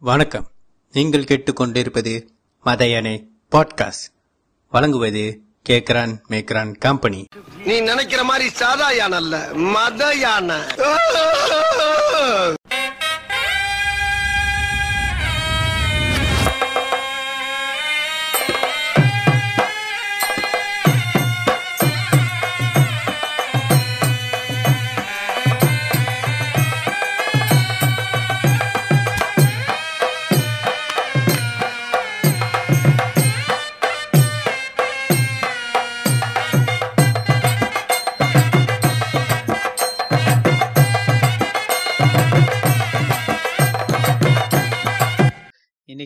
வணக்கம். நீங்கள் கேட்டுக்கொண்டிருப்பது மதையணை பாட்காஸ்ட். வழங்குவது கேக்ரான் மேக்ரான் கம்பெனி. நீ நினைக்கிற மாதிரி சாதா யானை அல்ல மத யானை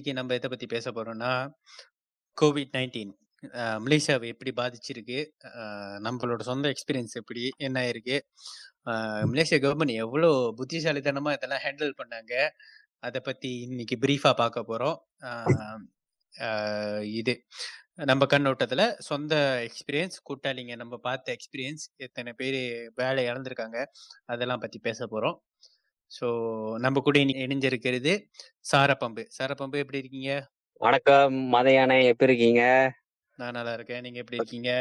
இன்னைக்கு நம்ம எதை பத்தி பேச போறோம்னா கோவிட் நைன்டீன் மலேசியாவை எப்படி பாதிச்சிருக்கு அஹ், நம்மளோட சொந்த எக்ஸ்பீரியன்ஸ் எப்படி என்ன ஆயிருக்கு அஹ், மலேசியா கவர்மெண்ட் எவ்வளோ புத்திசாலித்தனமா இதெல்லாம் ஹேண்டில் பண்ணாங்க அதை பத்தி இன்னைக்கு பிரீஃபா பார்க்க போறோம். அஹ், அஹ், இது. நம்ம கண்ணோட்டத்துல சொந்த எக்ஸ்பீரியன்ஸ் கூட்டாளிங்க நம்ம பார்த்த எக்ஸ்பீரியன்ஸ் எத்தனை பேர் வேலை இழந்திருக்காங்க அதெல்லாம் பத்தி பேச போறோம். ஸோ நம்ம கூட இணைஞ்சிருக்கிறது சாரப்பம்பு. சாரப்பம்பு எப்படி இருக்கீங்க? வணக்கம். மதையானே எப்படி இருக்கீங்க? நான் நல்லா இருக்கேன். நீங்க எப்படி இருக்கீங்க?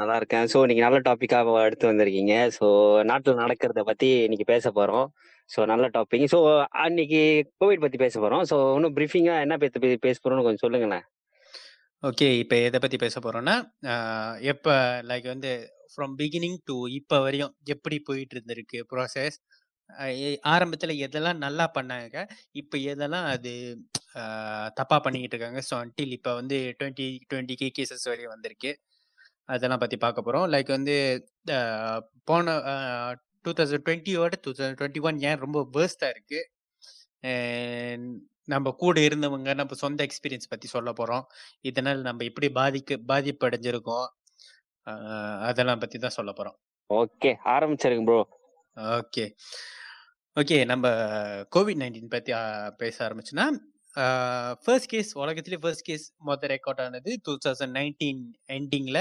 நல்லா இருக்கேன். ஸோ இன்னைக்கு நல்ல டாபிக்கா எடுத்து வந்திருக்கீங்க. ஸோ நாட்டில் நடக்கிறத பத்தி இன்னைக்கு பேச போறோம். ஸோ நல்ல டாபிக் ஸோ அன்னைக்கு கோவிட் பத்தி பேச போறோம். ஸோ இன்னும் பிரீஃபிங்கா என்ன பத்தி பேச போறோம்னு கொஞ்சம் சொல்லுங்களேன். ஓகே இப்போ எதை பத்தி பேச போறோம்னா எப்ப லைக் வந்து ஃப்ரம் பிகினிங் டு இப்போ வரையும் எப்படி போயிட்டு இருந்திருக்கு ப்ராசஸ் ஆரம்பத்துல எதெல்லாம் நல்லா பண்ணாங்க. இப்போ எதெல்லாம் அது தப்பா பண்ணிக்கிட்டு இருக்காங்க. ஸோ அன்டில் இப்போ வந்து டுவெண்ட்டி டுவெண்ட்டி கே கேசஸ் வரையும் வந்திருக்கு. அதெல்லாம் பத்தி பார்க்க போறோம். லைக் வந்து போன டூ தௌசண்ட் டுவெண்ட்டியோட டூ தௌசண்ட் டுவெண்ட்டி ஒன் ஏன் ரொம்ப வேர்ஸ்டா இருக்கு? நம்ம கூட இருந்தவங்க நம்ம சொந்த எக்ஸ்பீரியன்ஸ் பத்தி சொல்ல போறோம். இதனால் நம்ம எப்படி பாதிக்க பாதிப்படைஞ்சிருக்கோம்? அதெல்லாம் பத்தி தான் சொல்ல போறோம். ஓகே ஆரம்பிச்சிருங்க ப்ரோ ஓகே. ஓகே நம்ம கோவிட் நைன்டீன் பத்தி ஆஹ் பேச ஆரம்பிச்சுன்னா ஃபர்ஸ்ட் கேஸ் உலகத்திலேயே ஃபர்ஸ்ட் கேஸ் மொத்த ரெக்கார்ட் ஆனது டூ தௌசண்ட் நைன்டீன் எண்டிங்ல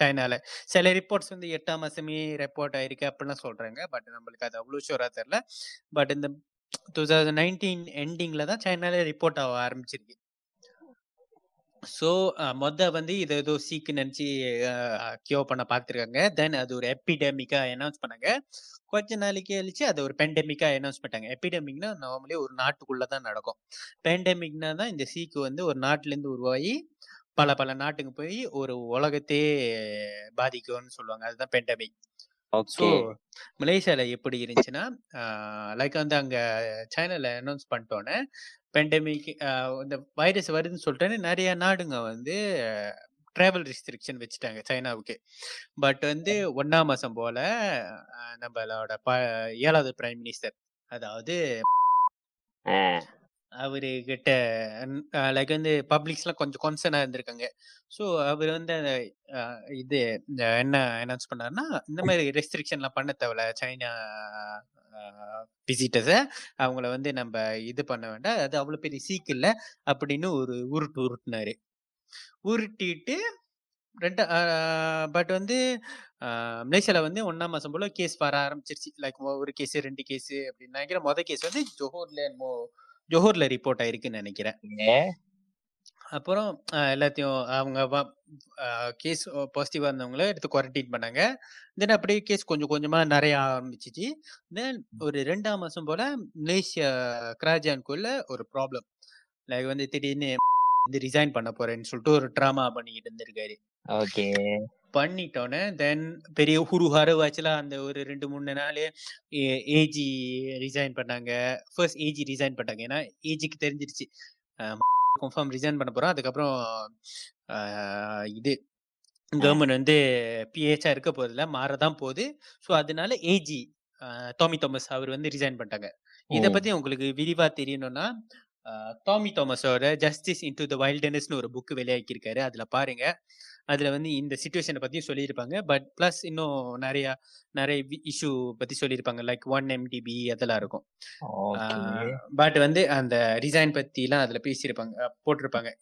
சைனால. சில ரிப்போர்ட்ஸ் வந்து எட்டாம் மாசமே ரிப்போர்ட் ஆயிருக்கு அப்படிலாம் சொல்றாங்க. பட் நம்மளுக்கு அது அவ்வளோ ஷூரா தெரியல. பட் இந்த டூ தௌசண்ட் நைன்டீன் எண்டிங்ல தான் சைனால ரிப்போர்ட் ஆக ஆரம்பிச்சிருக்கு. ஸோ மொதல் வந்து இது ஏதோ சீக்கு நினச்சி கியூர் பண்ண பார்த்துருக்காங்க தென் அது ஒரு எபிடெமிக்கா அனௌன்ஸ் பண்ணாங்க. கொஞ்ச நாளைக்கு கழிச்சு அதை ஒரு பெண்டமிக்கா அனௌன்ஸ் பண்ணிட்டாங்க. எபிடெமிக்னா நார்மலி ஒரு நாட்டுக்குள்ள தான் நடக்கும். பெண்டமிக்னா தான் இந்த சீக்கு வந்து ஒரு நாட்டிலேருந்து உருவாகி பல பல நாட்டுக்கு போய் ஒரு உலகத்தையே பாதிக்கும்னு சொல்லுவாங்க. அதுதான் பெண்டமிக் ஸோ மலேசியால எப்படி இருந்துச்சுன்னா லைக் வந்து அங்க சைனால அனௌன்ஸ் பண்ணிட்டோன்னே பெண்டமிக் இந்த வைரஸ் வருதுன்னு சொல்லிட்டு நிறைய நாடுங்க வந்து டிராவல் ரெஸ்ட்ரிக்ஷன் வச்சுட்டாங்க சைனாவுக்கு. பட் வந்து ஒன்னாம் மாசம் போல நம்மளோட ப ஏழாவது பிரைம் மினிஸ்டர் அதாவது அவரு கிட்ட லைக் வந்து பப்ளிக்ஸ்லாம் கொஞ்சம் கான்சர்னா இருந்திருக்காங்க. ஸோ அவர் வந்து அந்த, அஹ், இது இந்த என்ன அனௌன்ஸ் பண்ணாருன்னா இந்த மாதிரி ரெஸ்ட்ரிக்ஷன்லாம் பண்ண தேவையில்ல. சைனா விசிட்டர்ஸை அவங்கள வந்து நம்ம இது பண்ண வேண்டாம். அது அவ்வளோ பெரிய சீக் இல்லை அப்படின்னு ஒரு உருட்டு உருட்டுனாரு. உருட்டிட்டு ரெண்டு பட் வந்து ஆஹ் மலேசியால வந்து ஒன்னாம் மாசம் போல கேஸ் வர ஆரம்பிச்சிருச்சு. லைக் ஒரு கேஸ் ரெண்டு கேஸ் அப்படின்னு. நினைக்கிறேன் மொதல் கேஸ் வந்து ஜோஹர்ல என்னமோ ஜோஹர்ல ரிப்போர்ட் ஆயிருக்குன்னு நினைக்கிறேன். அப்புறம் எல்லாத்தையும் அவங்க கேஸ் பாசிட்டிவா இருந்தவங்கள எடுத்து குவாரண்டைன் பண்ணாங்க. தென் அப்படியே கேஸ் கொஞ்சம் கொஞ்சமா நிறைய ஆரம்பிச்சிச்சு. தென் ஒரு ரெண்டாம் மாசம் போல மலேசியா கிராஜான்குள்ள ஒரு ப்ராப்ளம் லைக் வந்து திடீர்னு வந்து ரிசைன் பண்ண போறேன்னு சொல்லிட்டு ஒரு ட்ராமா பண்ணிக்கிட்டு இருந்திருக்காரு. ஓகே. பண்ணிட்டோன்னே தென் பெரிய ஹுரு ஹருவாச்சுல அந்த ஒரு ரெண்டு மூணு நாள் ஏஜி ரிசைன் பண்ணாங்க. ஃபர்ஸ்ட் ஏஜி ரிசைன் பண்ணாங்க. ஏன்னா ஏஜிக்கு தெரிஞ்சிருச்சு. கன்ஃபார்ம் ரிசைன் பண்ண போறோம். அதுக்கப்புறம் இது கவர்மெண்ட் வந்து பிஹெச்ஆ இருக்க போதில்ல மாறதான் போகுது. ஸோ அதனால ஏஜி டாமி தாமஸ் அவர் வந்து ரிசைன் பண்ணிட்டாங்க. இதை. பத்தி உங்களுக்கு விரிவா தெரியணும்னா டாமி தாமஸோட ஜஸ்டிஸ் இன்டு த வைல்டர்னஸ்னு ஒரு புக் வெளியாக்கியிருக்காரு. அதுல பாருங்க. அதுல வந்து இந்த சுச்சுவேஷனை பத்தியும் சொல்லியிருப்பாங்க. பட் ப்ளஸ் இன்னும் நிறைய நிறைய இஷ்யூ பத்தி சொல்லியிருப்பாங்க. லைக் ஒன் எம்டிபி அதெல்லாம் இருக்கும். பட் வந்து அந்த ரிசைன் பத்திலாம் அதுல பேசியிருப்பாங்க போட்டிருப்பாங்க.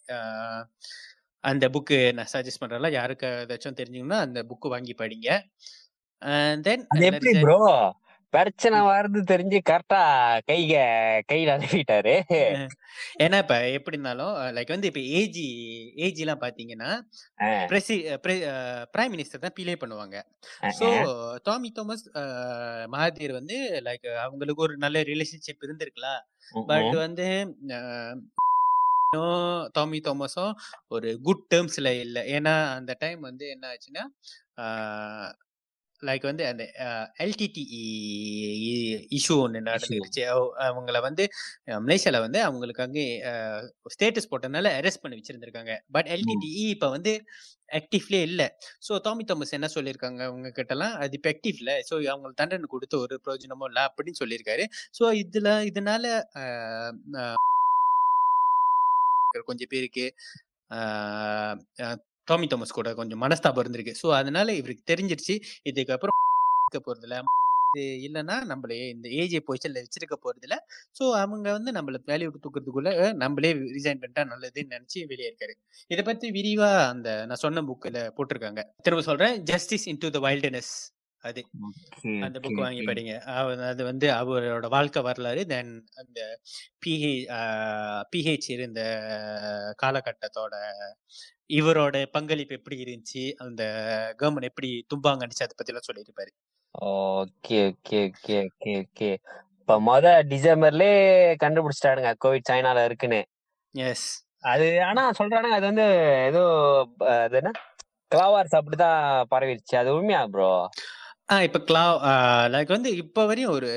அந்த புக்கு நான் சஜஸ்ட் பண்றேன்ல. யாருக்கு ஏதாச்சும் தெரிஞ்சுக்கணும்னா அந்த புக்கு வாங்கி படிங்க. தென் பிரச்சனை வருது தெரிஞ்சு கரெக்டா கைக கையில அனுப்பிட்டாரு. ஏன்னா இப்ப எப்படி இருந்தாலும் லைக் வந்து இப்ப ஏஜி ஏஜி எல்லாம் பாத்தீங்கன்னா பிரசி பிரைம் மினிஸ்டர் தான் பிலே பண்ணுவாங்க. அஹ் டாமி தாமஸ் மகாதீர் வந்து லைக் அவங்களுக்கு ஒரு நல்ல ரிலேஷன்ஷிப் இருந்திருக்கலாம் பட் வந்து டாமி தாமஸும் ஒரு குட் டேர்ம்ஸ்ல இல்லை. ஏன்னா அந்த டைம் வந்து என்ன ஆச்சுன்னா லைக் வந்து அந்த எல்டிடி இஷ்யூ ஒன்று. நடந்துருச்சு. அவ- அவங்கள வந்து அஹ், மலேசியால வந்து அவங்களுக்கு அங்கே ஸ்டேட்டஸ் போட்டதுனால அரெஸ்ட் பண்ணி வச்சிருந்திருக்காங்க. பட். எல்டிடிஇ இப்போ வந்து ஆக்டிவ்லேயே இல்லை. ஸோ டாமி தாமஸ் என்ன சொல்லியிருக்காங்க அவங்க கிட்டலாம் அது இப்போ ஆக்டிவ் இல்லை ஸோ அவங்களுக்கு தண்டனை கொடுத்து ஒரு பிரயோஜனமும் இல்லை அப்படின்னு சொல்லியிருக்காரு. ஸோ இதுல இதனால கொஞ்சம் பேருக்கு டாமி தாமஸ் கூட கொஞ்சம் மனஸ்தாபம் இருந்திருக்கு. ஸோ அதனால இவருக்கு தெரிஞ்சிருச்சு. இதுக்கப்புறம் இருக்க போறதில்ல. இது இல்லைன்னா நம்மளே இந்த ஏஜே பொசிஷன்ல வச்சிருக்க போறதில்ல. ஸோ அவங்க வந்து நம்மள வேலையை விட்டு தூக்கிறதுக்குள்ள நம்மளே ரிசைன் பண்ணிட்டா நல்லதுன்னு நினைச்சு வெளியே இருக்காரு. இதை பத்தி விரிவா அந்த நான் சொன்ன புக்கில் போட்டிருக்காங்க. திரும்ப சொல்றேன். ஜஸ்டிஸ் இன் டு த வைல்டனஸ் அது அந்த புக் வாங்கி. படிங்க. அது வந்து அவரோட வாழ்க்கை வரலாறு. தென் அந்த பிஹெ பிஹெச் இருந்த காலகட்டத்தோட இவரோட பங்களிப்பு எப்படி இருந்துச்சு? அந்த கவர்மெண்ட் எப்படி தும்பாங்க அடிச்சு அதை பத்தி எல்லாம் சொல்லியிருப்பாரு. Okay okay okay okay okay. இப்ப மொத டிசம்பர்லயே கண்டுபிடிச்சிட்டானுங்க கோவிட் சைனால இருக்குன்னு. எஸ் அது ஆனா சொல்றானுங்க அது வந்து ஏதோ அது என்ன? கிளாவார்ஸ் அப்படிதான் பரவிடுச்சு அது உண்மையா ப்ரோ ஆ இப்போ கிளா லைக் வந்து இப்போ வரையும் ஒரு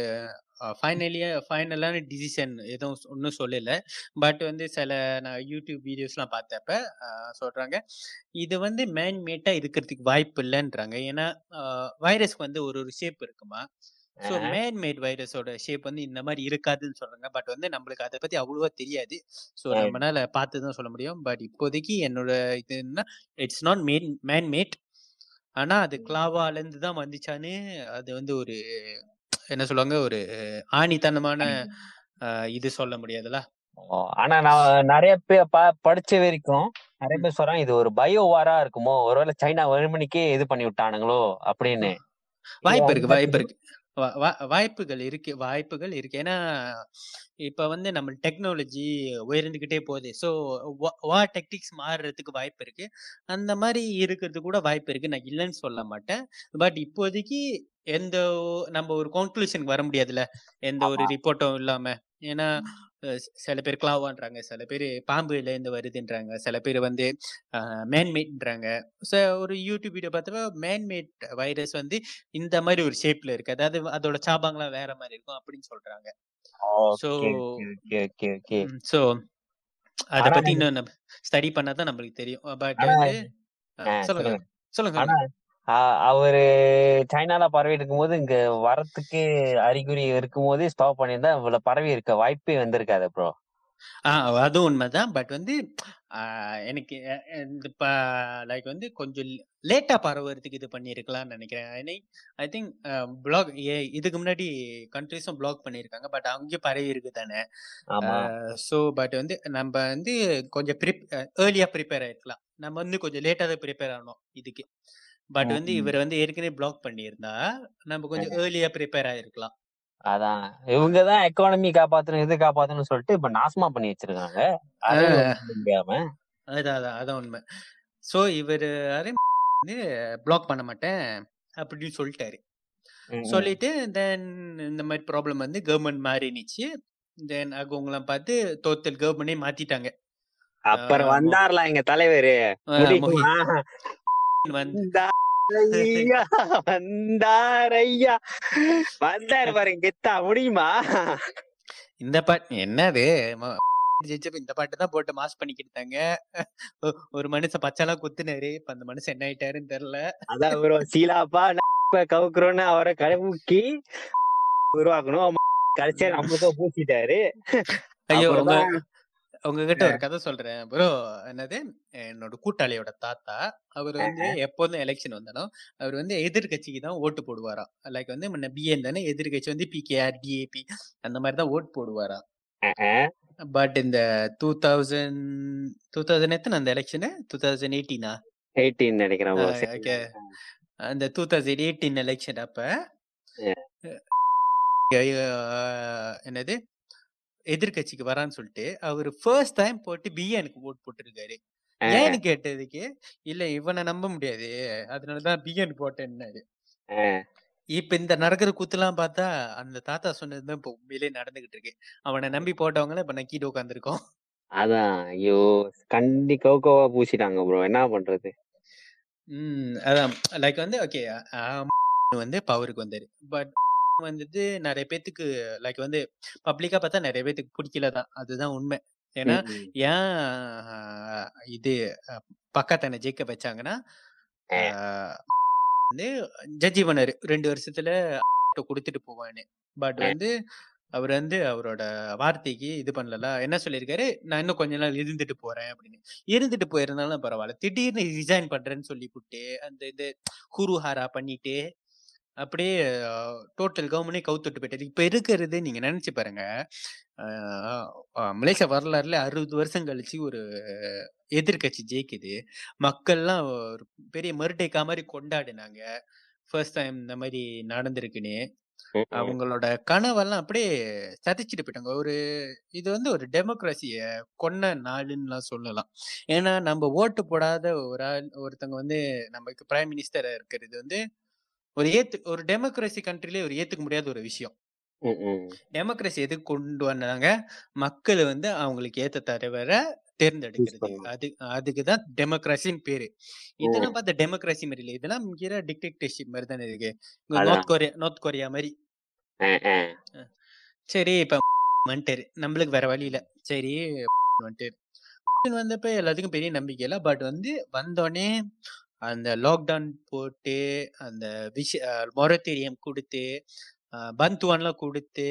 ஃபைனலியா ஃபைனலான டிசிஷன் எதுவும் ஒன்றும் சொல்லல. பட் வந்து சில நான் யூடியூப் வீடியோஸ்லாம் பார்த்தப்ப ஆஹ் சொல்றாங்க இது வந்து மேன் மேட்டா இருக்கிறதுக்கு வாய்ப்பு இல்லைன்றாங்க. ஏன்னா வைரஸ்க்கு வந்து ஒரு ஒரு ஷேப் இருக்குமா? ஸோ ஆஹ். மேன் மேட் வைரஸோட ஷேப் வந்து இந்த மாதிரி இருக்காதுன்னு சொல்றாங்க. பட் வந்து நம்மளுக்கு அதை பத்தி அவ்வளோவா தெரியாது. ஸோ. நம்மளால பார்த்து தான் சொல்ல முடியும். பட் இப்போதைக்கு என்னோட இது என்ன இட்ஸ் நாட் மேன் மேட் ஆனா அது கிளாவால இருந்து தான் வந்துச்சான்னு அது வந்து ஒரு என்ன சொல்லுவாங்க? ஒரு ஆணித்தனமான இது சொல்ல முடியாதுல்ல? ஆனா நான் நிறைய பேர் படிச்ச வரைக்கும் நிறைய பேர் சொல்றாங்க இது ஒரு பயோ வாரா இருக்குமோ? ஒருவேளை சைனா வெறுமணிக்கே இது பண்ணி விட்டானுங்களோ? அப்படின்னு. வாய்ப்பு இருக்கு வாய்ப்பு இருக்கு. வாய்ப்புகள் இருக்கு வாய்ப்புகள் இருக்கு. ஏன்னா இப்ப வந்து நம்ம டெக்னாலஜி உயர்ந்துகிட்டே போகுது. ஸோ வா டெக்டிக்ஸ் மாறுறதுக்கு வாய்ப்பு இருக்கு. அந்த மாதிரி இருக்கிறது கூட வாய்ப்பு இருக்கு. நான் இல்லைன்னு சொல்ல மாட்டேன். பட் இப்போதைக்கு எந்த நம்ம ஒரு கன்க்ளூஷனுக்கு வர முடியாதுல்ல? எந்த ஒரு ரிப்போர்ட்டும் இல்லாம. ஏன்னா சி- சில பேர் கிளாவான்றாங்க சில பேர் பாம்புல இருந்து வருதுன்றாங்க. சில பேர் வந்து மேன்மேட்ன்றாங்க ஒரு யூடியூப் வீடியோ பார்த்தப்ப மேன்மேட் வைரஸ் வந்து இந்த மாதிரி ஒரு ஷேப்ல இருக்கு. அதாவது அதோட சாபாங்கலாம் வேற மாதிரி இருக்கும் அப்படின்னு சொல்றாங்க. ஸோ அதை பத்தி இன்னும் ஸ்டடி பண்ணாதான் நம்மளுக்கு தெரியும். பட் வந்து சொல்லுங்க. சொல்லுங்க. ஆஹ் அவரு சைனால பரவி இருக்கும்போது இங்க வரத்துக்கு அறிகுறி இருக்கும்போதே ஸ்டாப் பண்ணியிருந்தா இவ்வளவு பரவி இருக்க வாய்ப்பே வந்திருக்காது ப்ரோ ஆ அதுவும் உண்மைதான். பட் வந்து ஆஹ், எனக்கு இந்த லைக் வந்து கொஞ்சம் லேட்டா பரவுறதுக்கு இது பண்ணியிருக்கலாம்னு நினைக்கிறேன். ஐ திங்க் பிளாக் இதுக்கு முன்னாடி கண்ட்ரிஸும் பிளாக் பண்ணியிருக்காங்க. பட் அங்கேயும் பரவி இருக்கு தானே ஸோ பட் வந்து நம்ம வந்து கொஞ்சம் ப்ரிப் ஏர்லியா ப்ரிப்பேர் ஆயிருக்கலாம். நம்ம வந்து கொஞ்சம் லேட்டாக தான் ப்ரிப்பேர் ஆகணும். இதுக்கு. பட் வந்து. இவர் வந்து ஏற்கனவே பிளாக் பண்ணியிருந்தா நம்ம கொஞ்சம் ஏர்லியா ப்ரிப்பேர் ஆயிருக்கலாம். அதான். இவங்கதான் எக்கானமி காப்பாத்தணும் இது காப்பாத்தணும்னு சொல்லிட்டு இப்ப நாசமா பண்ணி வச்சிருக்காங்க. அதான் அதான் அதான் உண்மை. ஸோ இவர் வந்து பிளாக் பண்ண மாட்டேன் அப்படின்னு சொல்லிட்டாரு. சொல்லிட்டு தென் இந்த மாதிரி ப்ராப்ளம் வந்து கவர்மெண்ட் மாறினுச்சு. தென் அவங்களாம் பார்த்து டோட்டல் கவர்மெண்டே மாத்திட்டாங்க. அப்புறம் ஆஹ் மொ- வந்தார்ல எங்க தலைவரு. வந்தாரையா வந்தாரு பாருங்க கெத்தா முடியுமா? இந்த பாட்டு என்னது? ஜெயிச்சப்ப இந்த பாட்டு தான் போட்டு மாஸ் பண்ணிக்கிட்டாங்க. ஒரு மனுஷன் பச்சைலாம் குத்துனாரு. இப்ப அந்த மனுஷன் என்ன ஆயிட்டாருன்னு தெரியல அதான் ப்ரோ சீலாப்பா நம்ம கவுக்குறோன்னு அவரை கலமுக்கி உருவாக்கணும். கடைசியா நம்மளுக்கும் பூசிட்டாரு. ஐயோ உங்ககிட்ட ஒரு கதை சொல்றேன். ப்ரோ என்னது? என்னோட கூட்டாளியோட தாத்தா அவர் வந்து எப்போதும் எலெக்ஷன் வந்தாலும் அவர் வந்து எதிர்கட்சிக்கு தான் ஓட்டு போடுவாராம். லைக் வந்து முன்ன பிஎன் தானே எதிர்கட்சி வந்து பிகேஆர் டிஏபி அந்த மாதிரி தான் ஓட்டு போடுவாராம். பட் இந்த டூ தௌசண்ட் டூ தௌசண்ட் எத்தனை அந்த எலெக்ஷனு டூ தௌசண்ட் எயிட்டீனா 18 நினைக்கிறேன். ஓகே அந்த டூ தௌசண்ட் எயிட்டீன் எலெக்ஷன் அப்ப என்னது? எதிர்க்கட்சிக்கு வரான்னு சொல்லிட்டு அவர் ஃபர்ஸ்ட் டைம் போட்டு பிஎனுக்கு ஓட் போட்டிருக்காரு. ஏன்னு கேட்டதுக்கு இல்ல இவனை நம்ப முடியாது. அதனாலதான் பிஎன் போட்டேன்னாரு. இப்ப இந்த நடக்கிற கூத்துலாம் பார்த்தா அந்த தாத்தா சொன்னதுதான் இப்ப உண்மையிலே நடந்துகிட்டு இருக்கு. அவனை நம்பி போட்டவங்கள இப்ப நக்கீட்டு உட்காந்துருக்கோம் அதான். ஐயோ! கண்டி கவுக்கவா பூசிட்டாங்க ப்ரோ என்ன பண்றது? ம். அதான். லைக் வந்து ஓகே வந்து பவருக்கு வந்தாரு. பட் வந்துட்டு நிறைய பேத்துக்கு லைக் வந்து பப்ளிக்கா பார்த்தா நிறைய பேத்துக்கு பிடிக்கல தான். அதுதான் உண்மை. ஏன்னா. ஏன் இது பக்கத்தான ஜெயிக்க வச்சாங்கன்னா வந்து ஜட்ஜி பண்ணாரு ரெண்டு வருஷத்துல கொடுத்துட்டு போவான்னு. பட். வந்து அவர் வந்து அவரோட வார்த்தைக்கு இது பண்ணல என்ன சொல்லியிருக்காரு? நான் இன்னும் கொஞ்ச நாள் இருந்துட்டு போறேன் அப்படின்னு. இருந்துட்டு போயிருந்தாலும் பரவாயில்ல திடீர்னு ரிசைன் பண்றேன்னு சொல்லி விட்டு அந்த இது ஹுருஹாரா பண்ணிட்டு அப்படியே டோட்டல் கவர்மெண்டே கவுத்துட்டு போயிட்டாரு. இப்ப இருக்கிறது நீங்க நினைச்சு பாருங்க. மலேசியா வரலாறுல அறுபது வருஷம் கழிச்சு ஒரு எதிர்க்கட்சி ஜெயிக்குது. மக்கள்லாம் ஒரு பெரிய மறுடைக்கா மாதிரி கொண்டாடினாங்க. ஃபர்ஸ்ட் டைம் இந்த மாதிரி நடந்திருக்குன்னு. அவங்களோட கனவெல்லாம் அப்படியே சதிச்சிட்டு போயிட்டாங்க. ஒரு இது வந்து ஒரு டெமோக்ரஸிய கொன்ன நாளுன்னுலாம் சொல்லலாம். ஏன்னா நம்ம ஓட்டு போடாத ஒரு ஆள் ஒருத்தவங்க வந்து நமக்கு பிரைம் மினிஸ்டரா இருக்கிறது வந்து ஒரு ஏத்து ஒரு டெமோக்ரஸி கண்ட்ரிலே ஒரு ஏத்துக்க முடியாத ஒரு விஷயம். டெமோக்ரஸி எதுக்கு கொண்டு வந்தாங்க? மக்கள் வந்து அவங்களுக்கு ஏத்த தலைவரை தேர்ந்தெடுக்கிறது. அது அதுக்கு தான் டெமோக்ரஸின்னு பேரு. இதெல்லாம் பார்த்தா டெமோக்ரஸி மாதிரி இல்லை. இதெல்லாம் மிக டிக்டேட்டர்ஷிப் மாதிரி தானே இருக்கு. நார்த் கொரியா நார்த் கொரியா மாதிரி. சரி இப்ப வந்துட்டாரு. நம்மளுக்கு வேற வழி இல்ல. சரி வந்துட்டாரு. வந்தப்ப எல்லாத்துக்கும் பெரிய நம்பிக்கை இல்ல. பட் வந்து வந்தோடனே அந்த லாக்டவுன் போட்டு அந்த விஷ மொரத்தேரியம் கொடுத்து பந்துவான்லாம் கொடுத்து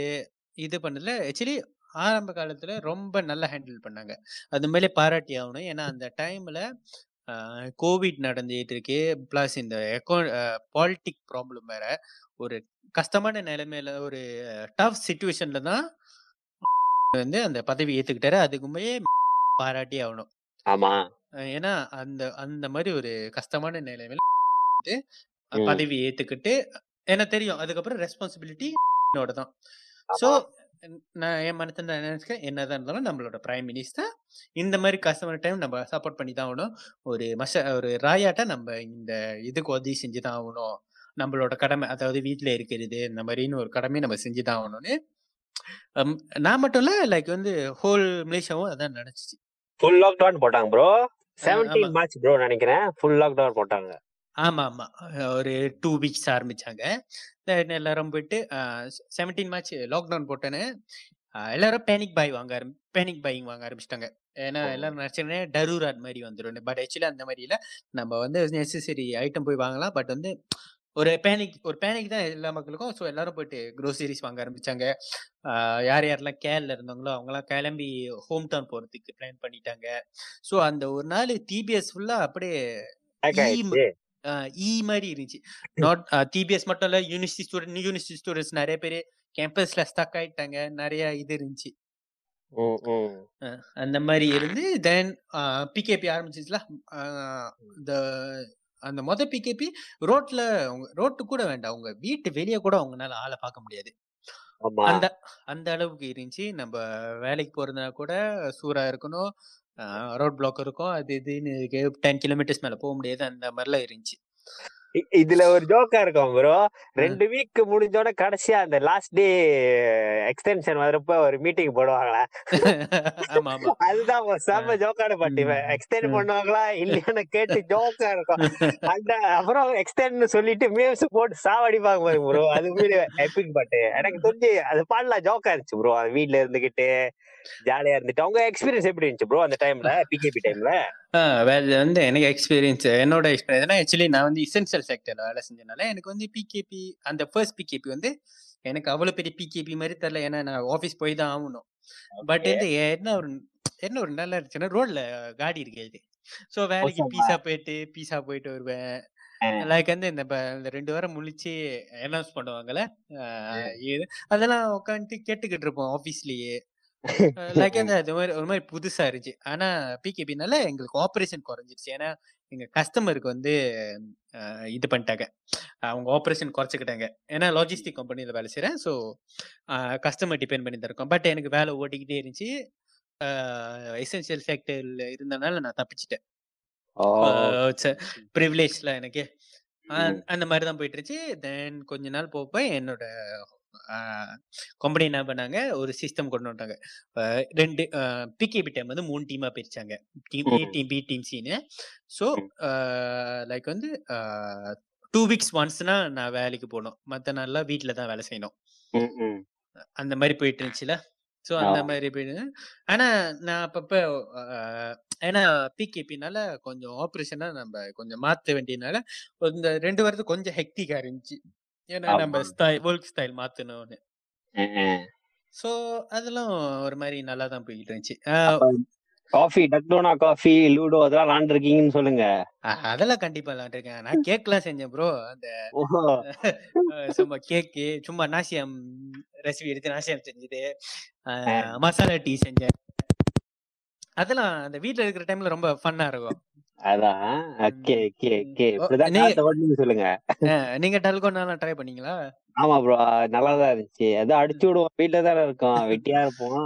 இது பண்ணதுல ஆக்சுவலி ஆரம்ப காலத்துல ரொம்ப நல்லா ஹேண்டில் பண்ணாங்க. அது மேலே பாராட்டி ஆகணும். ஏன்னா அந்த டைம்ல கோவிட் நடந்துட்டு இருக்கு. பிளஸ் இந்த எக்கோ பாலிட்டிக் ப்ராப்ளம் வேற. ஒரு கஷ்டமான நிலைமையில ஒரு டஃப் சுச்சுவேஷன்ல தான் வந்து அந்த பதவி ஏத்துக்கிட்டாரு. அதுக்குமே பாராட்டி ஆகணும். ஆமா. ஏன்னா அந்த அந்த மாதிரி ஒரு கஷ்டமான நிலைமையில வந்து. பதவி ஏத்துக்கிட்டு எனக்கு தெரியும். அதுக்கப்புறம் ரெஸ்பான்சிபிலிட்டி என்னோட தான். ஸோ நான் என் மனசுல நான் நினைச்சுக்கேன் என்னதான் இருந்தாலும் நம்மளோட பிரைம் மினிஸ்டர் இந்த மாதிரி கஷ்டமான டைம் நம்ம சப்போர்ட் பண்ணி தான் ஆகணும். ஒரு மச ஒரு ராயாட்ட நம்ம இந்த இதுக்கு உதவி செஞ்சு தான் ஆகணும். நம்மளோட கடமை அதாவது வீட்டில் இருக்கிறது இந்த மாதிரின்னு ஒரு கடமையை நம்ம செஞ்சு தான் ஆகணும்னு. நான் மட்டும் இல்ல லைக் வந்து ஹோல் மலேசியாவும் அதான் நினைச்சிச்சு. ஃபுல் லாக்டவுன் போட்டாங்க ப்ரோ செவன்டீன். மார்ச் ப்ரோ நினைக்கிறேன். ஃபுல் லாக்டவுன் போட்டாங்க. ஆமா ஆமா. ஒரு டூ வீக்ஸ் ஆரம்பிச்சாங்க. எல்லாரும் போயிட்டு செவன்டீன் மார்ச் லாக்டவுன் போட்டேன்னு எல்லாரும் பேனிக் பாய் வாங்க ஆரம்பி பேனிக் பையிங் வாங்க ஆரம்பிச்சிட்டாங்க. ஏன்னா. எல்லாரும் நினைச்சேன்னே டரூராட் மாதிரி வந்துடும் பட் ஆக்சுவலி அந்த மாதிரி இல்ல. நம்ம வந்து நெசசரி ஐட்டம் போய் வாங்கலாம். பட் வந்து ஒரு பேனிக் ஒரு பேனிக் தான் எல்லா மக்களுக்கும். ஸோ எல்லாரும் போயிட்டு க்ரோசரிஸ் வாங்க ஆரம்பிச்சாங்க. யார் யாரெல்லாம் கேரள இருந்தவங்களோ அவங்கலாம் கிளம்பி ஹோம் டவுன் போறதுக்கு பிளான் பண்ணிட்டாங்க. ஸோ அந்த ஒரு நாள் டிபிஎஸ் ஃபுல்லா அப்படியே இ மாதிரி இருந்துச்சு. நாட் டிபிஎஸ் மட்டும் இல்ல யூனிவர்சிட்டி ஸ்டூடெண்ட் யூனிவர்சிட்டி ஸ்டூடெண்ட்ஸ் நிறைய பேர் கேம்பஸ்ல ஸ்டக் ஆயிட்டாங்க. நிறைய இது இருந்துச்சு. அந்த மாதிரி இருந்து தென் பிகேபி ஆரம்பிச்சிச்சுல. இந்த அந்த மொத பிகேபி ரோட்ல ரோட்டு கூட வேண்டாம். உங்க வீட்டு வெளியே கூட அவங்கனால ஆளை பார்க்க முடியாது. அந்த அந்த அளவுக்கு இருந்துச்சு. நம்ம வேலைக்கு போறதுனா கூட சூறா இருக்கணும். ரோட் பிளாக் இருக்கும். அது இதுன்னு டென் கிலோமீட்டர்ஸ் மேல போக முடியாது. அந்த மாதிரிலாம் இருந்துச்சு. இதுல ஒரு ஜோக்கா இருக்கும் ப்ரோ ரெண்டு வீக் முடிஞ்சோட கடைசியா அந்த லாஸ்ட் டே எக்ஸ்டென்ஷன் வரப்ப ஒரு மீட்டிங் போடுவாங்களா? அதுதான் செம்ம ஜோக்கான பாட்டு. எக்ஸ்டெண்ட். பண்ணுவாங்களா? இல்லையான்னு கேட்டு ஜோக்கா இருக்கும். அந்த அப்புறம் எக்ஸ்டெண்ட் சொல்லிட்டு மீம்ஸ் போட்டு சாவடிப்பாங்க பாருங்க ப்ரோ அது மீது எபிக் பாட்டு. எனக்கு தெரிஞ்சு அது பாடலாம் ஜோக்கா இருந்துச்சு ப்ரோ அது வீட்ல இருந்துகிட்டு. ஜாலியா இருந்துட்டு அவங்க எக்ஸ்பீரியன்ஸ் எப்படி இருந்துச்சு ப்ரோ அந்த டைம்ல பிகேபி டைம்ல வேற வந்து எனக்கு எக்ஸ்பீரியன்ஸ் என்னோட எக்ஸ்பீரியன்ஸ் ஆக்சுவலி நான் வந்து இசென்சியல் செக்டர்ல வேலை செஞ்சனால எனக்கு வந்து பிகேபி அந்த ஃபர்ஸ்ட் பிகேபி வந்து எனக்கு அவ்வளவு பெரிய பிகேபி மாதிரி தெரியல. ஏன்னா நான் ஆஃபீஸ் போய் தான் ஆகணும். பட் வந்து என்ன ஒரு என்ன ஒரு நல்லா இருந்துச்சுன்னா ரோட்ல காடி இருக்குது ஸோ வேலைக்கு. பீஸா போயிட்டு பீஸா போயிட்டு வருவேன். லைக் வந்து இந்த ரெண்டு வாரம் முழிச்சு அனௌன்ஸ் பண்ணுவாங்கல்ல அதெல்லாம் உட்காந்துட்டு கேட்டுக்கிட்டு இருப்போம் ஆஃபீஸ்லயே லைக் அந்த அது மாதிரி ஒரு மாதிரி புதுசா இருந்துச்சு. ஆனா பிகேபினால எங்களுக்கு ஆப்ரேஷன் குறைஞ்சிருச்சு. ஏன்னா எங்க கஸ்டமருக்கு வந்து இது பண்ணிட்டாங்க. அவங்க ஆப்ரேஷன் குறைச்சிக்கிட்டாங்க. ஏன்னா லாஜிஸ்டிக் கம்பெனியில் வேலை செய்கிறேன் ஸோ கஸ்டமர் டிபெண்ட் பண்ணி இருக்கோம். பட் எனக்கு வேலை ஓடிக்கிட்டே இருந்துச்சு. எசென்சியல் ஃபேக்டரியில் இருந்தனால நான் தப்பிச்சிட்டேன். ப்ரிவிலேஜ்ல எனக்கு. அந்த மாதிரி தான் போயிட்டு இருந்துச்சு. தென் கொஞ்ச நாள் போக என்னோட கம்பெனி என்ன பண்ணாங்க? ஒரு சிஸ்டம் கொண்டு வந்துட்டாங்க. ரெண்டு பிகேபி டைம் வந்து மூணு டீமா பிரிச்சாங்க. Team A. Team B team Chinnu so. Like வந்து டூ வீக்ஸ் ஒன்ஸ்னா நான் வேலைக்கு போகணும் மற்ற நாள்லாம் வீட்டில் தான் வேலை செய்யணும். அந்த மாதிரி போயிட்டு இருந்துச்சுல. ஸோ. அந்த மாதிரி போயிட்டு ஆனா நான் அப்பப்ப ஏன்னா பிகேபினால கொஞ்சம் ஆப்ரேஷனா நம்ம கொஞ்சம் மாத்த வேண்டியனால இந்த ரெண்டு வாரத்துக்கு கொஞ்சம் ஹெக்டிக்கா இருந்துச்சு. ஏன்னா நம்ம. ஸ்டைல் ஒர்க் ஸ்டைல் மாத்தணும்னு. ஸோ அதெல்லாம் ஒரு மாதிரி நல்லா தான் போய்கிட்டு இருந்துச்சு காஃபி டக்டோனா காஃபி லூடோ அதெல்லாம் விளாண்டுருக்கீங்கன்னு சொல்லுங்க. அதெல்லாம் கண்டிப்பா விளாண்டுருக்கேன். நான் கேக்லாம் செஞ்சேன் ப்ரோ அந்த சும்மா கேக்கு சும்மா நாசியம் ரெசிபி எடுத்து நாசியம் செஞ்சது. மசாலா டீ செஞ்சேன். அதெல்லாம் அந்த வீட்ல இருக்கிற டைம்ல ரொம்ப ஃபன்னா இருக்கும். அதான். ஓகே ஓகே ஓகே இப்படிதான் நீங்க- சொல்லுங்க. நீங்க டல்கோனாலாம் ட்ரை பண்ணீங்களா? ஆமா ப்ரோ நல்லா தான் இருந்துச்சு அதான் அடிச்சு விடுவோம். வீட்டுல தானே இருக்கோம். வெட்டியா இருப்போம்.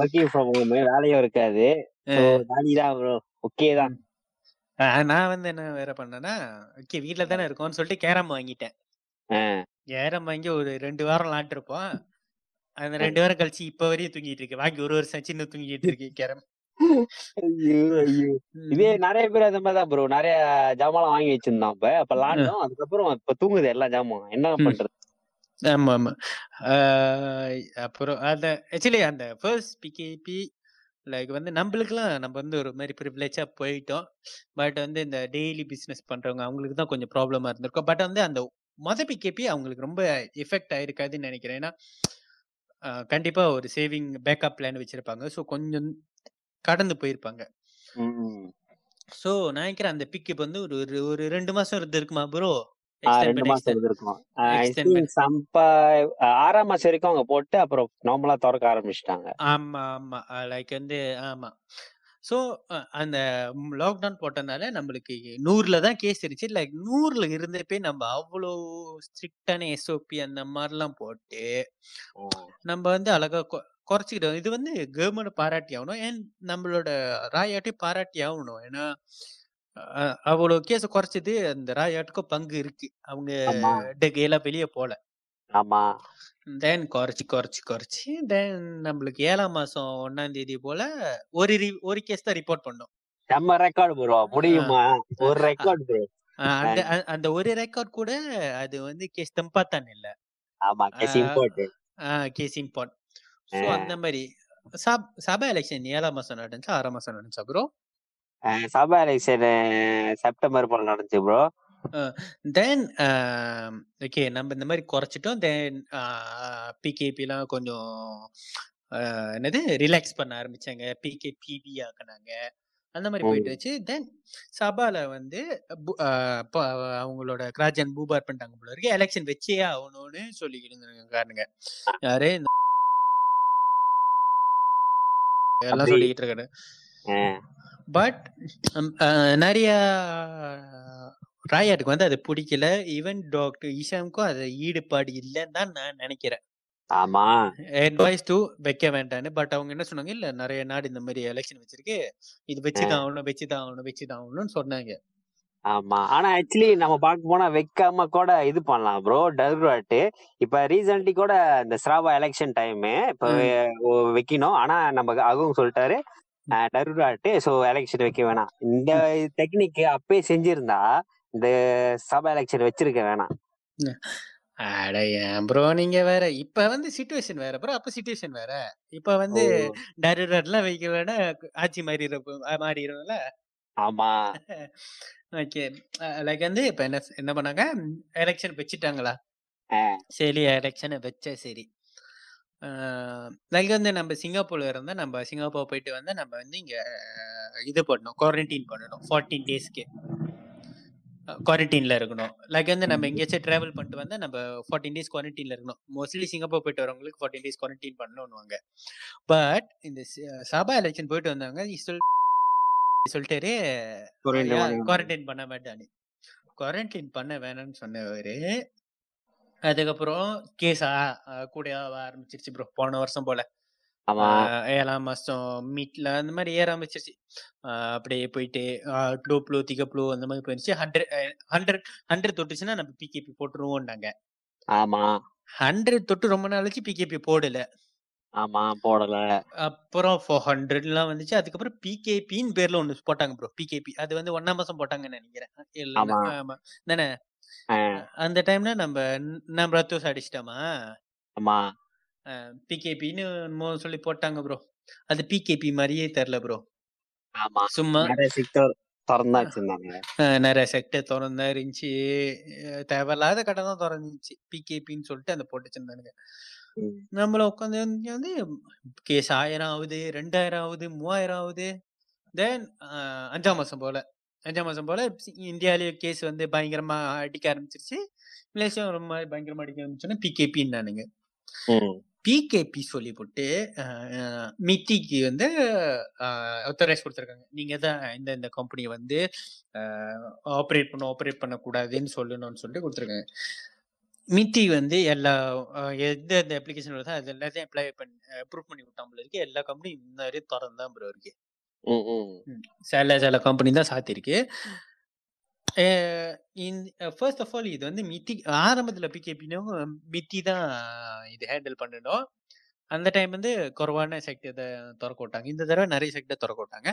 ஒர்க்கிங் ஃப்ரம் ஹோம் வேலையும் இருக்காது. ஸோ ஜாலி தான். ப்ரோ ஓகே தான் நான் வந்து என்ன வேற பண்ணேன்னா ஓகே வீட்ல தானே இருக்கோம்னு சொல்லிட்டு கேரம் வாங்கிட்டேன். கேரம் வாங்கி ஒரு ரெண்டு வாரம் விளாண்டுருப்போம். அந்த ரெண்டு வாரம் கழிச்சு இப்ப வரையும் தூங்கிட்டு இருக்கு வாங்கி ஒரு வருஷம் இன்னும் தூங்கிட்டு இருக்கு கேரம். இதே நிறைய பேர் அந்த மாதிரி தான் ப்ரோ நிறைய ஜாமான் வாங்கி வச்சிருந்தோம் அப்ப அப்ப விளாண்டோம் அதுக்கப்புறம் இப்ப தூங்குது எல்லா ஜாமான் என்ன. பண்றது? ஆமா ஆமா. அப்புறம் அந்த ஆக்சுவலி அந்த ஃபர்ஸ்ட் பிகேபி லைக் வந்து நம்மளுக்குலாம் நம்ம வந்து ஒரு மாதிரி ப்ரிவிலேஜா போயிட்டோம். பட் வந்து இந்த டெய்லி பிசினஸ் பண்றவங்க அவங்களுக்கு தான் கொஞ்சம் ப்ராப்ளமா இருந்திருக்கும். பட் வந்து அந்த மொத பிகேபி அவங்களுக்கு ரொம்ப எஃபெக்ட் ஆயிருக்காதுன்னு நினைக்கிறேன். ஏன்னா ஆஹ் கண்டிப்பா ஒரு சேவிங் பேக்கப் பிளான் வச்சிருப்பாங்க. ஸோ கொஞ்சம் கடந்து போயிருப்பாங்க. நான் நினைக்கிறேன் அந்த பிக்கப் வந்து ஒரு ஒரு ரெண்டு மாசம் இருந்து இருக்குமா ப்ரோ ரெண்டு மாசம் இருந்திருக்கும். சம்பா ஆறாம் மாசம் வரைக்கும் அவங்க போட்டு அப்புறம் நார்மலா திறக்க ஆரம்பிச்சிட்டாங்க. ஆமா ஆமா. லைக் வந்து ஆமா. ஸோ அந்த லாக்டவுன் போட்டனால நம்மளுக்கு நூறுல தான் கேஸ் இருந்துச்சு. லைக் நூறுல இருந்தப்பே நம்ம அவ்வளோ ஸ்ட்ரிக்டான எஸ்ஓபி அந்த மாதிரிலாம் போட்டு நம்ம வந்து அழகா குறைச்சிக்கிட்டோம். இது வந்து கவர்மெண்ட் பாராட்டி ஆகணும் ஏன் நம்மளோட ராயாட்டையும் பாராட்டி ஆகணும் ஏன்னா அஹ், அவ்வளோ கேஸை குறைச்சது அந்த ராயாட்டுக்கும் பங்கு இருக்கு. அவங்க ஆமா. எல்லாம் வெளியே போல. ஆமா. தென் குறைச்சி குறைச்சி குறைச்சி தென் நம்மளுக்கு ஏழாம் மாசம் ஒன்னாம் தேதி போல ஒரு re- ஒரு கேஸ் தான் ரிப்போர்ட் பண்ணோம். செம்ம ரெக்கார்டு ப்ரோ முடியுமா? ஒரு ரெக்கார்டு ப்ரோ அஹ் அந்த அ- அந்த ஒரு ரெக்கார்ட் கூட அது வந்து கேஸ் தெம்பாத்தான் இல்ல. ஆமா கேஸ் ஆ. Import case import so. அந்த மாதிரி சப் சபை எலெக்ஷன் ஏழாம் மாசம் நடந்துச்சா? ஆறாம் மாசம் நடந்துச்சா ப்ரோ? சபா எலெக்ஷன் செப்டம்பர் போல நடந்துச்சு ப்ரோ. தென் ஓகே நம்ம இந்த மாதிரி குறைச்சிட்டோம். தென் பிகேபிலாம் கொஞ்சம் என்னது ரிலாக்ஸ் பண்ண ஆரம்பிச்சாங்க. பிகே பிவி ஆக்குனாங்க. அந்த மாதிரி. போயிட்டு இருந்துச்சு. தென் சபால வந்து அவங்களோட கிராஜன் பூபார் பண்ணிட்டாங்க போல இருக்கு. எலெக்ஷன் வச்சே ஆகணும்னு சொல்லிக்கிட்டு இருக்காருங்க யாரு? எல்லாம் சொல்லிக்கிட்டு இருக்காரு. பட் நிறைய ராயாட்டுக்கு வந்து அது பிடிக்கல. ஈவன் டாக்டர் ஈஷாமுக்கும் அது ஈடுபாடு இல்லைன்னு தான் நான் நினைக்கிறேன். ஆமா. அட்வைஸ் டு வைக்க வேண்டாம்னு பட் அவங்க என்ன சொன்னாங்க? இல்ல நிறைய நாடு இந்த மாதிரி எலெக்ஷன் வச்சிருக்கு. இது வச்சுதான் ஆகணும் வச்சுதான் ஆகணும் வச்சுதான் ஆகணும்னு சொன்னாங்க. ஆமா. ஆனா ஆக்சுவலி நம்ம பார்க்க போனா வைக்காம கூட இது பண்ணலாம் ப்ரோ டர்ராட்டு இப்ப ரீசென்ட்லி கூட இந்த ஸ்ராவா எலெக்ஷன் டைம் இப்ப வைக்கணும். ஆனா நம்ம அகவும் சொல்லிட்டாரு டர்ராட்டு சோ எலெக்ஷன் வைக்க வேணாம். இந்த டெக்னிக் அப்பயே செஞ்சிருந்தா இந்த சபா எலெக்ஷன் வச்சிருக்க வேணாம். அட ப்ரோ நீங்க வேற இப்ப வந்து சுச்சுவேஷன் வேற ப்ரோ அப்ப சுச்சுவேஷன் வேற. இப்ப வந்து ஓ, டருடர்லாம் வைக்க வேணா ஆட்சி மாறிடும் மாறிடும்ல ஆமா. ஓகே. லைக் வந்து இப்ப என்ன என்ன பண்ணாங்க? எலெக்ஷன் வச்சுட்டாங்களா. சரி எலெக்ஷனை வச்சா சரி. லைக் வந்து நம்ம சிங்கப்பூர்ல இருந்தா நம்ம சிங்கப்பூர் போயிட்டு வந்து நம்ம வந்து இங்க இது பண்ணணும் குவாரண்டைன் பண்ணணும் ஃபார்ட்டீன் டேஸ்க்கு குவாரண்டைன்ல இருக்கணும். லைக் வந்து நம்ம. எங்கேயாச்சும் டிராவல் பண்ணிட்டு வந்தா நம்ம ஃபார்ட்டின் டேஸ் குவாரண்டைன்ல இருக்கணும். மோஸ்ட்லி சிங்கப்பூர் போயிட்டு வரவங்களுக்கு ஃபார்ட்டின் டேஸ் குவாரண்டைன் பண்ணணும்னுவாங்க. பட் இந்த சபா எலெக்ஷன் போயிட்டு சொல் சொல்லிட்டாரு. பண்ண குவாரண்டைன் பண்ண வேண்டான்னு. குவாரண்டைன் பண்ண வேணாம்னு சொன்னவரு. அதுக்கப்புறம் கேஸ் கூட ஆரம்பிச்சிருச்சு ப்ரோ போன வருஷம் போல. ஏழாம் மாசம் மீட்ல அந்த மாதிரி ஏற ஆரம்பிச்சிருச்சு. அப்படியே போயிட்டு டோப்ளோ திகப்ளோ அந்த மாதிரி போயிருச்சு. ஹண்ட்ரட் ஹண்ட்ரட் ஹண்ட்ரட் தொட்டுச்சுன்னா நம்ம பிகேபி போட்டுருவோம்னாங்க. ஆமா. ஹண்ட்ரட் தொட்டு ரொம்ப நாளைக்கு பிகேபி போடல. ஆமா போடல. அப்புறம் ஃபோர் ஹண்ட்ரட்லாம் வந்துச்சு. அதுக்கப்புறம் பிகேபின்னு பேர்ல ஒண்ணு போட்டாங்க ப்ரோ பிகேபி அது வந்து ஒன்னாம் மாசம் போட்டாங்கன்னு நினைக்கிறேன். தானே அந்த டைம்ல நம்ம நம்ம ரத்தோஸ் அடிச்சிட்டோமா? ஆமா. பிகேபின்னு சொல்லி போட்டாங்க ப்ரோ அது பிகேபி மாதிரியே தெரில ப்ரோ ஆமா. சும்மா நிறைய செக்டர் திறந்தா வச்சிருந்தாங்க அஹ் நிறைய செக்டர் திறந்தா இருந்துச்சு. தேவையில்லாத கடை தான் திறந்துச்சு. பிகேபின்னு சொல்லிட்டு அந்த போட்டு வச்சிருந்தானுங்க ம். நம்மள உட்காந்து வந்து கேஸ் ஆயிரம் ஆகுது ரெண்டாயிரம் ஆகுது மூவாயிரம் ஆகுது தென் அஞ்சாம் மாசம் போல அஞ்சாம் மாசம் போல இந்தியாவிலேயே கேஸ் வந்து பயங்கரமா அடிக்க ஆரம்பிச்சிருச்சு மலேசியா ரொம்ப பயங்கரமா அடிக்க ஆரம்பிச்சோன்னா பிகேபின்னானுங்க ம். பிகேபி சொல்லி போட்டு மித்திக்கு வந்து ஒத்தரைஸ் கொடுத்துருக்காங்க நீங்க தான் இந்த இந்த கம்பெனியை வந்து ஆப்ரேட் பண்ண ஆப்ரேட் பண்ணக்கூடாதுன்னு சொல்லணும்னு சொல்லிட்டு கொடுத்துருக்காங்க மித்தி வந்து எல்லா எந்த எந்த அப்ளிகேஷன் வருதோ அது எல்லாத்தையும் அப்ளை பண்ணி அப்ரூவ் பண்ணி விட்டாமல் இருக்கு. எல்லா கம்பெனியும் இந்த மாதிரி திறந்து தான் ப்ரோ இருக்கு. சில சில கம்பெனி தான் சாத்திருக்கு ஃபர்ஸ்ட் ஆஃப் ஆல் இது வந்து மித்தி ஆரம்பத்தில் பிகேபினும் மித்தி தான் இது ஹேண்டில் பண்ணணும். அந்த டைம் வந்து குறைவான செக்டர் திறக்க விட்டாங்க. இந்த தடவை நிறைய செக்டர் திறக்க விட்டாங்க.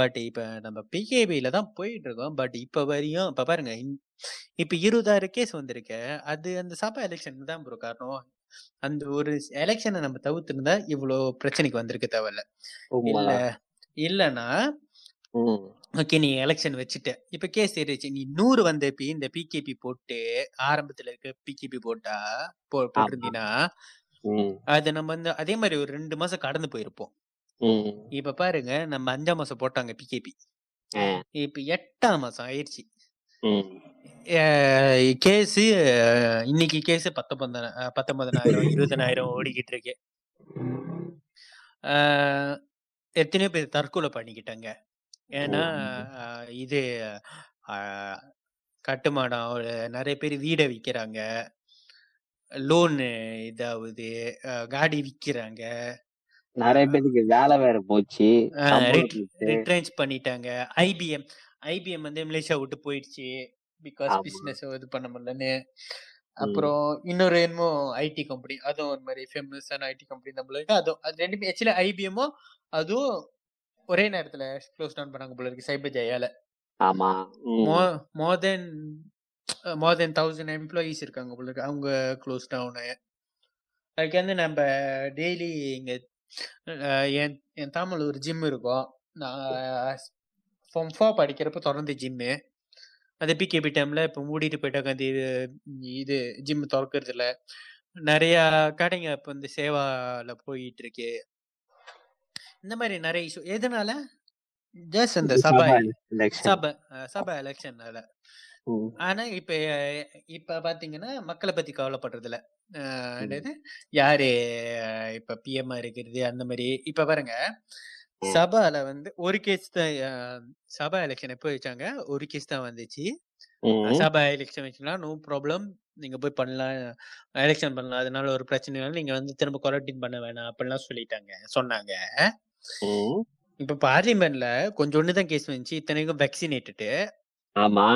பட் இப்போ நம்ம பிகேபியில தான் போயிட்டு இருக்கோம். பட் இப்போ வரையும் இப்போ பாருங்க இப்போ இருபதாயிரம் கேஸ் வந்திருக்கு. அது அந்த சபா எலெக்ஷன் தான் ப்ரோ காரணம். அந்த ஒரு எலெக்ஷனை நம்ம தவிர்த்திருந்தா இவ்வளோ பிரச்சனைக்கு வந்திருக்க தேவையில்ல. இல்ல. இல்லைன்னா. ஓகே நீ எலெக்ஷன் வச்சுட்ட. இப்ப கேஸ் ஏறிச்சு நீ நூறு வந்த பி இந்த பிகேபி போட்டு ஆரம்பத்துல இருக்க பிகேபி போட்டா போட்டிருந்தீங்கன்னா. அது நம்ம வந்து அதே மாதிரி ஒரு ரெண்டு மாசம் கடந்து போயிருப்போம். இப்ப பாருங்க நம்ம அஞ்சாம் மாசம் போட்டாங்க பிகேபி. இப்ப எட்டாம் மாசம் ஆயிடுச்சு. கேஸ் இன்னைக்கு கேஸ் பத்தொன்பது பத்தொன்பதனாயிரம் இருபதனாயிரம் ஓடிக்கிட்டு இருக்கு. எத்தனையோ பேர் தற்கொலை பண்ணிக்கிட்டாங்க. ஏன்னா இது கட்டுமானம் நிறைய பேர் வீடை விற்கிறாங்க லோனு இதாகுது ஆஹ் காடி விற்கிறாங்க நிறைய பேருக்கு வேலை வேற போச்சு. ரிட்ரென்ச் பண்ணிட்டாங்க ஐபிஎம் ஐபிஎம் வந்து மலேசியா விட்டு போயிடுச்சு பிகாஸ். பிசினஸ் இது பண்ண முடியலன்னு அப்புறம் இன்னொரு என்னமோ ஐடி கம்பெனி அதுவும் ஒரு மாதிரி ஃபேமஸான ஐடி கம்பெனி நம்மள இருக்கு அதுவும் அது ரெண்டுமே ஆக்சுவலி ஐபிஎம்மும் அதுவும் ஒரே நேரத்துல க்ளோஸ் டவுன் பண்ணாங்க போல இருக்கு சைபர் ஜெயால ஆமா ம். மோர் தென் மோர் தென் தௌசண்ட் எம்ப்ளாயீஸ் இருக்காங்க போல இருக்கு. அவங்க க்ளோஸ் டவுனு அதுக்கு வந்து நம்ம டெய்லி இங்க என் என் தாமல் ஒரு ஜிம் இருக்கும். நான் ஃபார்ம் ஃபோர் படிக்கிறப்ப திறந்த ஜிம்மு அது பிகேபி டைம்ல இப்போ மூடிட்டு போயிட்டாங்க அந்த இது இது ஜிம் திறக்கிறது இல்ல. நிறைய கடைங்க இப்போ வந்து சேவால போயிட்டு இருக்கு இந்த மாதிரி நிறைய இஷ்யூ எதனால? ஜஸ்ட் அந்த சபா. election. சபை சபை எலெக்ஷன்னால ம். ஆனா இப்ப இப்ப பாத்தீங்கன்னா மக்களை பத்தி கவலைப்படுறது இல்ல என்னது? யாரு இப்ப பிஎம் இருக்கிறது அந்த மாதிரி இப்ப பாருங்க ம். சபால வந்து ஒரு கேஸ் தான் சபா எலெக்ஷன் எப்போ வச்சாங்க? ஒரு கேஸ் தான் வந்துச்சு. ம். சபா எலெக்ஷன் வச்சுக்கலாம் நோ ப்ராப்ளம் நீங்க போய் பண்ணலாம். எலெக்ஷன் பண்ணலாம். அதனால ஒரு பிரச்சனை இல்லை நீங்க வந்து திரும்ப குவாரண்டைன் பண்ண வேணாம். அப்படிலாம் சொல்லிட்டாங்க சொன்னாங்க. ம். இப்ப பார்லிமெண்ட்ல கொஞ்சோண்டு தான் கேஸ் வந்துச்சு. இத்தனைக்கும் வேக்சினேட்டடு ஆமா.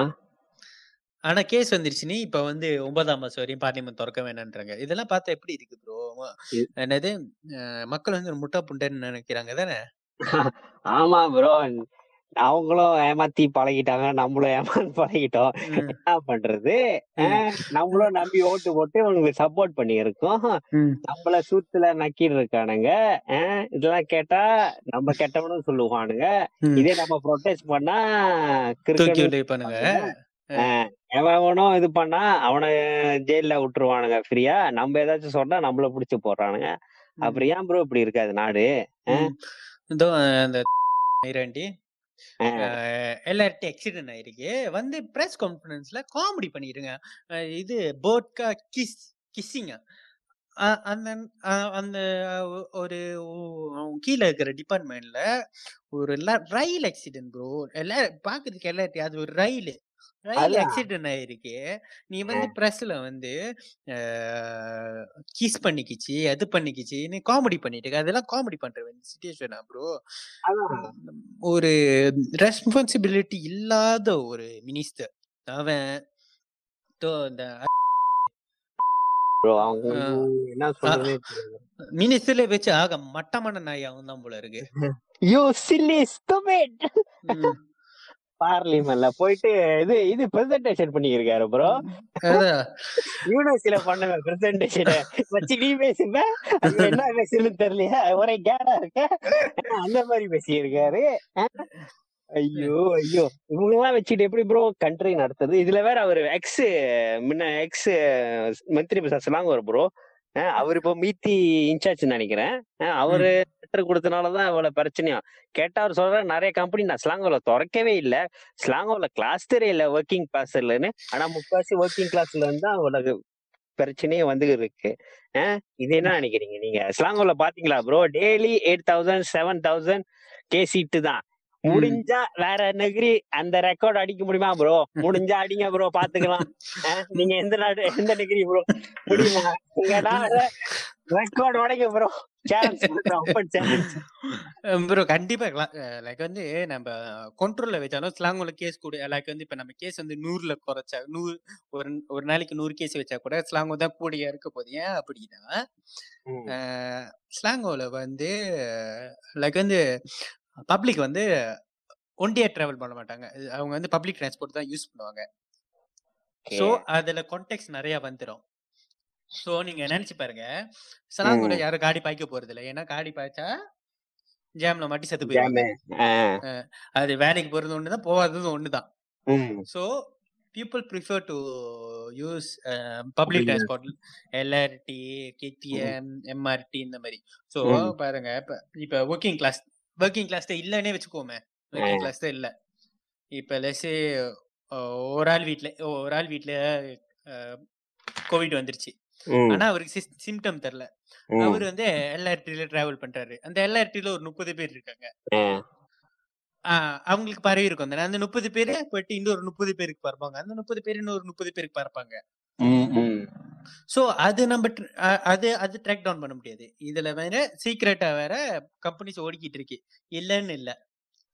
ஆனா கேஸ் வந்துருச்சுன்னு இப்ப வந்து ஒன்பதாம் மாசம் வரையும் பார்லிமெண்ட் திறக்க வேணான்றாங்க இதெல்லாம் பார்த்தா எப்படி இருக்கு ப்ரோ என்னது? மக்கள் வந்து ஒரு முட்டா புண்டைன்னு நினைக்கிறாங்க. தானே ஆமா ப்ரோ அவங்களும் ஏமாத்தி பழகிட்டாங்க. நம்மளும் ஏமாத்தி பழகிட்டோம். என்ன பண்றது? நம்மளும் நம்பி ஓட்டு போட்டு உனக்கு சப்போர்ட் பண்ணியிருக்கோம். ம். நம்மள சூத்துல நக்கிட்டு இருக்கானுங்க ஆஹ் இதெல்லாம் கேட்டா நம்ம கெட்டவனும் சொல்லுவானுங்க. இதே நம்ம ப்ரொடெஸ்ட் பண்ணா விட்டு பண்ணுங்க ஆஹ் எவனும் இது பண்ணா அவனை ஜெயில விட்டுருவானுங்க. ஃப்ரீயா? நம்ம ஏதாச்சும் சொன்னா நம்மள புடிச்சு போடுறானுங்க. அப்புறம் ஏன் ப்ரோ இப்படி இருக்காது நாடு. இதோ அந்த ஐராண்டி எல்லார்ட்டும் ஆக்சிடென்ட் ஆயிருக்கு வந்து பிரஸ் கான்ஃபரன்ஸ்ல காமெடி பண்ணிருங்க. அஹ் இது போட்கா கிஸ் கிஸ்ஸிங்க அந்த அந்த ஒரு கீழே இருக்கிற டிபார்ட்மெண்ட்ல ஒரு ரயில் ஆக்சிடென்ட் ப்ரோ எல்லா பாக்குறதுக்கு எல்லார்ட்டையும் அது ஒரு ரயில். ரயில். ஆக்சிடென்ட் ஆயிருக்கு. நீ வந்து பிரஸ்ல வந்து கிஸ் பண்ணிக்கிச்சு அது பண்ணிக்கிச்சுன்னு காமெடி பண்ணிட்டு இருக்க. அதெல்லாம் காமெடி பண்ற சுச்சுவேஷனா ப்ரோ. ஒரு ரெஸ்பான்சிபிலிட்டி இல்லாத ஒரு மினிஸ்டர் அவன் இந்த மினிஸ்டர்ல வச்சு ஆக மட்டமான நாய் அவன் தான் போல இருக்கு. யூ சில்லி ஸ்டூபிட் ம். பார்லிமெண்ட்ல போயிட்டு இது இது பிரசன்டேஷன் பண்ணியிருக்காரு ப்ரோ. யூனிவர்சிட்டியில பண்ண பிரசன்டேஷன் வச்சு நீ அது என்ன பேசுன்னு தெரியலையா. ஒரே கேடா இருக்க. அந்த மாதிரி பேசியிருக்காரு. ஐயோ ஐயோ. இவங்க எல்லாம் வச்சுட்டு எப்படி ப்ரோ கண்ட்ரி நடத்துது? இதுல வேற அவர் எக்ஸ் முன்ன எக்ஸ் மந்திரி பிரசாத் ஒரு ப்ரோ அவர் இப்போ மீத்தி இன்சார்ஜ் நினைக்கிறேன். அவரு லெட்டர் கொடுத்தனாலதான் இவ்வளவு பிரச்சனையா? கேட்டா அவர் சொல்ற நிறைய கம்பெனி நான் ஸ்லாங்கோல திறக்கவே இல்ல. ஸ்லாங்கோல கிளாஸ் தெரியல ஒர்க்கிங் கிளாஸ்லன்னு ஆனா முக்காசி ஒர்க்கிங் கிளாஸ்ல இருந்தா அவளுக்கு பிரச்சனையே வந்து இருக்கு இது என்ன நினைக்கிறீங்க? நீங்க ஸ்லாங்கோல பாத்தீங்களா bro daily eight thousand seven thousand K சீட்டு தான். முடிஞ்சா வேற நெகிரி அந்த ரெக்கார்ட் அடிக்க முடியுமா ப்ரோ முடிஞ்சா அடிங்க ப்ரோ பாத்துக்கலாம். நீங்க எந்த நாடு எந்த நெகிரி ப்ரோ முடியுமா? இங்க ரெக்கார்ட் உடைங்க ப்ரோ ப்ரோ கண்டிப்பா லைக் வந்து நம்ம கண்ட்ரோல்ல வச்சாலும் ஸ்லாங்கோல கேஸ் கூட லைக் வந்து இப்ப நம்ம கேஸ் வந்து நூறுல குறைச்சா நூறு ஒரு ஒரு நாளைக்கு நூறு கேஸ் வச்சா கூட ஸ்லாங்கோ தான் கூடிய இருக்க போகுது. ஏன் அப்படின்னா ஸ்லாங்கோல வந்து லைக் வந்து பப்ளிக் வந்து ஒண்டியா டிராவல் பண்ண மாட்டாங்க. அவங்க வந்து பப்ளிக் டிரான்ஸ்போர்ட் தான் யூஸ் பண்ணுவாங்க. ஸோ அதுல கான்டெக்ட் நிறைய வந்துடும் ஸோ நீங்க நினைச்சு பாருங்க. ஸ்லாங்கோல ம். யாரும் காடி பாய்க்க போறது இல்லை. ஏன்னா காடி பாய்ச்சா ஜாம்ல மாட்டி செத்து போயிருவாங்க அது வேலைக்கு போறது ஒண்ணுதான் போகாதது ஒண்ணுதான். So people prefer to use public Public transport LRT KTM MRT இந்த மாதிரி. ஸோ. பாருங்க. இப்ப இப்ப ஒர்க்கிங் கிளாஸ் ஒர்க்கிங் கிளாஸ் இல்லைன்னே வச்சுக்கோமே. ஒர்க்கிங். கிளாஸ் தான் இல்ல. இப்ப லெஸே ஒரு ஆள் வீட்ல ஒரு ஆள் வீட்ல கோவிட் வந்துருச்சு. ஆனா அவருக்கு சிம்டம் தெரியல அவர் வந்து எல்ஆர்டில டிராவல் பண்றாரு. அந்த எல்ஆர்டில ஒரு முப்பது பேர் இருக்காங்க. ஆஹ் அவங்களுக்கு பரவி இருக்கும். தானே அந்த முப்பது பேரு போயிட்டு இன்னொரு முப்பது பேருக்கு பரப்பாங்க. அந்த முப்பது பேர் இன்னொரு முப்பது பேருக்கு பரப்பாங்க. சோ அது நம்ம அது அது ட்ராக் டவுன் பண்ண முடியாது. இதுல வேற சீக்கிரட்டா வேற கம்பெனிஸ் ஓடிக்கிட்டு இருக்கு. இல்லன்னு இல்ல.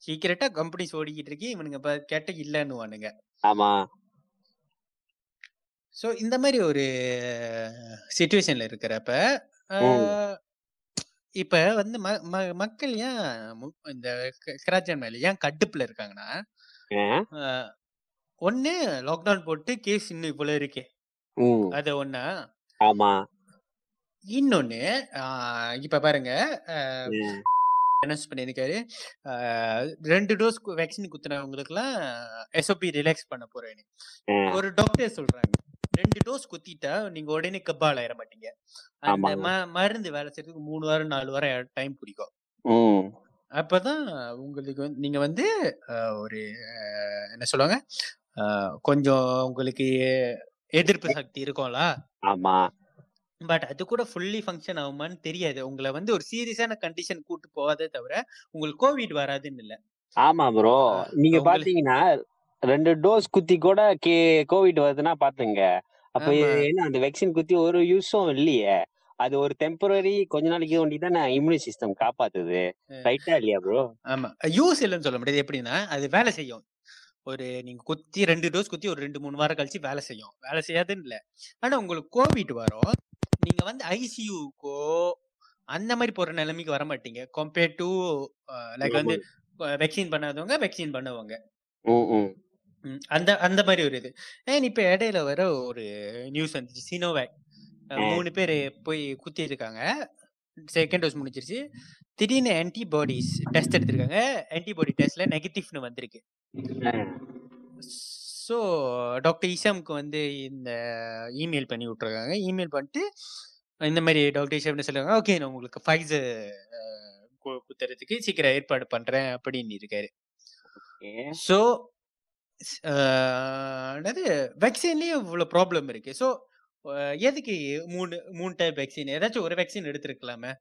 சீக்கிரட்டா கம்பெனிஸ் ஓடிக்கிட்டு இருக்கு. இவனுங்க கேட்ட இல்லன்னு வானுங்க ஆமா. சோ இந்த மாதிரி ஒரு சுச்சுவேஷன்ல இருக்கிறப்ப இப்ப வந்து மக்கள் ஏன் இந்த கிராச்சன் மேல ஏன் கடுப்புல இருக்காங்கன்னா ஒண்ணு லாக்டவுன் போட்டு கேஸ் இன்னும் இவ்வளவு இருக்கு. ம். அது ஒண்ணா ஆமா இன்னொன்னு ஆஹ், இப்ப பாருங்க ஆஹ், ம். அனௌன்ஸ் பண்ணியிருக்காரு ஆஹ், ரெண்டு டோஸ் வேக்சின் குத்துனவங்களுக்குலாம் எஸ்ஓபி ரிலாக்ஸ் பண்ண போறேன்னு. ஒரு டாக்டர் சொல்றாங்க ரெண்டு டோஸ் குத்திட்டா நீங்க உடனே கப்பால் ஆயிட மாட்டீங்க அந்த ஆமாங்க. ம- மருந்து வேலை செய்யறதுக்கு மூணு வாரம் நாலு வாரம் டைம் பிடிக்கும் ம். அப்பதான் உங்களுக்கு வந்து நீங்க வந்து ஒரு ஆஹ், என்ன சொல்லுவாங்க ஆஹ், கொஞ்சம் உங்களுக்கு எதிர்ப்பு சக்தி இருக்கும்ல? ஆமா. பட் அது கூட ஃபுல்லி ஃபங்க்ஷன் ஆகுமான்னு தெரியாது. உங்களை வந்து ஒரு சீரியஸான கண்டிஷன் கூட்டு போகாதே தவிர உங்களுக்கு கோவிட் வராதுன்னு இல்ல. ஆமா ப்ரோ. நீங்க பாத்தீங்கன்னா ரெண்டு டோஸ் குத்தி கூட கே கோவிட் வருதுன்னா பாத்துங்க. அப்ப. என்ன அந்த வேக்சின் குத்தி ஒரு யூஸும் இல்லையே. அது ஒரு டெம்பரரி கொஞ்ச நாளைக்கு ஒண்டி தானே இம்யூனி சிஸ்டம் காப்பாத்துது. ரைட்டா இல்லையா ப்ரோ? ஆமா. யூஸ் இல்லைன்னு சொல்ல முடியாது. எப்படின்னா அது வேலை செய்யும். ஒரு நீங்க குத்தி ரெண்டு டோஸ் குத்தி ஒரு ரெண்டு மூணு வாரம் கழிச்சு வேலை செய்யும். வேலை செய்யாதுன்னு இல்ல. ஆனா உங்களுக்கு கோவிட் வரும். நீங்க வந்து ஐசியூக்கோ அந்த மாதிரி போற நிலைமைக்கு வர மாட்டீங்க. கம்பேர்ட் டு லைக் வந்து வெக்சின் பண்ணாதவங்க வெக்சின் பண்ணுவாங்க. அந்த அந்த மாதிரி ஒரு இது. ஏன் இப்ப இடையில வர ஒரு நியூஸ் வந்துச்சு. சினோவேக். மூணு பேர் போய் குத்தி இருக்காங்க. செகண்ட் டோஸ் முடிஞ்சிருச்சு. திடீர்னு ஆன்டிபாடிஸ் டெஸ்ட் எடுத்திருக்காங்க. ஆன்டிபாடி டெஸ்ட்ல நெகட்டிவ்னு வந்திருக்கு. ஸோ டாக்டர் இஷாமுக்கு வந்து இந்த இமெயில் பண்ணி விட்ருக்காங்க இமெயில் பண்ணிட்டு இந்த மாதிரி டாக்டர் இஷாம்னு சொல்லுவாங்க ஓகே நான் உங்களுக்கு ஃபைசர் குத்துறதுக்கு சீக்கிரம் ஏற்பாடு பண்றேன் அப்படின்னு இருக்காரு. ஸோ என்னது வேக்சின்லயும் இவ்வளவு ப்ராப்ளம் இருக்கு. ஸோ எதுக்கு மூணு மூணு டைப் வேக்சின் ஏதாச்சும் ஒரு வேக்சின் எடுத்திருக்கலாமே.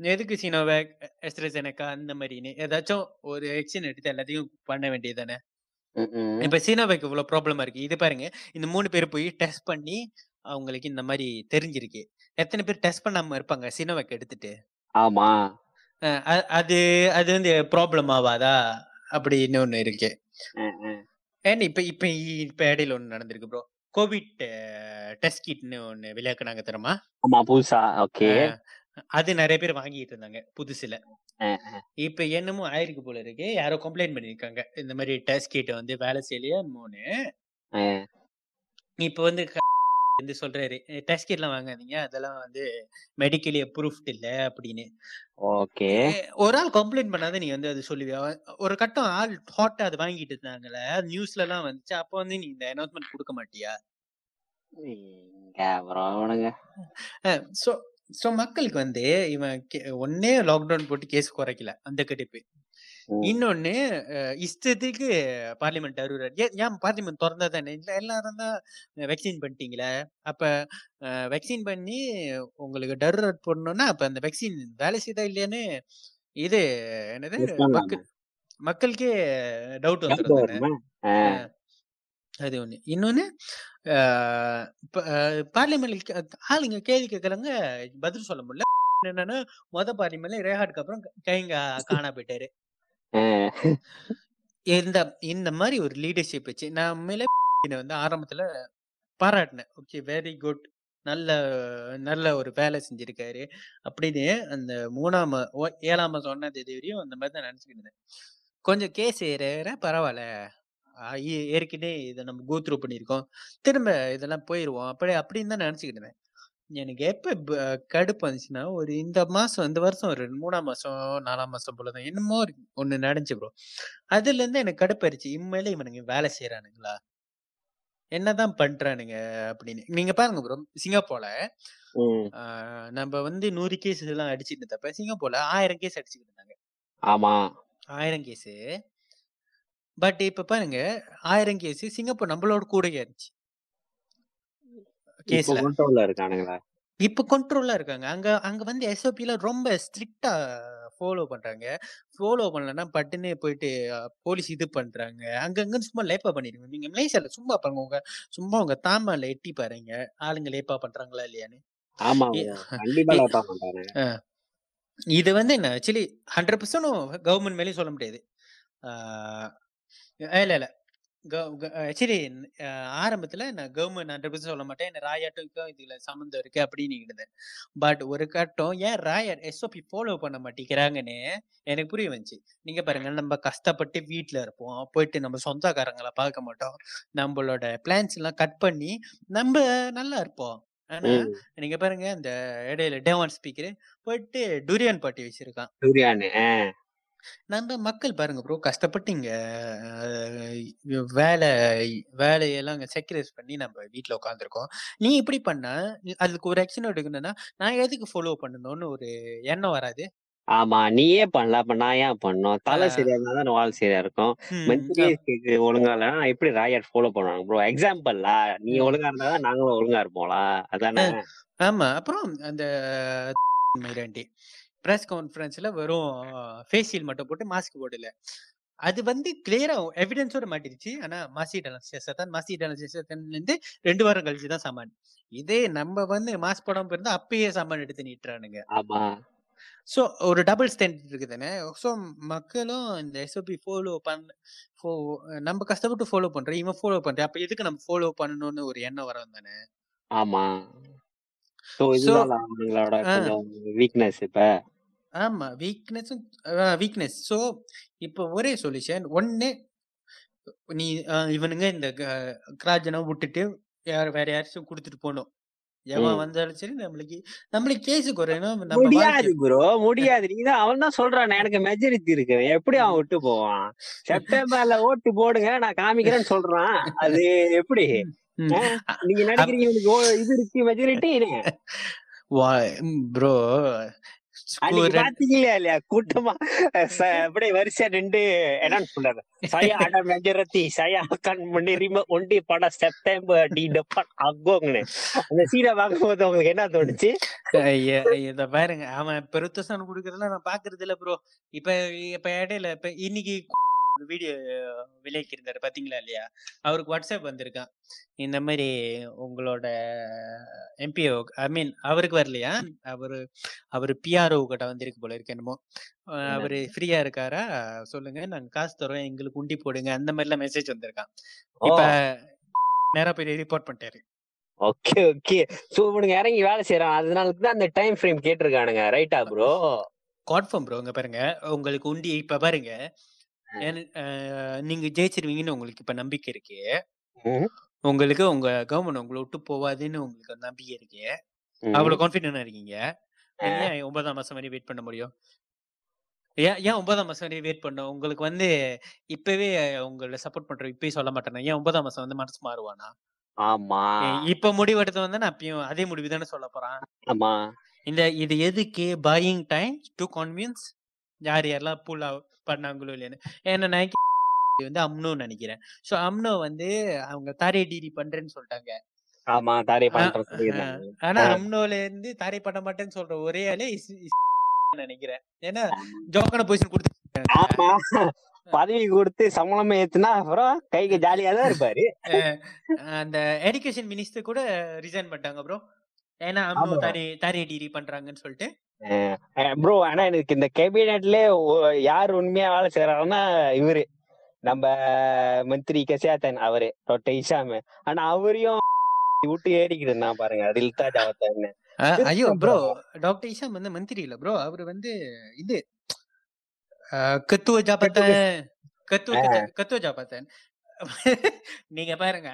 எதுக்கு சினோவேக் எஸ்ட்ரசெனக்கா அந்த மாதிரின்னு ஏதாச்சும் ஒரு வேக்சின் எடுத்து எல்லாத்தையும் பண்ண வேண்டியது தானே இப்ப சீனோவேக் இவ்வளவு ப்ராப்ளமா இருக்கு. இது பாருங்க இந்த மூணு பேர் போய் டெஸ்ட் பண்ணி அவங்களுக்கு இந்த மாதிரி தெரிஞ்சிருக்கு. எத்தனை பேர் டெஸ்ட் பண்ணாம இருப்பாங்க சீனோவேக் எடுத்துட்டு? ஆமா. அது அது வந்து ப்ராப்ளம் ஆகாதா அப்படின்னு ஒண்ணு இருக்கு. ஏன்னா இப்ப இப்ப இப்ப இடையில ஒண்ணு நடந்திருக்கு ப்ரோ கோவிட் டெஸ்ட் கிட்னு ஒண்ணு விளையாக்குனாங்க தெரியுமா? ஆமா புதுசா. ஓகே. அது நிறைய பேர் வாங்கிட்டு இருந்தாங்க புதுசுல. இப்ப என்னமோ ஆயிருக்கு போல இருக்கு யாரோ கம்ப்ளைண்ட் பண்ணிருக்காங்க. இந்த மாதிரி டெஸ்ட் கிட் வந்து வேலை செய்யலையா மூணு. இப்ப வந்து வந்து சொல்றாரு டெஸ்ட் கிட்லாம் வாங்காதீங்க அதெல்லாம் வந்து மெடிக்கலி அப்ரூவ்ட் இல்ல அப்படின்னு. ஓகே. ஒரு ஆள் கம்ப்ளைண்ட் பண்ணாத நீ வந்து அது சொல்லுவியா? ஒரு கட்டம் ஆள் ஹாட்டா அது வாங்கிட்டு இருந்தாங்கல்ல நியூஸ்ல எல்லாம் வந்துச்சு அப்ப வந்து நீ இந்த அனௌன்ஸ்மெண்ட் கொடுக்க மாட்டியா? அவனுங்க. சோ மக்களுக்கு வந்து இவன் ஒண்ணே லாக்டவுன் போட்டு கேஸ் குறைக்கல அந்த கடுப்பு. இன்னொன்னு இஷ்டத்துக்கு பார்லிமெண்ட் அறுவரார் ஏன் பார்லிமெண்ட் திறந்தா தானே இல்ல எல்லாரும் தான் வேக்சின் பண்ணிட்டீங்களே அப்ப வேக்சின் பண்ணி உங்களுக்கு டருரட் போடணும்னா அப்ப அந்த வேக்சின் வேலை செய்தா இல்லையான்னு இது என்னது? மக்கள் மக்களுக்கே டவுட் வந்துடும்? அஹ். அது ஒண்ணு. இன்னொன்னு பார்லிமெண்ட் ஆளுங்க கேள்வி கேட்கறாங்க பதில் சொல்ல முடியல. என்னன்னா மொத பார்லிமெண்ட்ல ரேஹாட்க்கு அப்புறம் கைங்க காணா போயிட்டாரு. இந்த இந்த மாதிரி ஒரு லீடர்ஷிப் வச்சு நான் உண்மையிலே வந்து ஆரம்பத்துல பாராட்டினேன். ஓகே வெரி குட் நல்ல நல்ல ஒரு வேலை செஞ்சிருக்காரு. அப்படின்னு அந்த மூணாம் ஏழாம் ஒன்னாம் தேதி வரையும் அந்த மாதிரி தான் நினைச்சுக்கிட்டு இருந்தேன். கொஞ்சம் கேஸ் ஏற பரவாயில்ல. ஆ, ஏற்கனவே இதை நம்ம கோத்ரூ பண்ணியிருக்கோம். திரும்ப இதெல்லாம் போயிடுவோம் அப்படி அப்படின்னு தான் நினைச்சுக்கிட்டு இருந்தேன். எனக்கு எப்ப ப- கடுப்பு வந்துச்சுன்னா ஒரு இந்த மாசம் இந்த வருஷம் ஒரு மூணாம் மாசம் நாலாம் மாசம் போலதான் என்னமோ ஒரு ஒண்ணு நடந்துச்சு ப்ரோ அதுல இருந்து எனக்கு கடுப்பாயிருச்சு. இம்மையில இவனுங்க வேலை செய்யறானுங்களா என்னதான் பண்றானுங்க அப்படின்னு. நீங்க பாருங்க ப்ரோ சிங்கப்பூர்ல ம். ஆஹ் நம்ம வந்து நூறு கேஸ் எல்லாம் அடிச்சிட்டு இருந்தப்ப சிங்கப்பூர்ல ஆயிரம் கேஸ் அடிச்சுக்கிட்டு இருந்தாங்க. ஆமா. ஆயிரம் கேஸ் பட் இப்ப பாருங்க ஆயிரம் கேஸ் சிங்கப்பூர் நம்மளோட கூடயே இருந்துச்சு. கேஸ்ல. கண்ட்ரோல்ல இருக்கானுங்களா? இப்ப கண்ட்ரோலா இருக்காங்க. அங்க அங்க வந்து எஸ்ஓபில ரொம்ப ஸ்ட்ரிக்டா ஃபாலோ பண்றாங்க. ஃபாலோ பண்ணலன்னா பட்டுன்னு போயிட்டு போலீஸ் இது பண்றாங்க. அங்கங்க சும்மா லேப்பா பண்ணிருங்க நீங்க மலேசியால சும்மா பாருங்க உங்க சும்மா உங்க தாமால எட்டி பாருங்க. ஆளுங்க லேப்பா பண்றாங்களா இல்லையான்னு. இது வந்து என்ன ஆக்சுவலி ஹண்ட்ரட் பர்சன்ட் கவர்மெண்ட் மேலேயும் சொல்ல முடியாது. இல்ல இல்ல. ஆக்சுவலி ஆரம்பத்துல நான் கவர்மெண்ட் ஹண்ட்ரட் பர்சன்ட் சொல்ல மாட்டேன். என்ன ராயாட்டுக்கும் இதுல சம்மந்தம் இருக்கு அப்படின்னு இருந்தேன் பட் ஒரு கட்டம் ஏன் ராயர் எஸ்ஓபி ஃபாலோ பண்ண மாட்டேங்கிறாங்கன்னு எனக்கு புரிய வந்துச்சு. நீங்க பாருங்க நம்ம கஷ்டப்பட்டு வீட்ல இருப்போம். போயிட்டு நம்ம சொந்தக்காரங்களை பார்க்க மாட்டோம். நம்மளோட பிளான்ஸ் எல்லாம் கட் பண்ணி நம்ம நல்லா இருப்போம். ஆனா. நீங்க பாருங்க இந்த இடையில டேவான் ஸ்பீக்கர் போயிட்டு டூரியான் பார்ட்டி வச்சிருக்கான். நம்ம மக்கள் பாருங்க ப்ரோ கஷ்டப்பட்டு இங்க அஹ், வேலை வேலையெல்லாம் செக்யூரைஸ் பண்ணி நம்ம வீட்ல உட்காந்துருக்கோம் நீ இப்படி பண்ணா அதுக்கு ஒரு ஆக்ஷன் எடுக்கணும்னா நான் எதுக்கு ஃபாலோ பண்ணணும்னு ஒரு எண்ணம் வராது? ஆமா நீயே பண்ணல அப்ப நான் ஏன் பண்ணோம் தலை சரியா இருந்தா தான் வாழ் சரியா இருக்கும். ம், அப்- ஒழுங்கா இல்லைன்னா எப்படி ராயட் ஃபாலோ பண்ணுவாங்க ப்ரோ எக்ஸாம்பிள்ல நீ ம். ஒழுங்கா இருந்தா தான் நாங்களும் ஒழுங்கா இருப்போம்ல. அதானே? அஹ், ஆமா. அப்புறம் அந்த மைராண்டி. பிரஸ் கான்ஃபரன்ஸ்ல வெறும் ஃபேஷியல் மட்டும் போட்டு மாஸ்க் போடல. அது வந்து கிளியரா எவிடன்ஸோட மாட்டிருச்சு. ஆனா மாசி டலன் மாசி டலன் இருந்து ரெண்டு வாரம் கழிச்சு தான் சாமான். இதே நம்ம வந்து மாஸ்க் போடாம போயிருந்தா அப்பயே சாமான் எடுத்து நீட்டுறானுங்க. ஆமா. ஸோ ஒரு டபுள் ஸ்டாண்டர்ட் தானே? ஸோ மக்களும் இந்த எஸ்ஓபி ஃபாலோ பண்ண ஃபோ நம்ம கஷ்டப்பட்டு ஃபாலோ பண்றோம் இவன் ஃபாலோ பண்றேன். அப்ப எதுக்கு நம்ம ஃபாலோ பண்ணணும்னு ஒரு எண்ணம் வரும் தானே? ஆமா. ஸோ இதுதான் அவங்களோட வீக்னஸ் இப்ப. ஆமா. வீக்னஸ் வீக்னஸ் ஸோ இப்போ ஒரே சொல்யூஷன் ஒண்ணு நீ அஹ், இவனுங்க இந்த கிராஜனை விட்டுட்டு யார் வேற யாராச்சும் கொடுத்துட்டு போகணும் எவன் ம். வந்தாலும் சரி நம்மளுக்கு நம்மளுக்கு கேஸு குறையணும். நம்ம முடியாது ப்ரோ முடியாது. நீ தான் அவன் தான் சொல்றான் எனக்கு மெஜாரிட்டி இருக்கு. எப்படி அவன் விட்டு போவான்? செப்டம்பர்ல ஓட்டு போடுங்க நான் காமிக்கிறேன்னு சொல்றான். அது எப்படி. ஆ? நீங்க நினைக்கிறீங்க இவனுக்கு ஓ- இது இருக்கு மெஜாரிட்டி ப்ரோ பாத்தீங்களா இல்லையா? கூட்டமா அப்படியே வரிசையா நின்று என்னன்னு சொல்றாரு ada majority saya akan menerima undi pada September di depan Agong அந்த சீனை பார்க்கும்போது உங்களுக்கு என்ன தோணுச்சு? இத பாருங்க. அவன் பெருத்தசான் குடுக்கறதெல்லாம் நான் பாக்குறது இல்ல ப்ரோ இப்ப இப்ப இடையில இப்ப இன்னைக்கு வீடியோ விலைக்கு இருந்தாரு பாத்தீங்களா இல்லையா? அவருக்கு வாட்ஸ்அப் வந்திருக்கான் இந்த மாதிரி உங்களோட எம்பிஓ ஐ மீன் அவருக்கு வரலையா? அவரு அவரு பிஆர்ஓ கிட்ட வந்திருக்கு போல இருக்கு என்னமோ. அவரு ஃப்ரீயா இருக்காரா? சொல்லுங்க நாங்க காசு தரோம் எங்களுக்கு உண்டி போடுங்க அந்த மாதிரி எல்லாம் மெசேஜ் வந்திருக்கான் இப்ப நேரா போய் ரிப்போர்ட் பண்ணிட்டாரு. Okay okay. சோ இவனுங்க இறங்கி வேலை செய்யறான் அதனால தான் அந்த டைம் ஃப்ரேம் கேட்டிருக்கானுங்க. ரைட்டா ப்ரோ கான்ஃபார்ம் ப்ரோ இங்க பாருங்க உங்களுக்கு உண்டி இப்ப பாருங்க. ஏன்னு- அஹ் நீங்க ஜெயிச்சிருவீங்கன்னு உங்களுக்கு இப்ப நம்பிக்கை இருக்கு. உங்களுக்கு உங்க கவர்மெண்ட் உங்களை விட்டு போவாதுன்னு உங்களுக்கு ஒரு நம்பிக்கை இருக்கு. அவ்வளவு கான்பிடண்டா இருக்கீங்க. நீங்க ஏன் ஒன்பதாம் மாசம் வரை வெயிட் பண்ண முடியும்? ஏன் ஏன் ஒன்பதாம் மாசம் வரை வெயிட் பண்ணோம் உங்களுக்கு வந்து இப்பவே உங்களை சப்போர்ட் பண்றோம் இப்பயே சொல்ல மாட்டேனா ஏன் ஒன்பதாம் மாசம் வந்து மனசு மாறுவானா? ஆமா. ஏன் இப்ப முடிவு எடுத்து வந்தா நான் அப்பயும் அதே முடிவு தானே சொல்ல போறான். ஆமா. இந்த இது எதுக்கு பையிங் டைம் டு கன்வின்ஸ் யார் யாரெல்லாம் புல் பண்ணாங்களோ இல்லைன்னு ஏன்னா நான் வந்து அம்னோ நினைக்கிறேன். ஸோ அம்னோ வந்து அவங்க தாரே டிடி பண்றேன்னு சொல்லிட்டாங்க. ஆமா தாரே ஆனா. அம்னோல இருந்து தாரை பண்ண மாட்டேன்னு சொல்ற ஒரே ஆளே நினைக்கிறேன். ஏன்னா ஜோக்கான பொசிஷன் கொடுத்துருக்காங்க. ஆமா. பதவி கொடுத்து சம்பளமே ஏத்துனா அப்புறம் கைக்கு ஜாலியா தான் இருப்பாரு. அந்த எஜுகேஷன் மினிஸ்டர் கூட ரிசைன் பண்ணிட்டாங்க ப்ரோ ஏன்னா அம்னோ. தாரே தாரே டிடி பண்றாங்கன்னு சொல்லிட்டு. ப்ரோ ஆனா எனக்கு இந்த கேபினெட்ல யார் உண்மையா வேலை செய்யறாருன்னா இவரு. நம்ம மந்திரி கசியாத்தன் அவரு டாக்டர் இஷாமு ஆனா அவரையும் விட்டு ஏறிக்கிட்டு இருந்தான் பாருங்க அதில்தா ஜாவத்தன் ஐயோ ப்ரோ டாக்டர் இஷாம் வந்து மந்திரி இல்ல ப்ரோ அவர் வந்து இது கத்துவ ஜாபத்தன் கத்துவ கத்த- கத்துவ ஜாபத்தன். நீங்க பாருங்க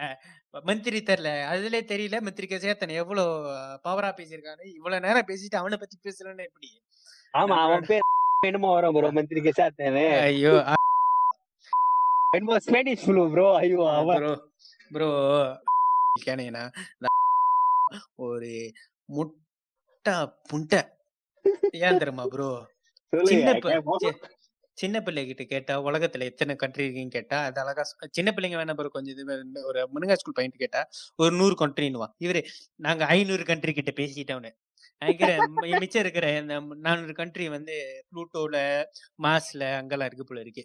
மந்திரி தெரியல அதுல தெரியல மந்திரி கசேத்தன் எவ்வளவு பவரா பேசியிருக்காரு இவ்வளவு நேரம் பேசிட்டு அவனை பத்தி பேசலன்னு எப்படி? ஆமா அவன் பேர் என்னமோ வரும் ப்ரோ மந்திரி கசியாத்தன் ஐயோ என்னமோ ஸ்பேனிஷ் ஃப்ளூ ப்ரோ ஐயோ அவன். ப்ரோ ப்ரோ கேனீங்கன்னா ஒரு முட்டா புண்டை ஏன் தெரியுமா ப்ரோ சின்ன சின்ன பிள்ளைகிட்ட கேட்டா உலகத்துல எத்தனை கண்ட்ரி இருக்குன்னு கேட்டா அது அழகா சொ- சின்ன பிள்ளைங்க வேணா பாரு கொஞ்சம் இது ஒரு முருங்கா ஸ்கூல் பையன் கேட்டா ஒரு நூறு கண்ட்ரின்னுவான் இவரு நாங்க ஐநூறு கண்ட்ரி கிட்ட பேசிட்டோம்னு நினைக்கிற மிச்சம் இருக்கிற இந்த நானூறு கண்ட்ரி வந்து ப்ளூட்டோல மாஸ்ல அங்கெல்லாம் இருக்கு போல இருக்கு.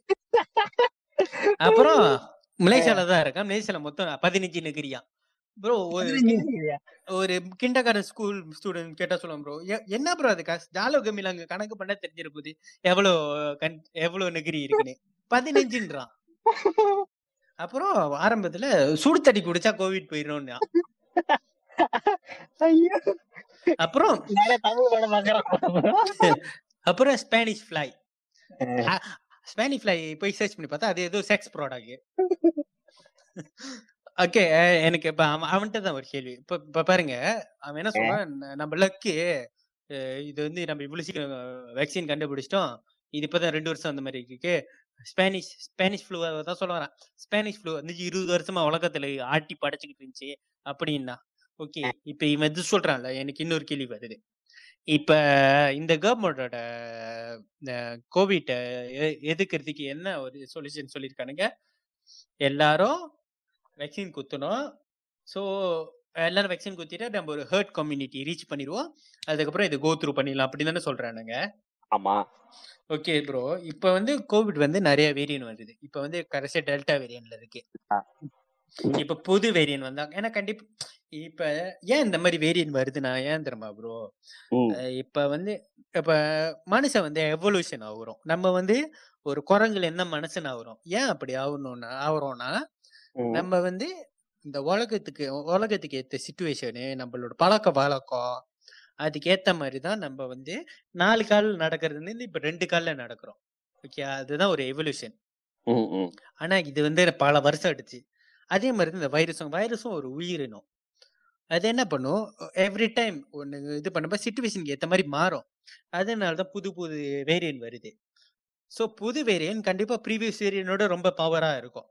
அப்புறம் மலேசியால தான் இருக்கான். மலேசியால மொத்தம் பதினஞ்சு நகரியா ப்ரோ ஒரு கிண்டகாரன் ஸ்கூல் ஸ்டூடெண்ட் கேட்டா சொல்லுவான் ப்ரோ என்ன ப்ரோ அது? காசு ஜாலோ கம்மியில அங்க கணக்கு பண்ண தெரிஞ்சிட போகுது எவ்வளவு எவ்வளவு நெகிரி இருக்குன்னு. பதினஞ்சுன்றான். அப்புறம் ஆரம்பத்துல சுடு தண்ணி குடிச்சா கோவிட் போயிடும்னா அப்புறம் அப்புறம் ஸ்பானிஷ் ஃப்ளை ஸ்பானிஷ் ஃப்ளை போய் சர்ச் பண்ணி பார்த்தா அது ஏதோ செக்ஸ் ப்ராடக்ட் ஓகே. எனக்கு இப்ப அவன் அவன்கிட்ட தான் ஒரு கேள்வி. இப்ப இப்ப பாருங்க. அவன் என்ன சொல்றான்? நம்ம லக்கு இது வந்து நம்ம இவ்வளவு சீக்கிரம் வேக்சின் கண்டுபிடிச்சிட்டோம். இது இப்பதான் ரெண்டு வருஷம் அந்த மாதிரி இருக்கு. ஸ்பானிஷ் ஸ்பானிஷ் ஃப்ளூ தான் சொல்ல வரான். ஸ்பானிஷ் ஃப்ளூ வந்து இருபது வருஷமா உலகத்துல ஆட்டி படைச்சுக்கிட்டு இருந்துச்சு அப்படின்னா. ஓகே. இப்ப இவன் இது சொல்றான்ல எனக்கு இன்னொரு கேள்வி வருது. இப்ப இந்த கவர்மெண்டோட கோவிட் எதுக்குறதுக்கு என்ன ஒரு சொல்யூஷன் சொல்லியிருக்கானுங்க? எல்லாரும் வேக்சின் குத்தணும். ஸோ எல்லாரும் வேக்சின் குத்திட்டு நம்ம ஒரு ஹர்ட் கம்யூனிட்டி ரீச் பண்ணிடுவோம். அதுக்கப்புறம் இது கோ த்ரூ பண்ணிடலாம் அப்படின்னு தானே சொல்றானுங்க. ஆமா. ஓகே ப்ரோ இப்போ வந்து கோவிட் வந்து நிறைய வேரியன்ட் வருது. இப்போ வந்து கடைசியா டெல்டா வேரியன்ட்ல இருக்கு. இப்ப புது வேரியன்ட் வந்தாங்க ஏன்னா கண்டிப்பா இப்ப ஏன் இந்த மாதிரி வேரியன்ட் வருதுன்னா ஏன் தெரியுமா ப்ரோ இப்ப வந்து இப்ப மனுஷன் வந்து எவல்யூஷன் ஆகுறோம். நம்ம வந்து ஒரு குரங்குல என்ன மனுஷன் ஆகுறோம்? ஏன் அப்படி ஆகணும்னா ஆகுறோம்னா. நம்ம வந்து இந்த உலகத்துக்கு உலகத்துக்கு ஏத்த சுச்சுவேஷனு நம்மளோட பழக்க வழக்கம் அதுக்கு ஏத்த மாதிரி தான் நம்ம வந்து நாலு கால் நடக்கிறதுல இருந்து இப்ப ரெண்டு கால்ல நடக்கிறோம். ஓகே அதுதான் ஒரு எவல்யூஷன். ஆனா இது வந்து பல வருஷம் எடுத்து அதே மாதிரி தான் இந்த வைரஸும் வைரஸும் ஒரு உயிரினம். அது என்ன பண்ணும்? எவ்ரி டைம் ஒன்று இது பண்ணும்போது சுச்சுவேஷனுக்கு ஏற்ற மாதிரி மாறும். அதனால தான் புது புது வேரியன்ட் வருது. ஸோ புது வேரியன்ட் கண்டிப்பாக ப்ரீவியஸ் வேரியனோட ரொம்ப பவராக இருக்கும்.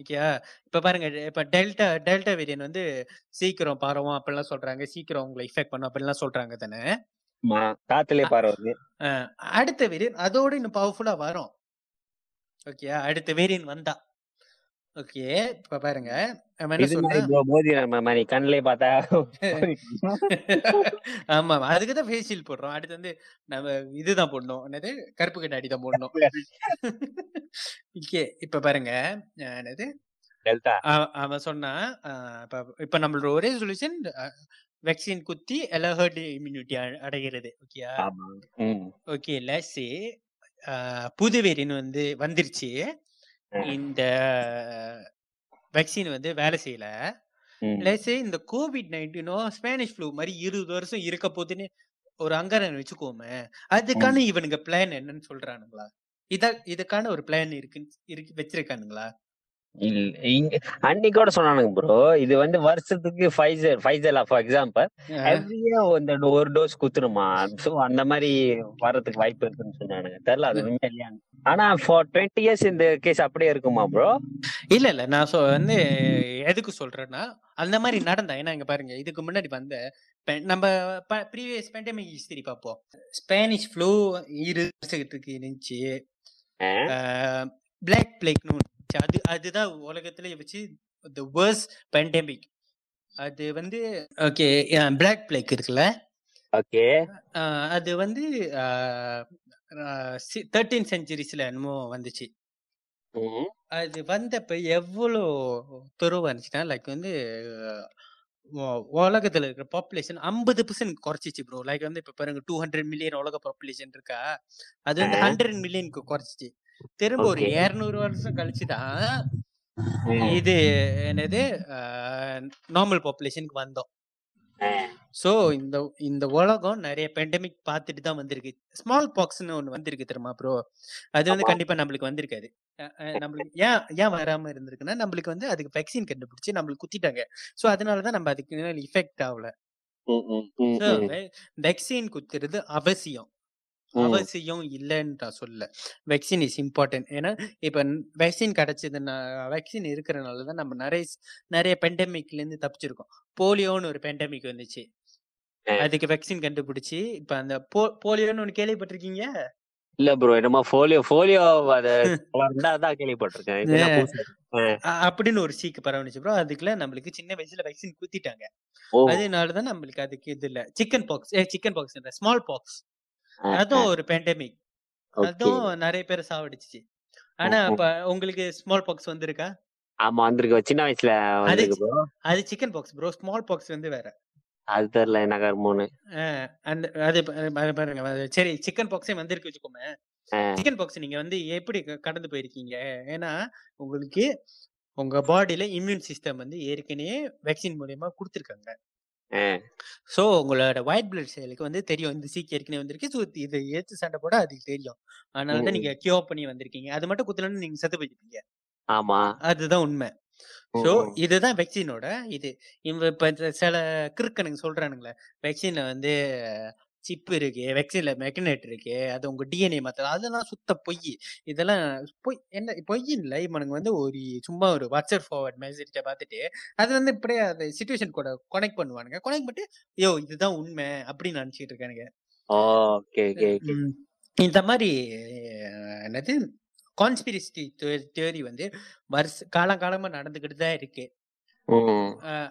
ஓகேயா இப்போ பாருங்க இப்போ டெல்டா டெல்டா வேரியன்ட் வந்து சீக்கிரம் பரவும் அப்படிலாம் சொல்றாங்க. சீக்கிரம் உங்களை இஃபெக்ட் பண்ணும் அப்படிலாம் சொல்றாங்க தானே. காத்துலயே பரவுது அடுத்த வேரியன்ட் அதோட இன்னும் பவர்ஃபுல்லா வரும். ஓகே அடுத்த வேரியன்ட் வந்தா. ஓகே. இப்ப பாருங்க. நம்ம என்ன மோதி நம்ம மாதிரி கண்ணிலே பார்த்தா ஆமா அதுக்கு தான் ஃபேஸ் ஷீல்ட் போடுறோம். அடுத்து வந்து நம்ம இதுதான் போடணும். என்னது? கருப்பு கண்ணாடி தான் போடணும். ஓகே. இப்ப பாருங்க. என்னது? டெல்டா. அவ- அவன் சொன்னா இப்ப இப்ப நம்மளோட ஒரே சொல்யூஷன் வேக்சின் குத்தி எல்லா ஹர்ட் இம்யூனிட்டி அடைகிறது. ஓகேயா? ஓகே லெஸ்ஸே புது வேரியன் வந்து வந்துருச்சு. இந்த வேக்சின் வந்து வேலை செய்யல. லெஸ்ஸே இந்த கோவிட் நைன்டீனோ ஸ்பானிஷ் ஃப்ளூ மாதிரி இருபது வருஷம் இருக்க போதுன்னு ஒரு அங்கரன் வச்சுக்கோமே அதுக்கான இவனுங்க பிளான் என்னன்னு சொல்றானுங்களா? இத இதுக்கான ஒரு பிளான் இருக்கு இருக்கு வச்சிருக்கானுங்களா? இல்ல இங்க அன்னைக்கோட சொன்னானுங்க ப்ரோ இது வந்து வருஷத்துக்கு ஃபைசர் ஃபைசர் ஃபார் எக்ஸாம்பிள் எவ்ரியா இந்த ஒரு டோஸ் குத்துருமா சோ அந்த மாதிரி வர்றதுக்கு வாய்ப்பு இருக்குன்னு சொன்னானுங்க. தெரியல அது உண்மையா இல்லையா? ஆனா ஃபார் டுவெண்ட்டி இயர்ஸ் இந்த கேஸ் அப்படியே இருக்குமா ப்ரோ இல்ல இல்ல. நான் வந்து எதுக்கு சொல்றேன்னா அந்த மாதிரி நடந்தா ஏன்னா இங்க பாருங்க இதுக்கு முன்னாடி வந்த நம்ம ப்ரீவியஸ் பேண்டமிக் ஹிஸ்டரி பார்ப்போம் ஸ்பானிஷ் ஃப்ளூ இரு வருஷத்துக்கு இருந்துச்சு. பிளாக் பிளேக்னு. அது அதுதான் உலகத்துல வச்சு த வேர்ஸ் பேண்டமிக் அது வந்து ஓகே பிளாக் பிளேக் இருக்குல்ல? ஓகே. அது வந்து தேர்ட்டீன் செஞ்சுரிஸ்ல என்னமோ வந்துச்சு. அது வந்தப்ப எவ்வளோ துறவு இருந்துச்சுன்னா லைக் வந்து உலகத்துல இருக்கிற பாப்புலேஷன் ஐம்பது பர்சன்ட் குறைச்சிச்சு ப்ரோ லைக் வந்து இப்ப பாருங்க டூ ஹண்ட்ரட் மில்லியன் உலக பாப்புலேஷன் இருக்கா? அது வந்து. ஹண்ட்ரட் மில்லியனுக்கு குறைச்சிச்சு. திரும்ப ஒரு. இருநூறு வருஷம் கழிச்சு தான் இது என்னது நார்மல் பாப்புலேஷனுக்கு வந்தோம். சோ இந்த இந்த உலகம் நிறைய பெண்டமிக் பார்த்துட்டு தான் வந்திருக்கு. ஸ்மால் பாக்ஸ்னு ஒன்று வந்திருக்கு தெரியுமா ப்ரோ அது வந்து. கண்டிப்பா நம்மளுக்கு வந்திருக்காது நம்மளுக்கு ஏன் ஏன் வராம இருந்திருக்குன்னா நம்மளுக்கு வந்து அதுக்கு வேக்சின் கண்டுபிடிச்சு நம்மளுக்கு குத்திட்டாங்க. சோ அதனால தான் நம்ம அதுக்கு இஃபெக்ட் ஆகல. வேக்சின் குத்துறது அவசியம். அவசியம் இல்லைன்னு நான் சொல்ல வேக்சின் இஸ் இம்பார்ட்டன்ட் ஏன்னா இப்ப வேக்சின் கிடைச்சதுன்னா வேக்சின் இருக்கிறனால தான் நம்ம நிறைய நிறைய பெண்டமிக்ல இருந்து தப்பிச்சிருக்கோம். போலியோன்னு ஒரு பெண்டமிக் வந்துச்சு. அதுக்கு வேக்சின் கண்டுபிடிச்சு இப்ப அந்த போ- போலியோன்னு ஒண்ணு கேள்விப்பட்டிருக்கீங்க? இல்ல ப்ரோ என்னமோ போலியோ போலியோ அத ரெண்டாவதா கேள்விப்பட்டிருக்கேன். அப்படின்னு ஒரு சீக்கு பரவணுச்சு ப்ரோ அதுக்குள்ள நம்மளுக்கு சின்ன வயசுல வேக்சின் குத்திட்டாங்க. அதனாலதான் நம்மளுக்கு அதுக்கு இது இல்ல. சிக்கன் பாக்ஸ் ஏ சிக்கன் பாக்ஸ் ஸ்மால் பாக்ஸ் அதுவும் ஒரு பேண்டமிக். அதுவும் நிறைய பேர் சாவடிச்சிச்சு. ஆனா. இப்ப உங்களுக்கு ஸ்மால் பாக்ஸ் வந்திருக்கா? ஆமா வந்திருக்கு. சின்ன வயசுல அது chicken pox bro small pox வந்து வேற. அது தெரியல என்ன அந்த அது பாருங்க. சரி சிக்கன் பாக்ஸே வந்திருக்கு வச்சுக்கோமே. சிக்கன் பாக்ஸ் நீங்க வந்து எப்படி கடந்து போயிருக்கீங்க? ஏன்னா உங்களுக்கு உங்க பாடியில இம்யூன் சிஸ்டம் வந்து ஏற்கனவே வேக்சின் மூலியமா கொடுத்துருக்காங்க. சோ உங்களோட ஒயிட் பிளட் செல்லுக்கு வந்து தெரியும். இந்த சீக்கு ஏற்கனவே வந்திருக்கு. ஸோ இதை ஏத்து சண்டை போட அதுக்கு தெரியும். அதனால தான். நீங்க கியூர் பண்ணி வந்திருக்கீங்க. அது மட்டும் குத்துலன்னு நீங்க செத்து போயிருப்பீங்க ஆமா. அதுதான் உண்மை. ஸோ. இதுதான் வெக்சினோட இது. இவங்க இப்ப சில கிறுக்கனுங்க சொல்றானுங்களே வெக்சின்ல வந்து சிப் இருக்கு வெக்சின்ல மெக்னேட் இருக்கு அது உங்க டிஎன்ஏ மாத்த அதெல்லாம் சுத்த பொய். இதெல்லாம் பொய் என்ன பொய் இல்லை. இவனுங்க வந்து ஒரு சும்மா ஒரு வாட்ஸ்அப் ஃபார்வர்ட் மெசேஜை பார்த்துட்டு அது வந்து இப்படியே அந்த சுச்சுவேஷன் கூட கனெக்ட் பண்ணுவானுங்க. கனெக்ட் பண்ணிட்டு யோ இதுதான் உண்மை அப்படின்னு நினைச்சிட்டு இருக்கானுங்க. இந்த மாதிரி என்னது கான்ஸ்பிரசி தியரி வந்து வருஷ காலங்காலமா நடந்துகிட்டு தான் இருக்கு.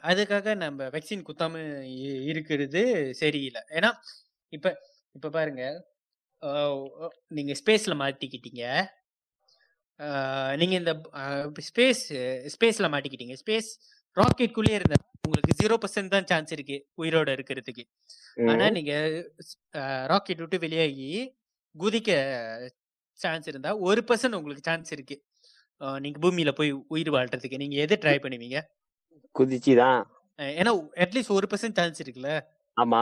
அதுக்காக நம்ம வேக்சின் குத்தாம இருக்கிறது சரியில்லை. ஏன்னா இப்ப இப்ப பாருங்க. நீங்க ஸ்பேஸ்ல மாட்டிக்கிட்டீங்க. நீங்க இந்த ஸ்பேஸ் ஸ்பேஸ்ல மாட்டிக்கிட்டீங்க. ஸ்பேஸ் ராக்கெட்குள்ளே இருந்த உங்களுக்கு ஜீரோ பர்சன்ட் தான் சான்ஸ் இருக்கு உயிரோட இருக்கிறதுக்கு. ஆனா. நீங்க ராக்கெட் விட்டு வெளியாகி குதிக்க சான்ஸ் இருந்தா ஒரு பர்சன்ட் உங்களுக்கு சான்ஸ் இருக்கு. நீங்க பூமியில போய் உயிர் வாழ்றதுக்கு. நீங்க எது ட்ரை பண்ணுவீங்க? குதிச்சுதான். ஏன்னா அட்லீஸ்ட் ஒரு பர்சன்ட் சான்ஸ் இருக்குல்ல? ஆமா.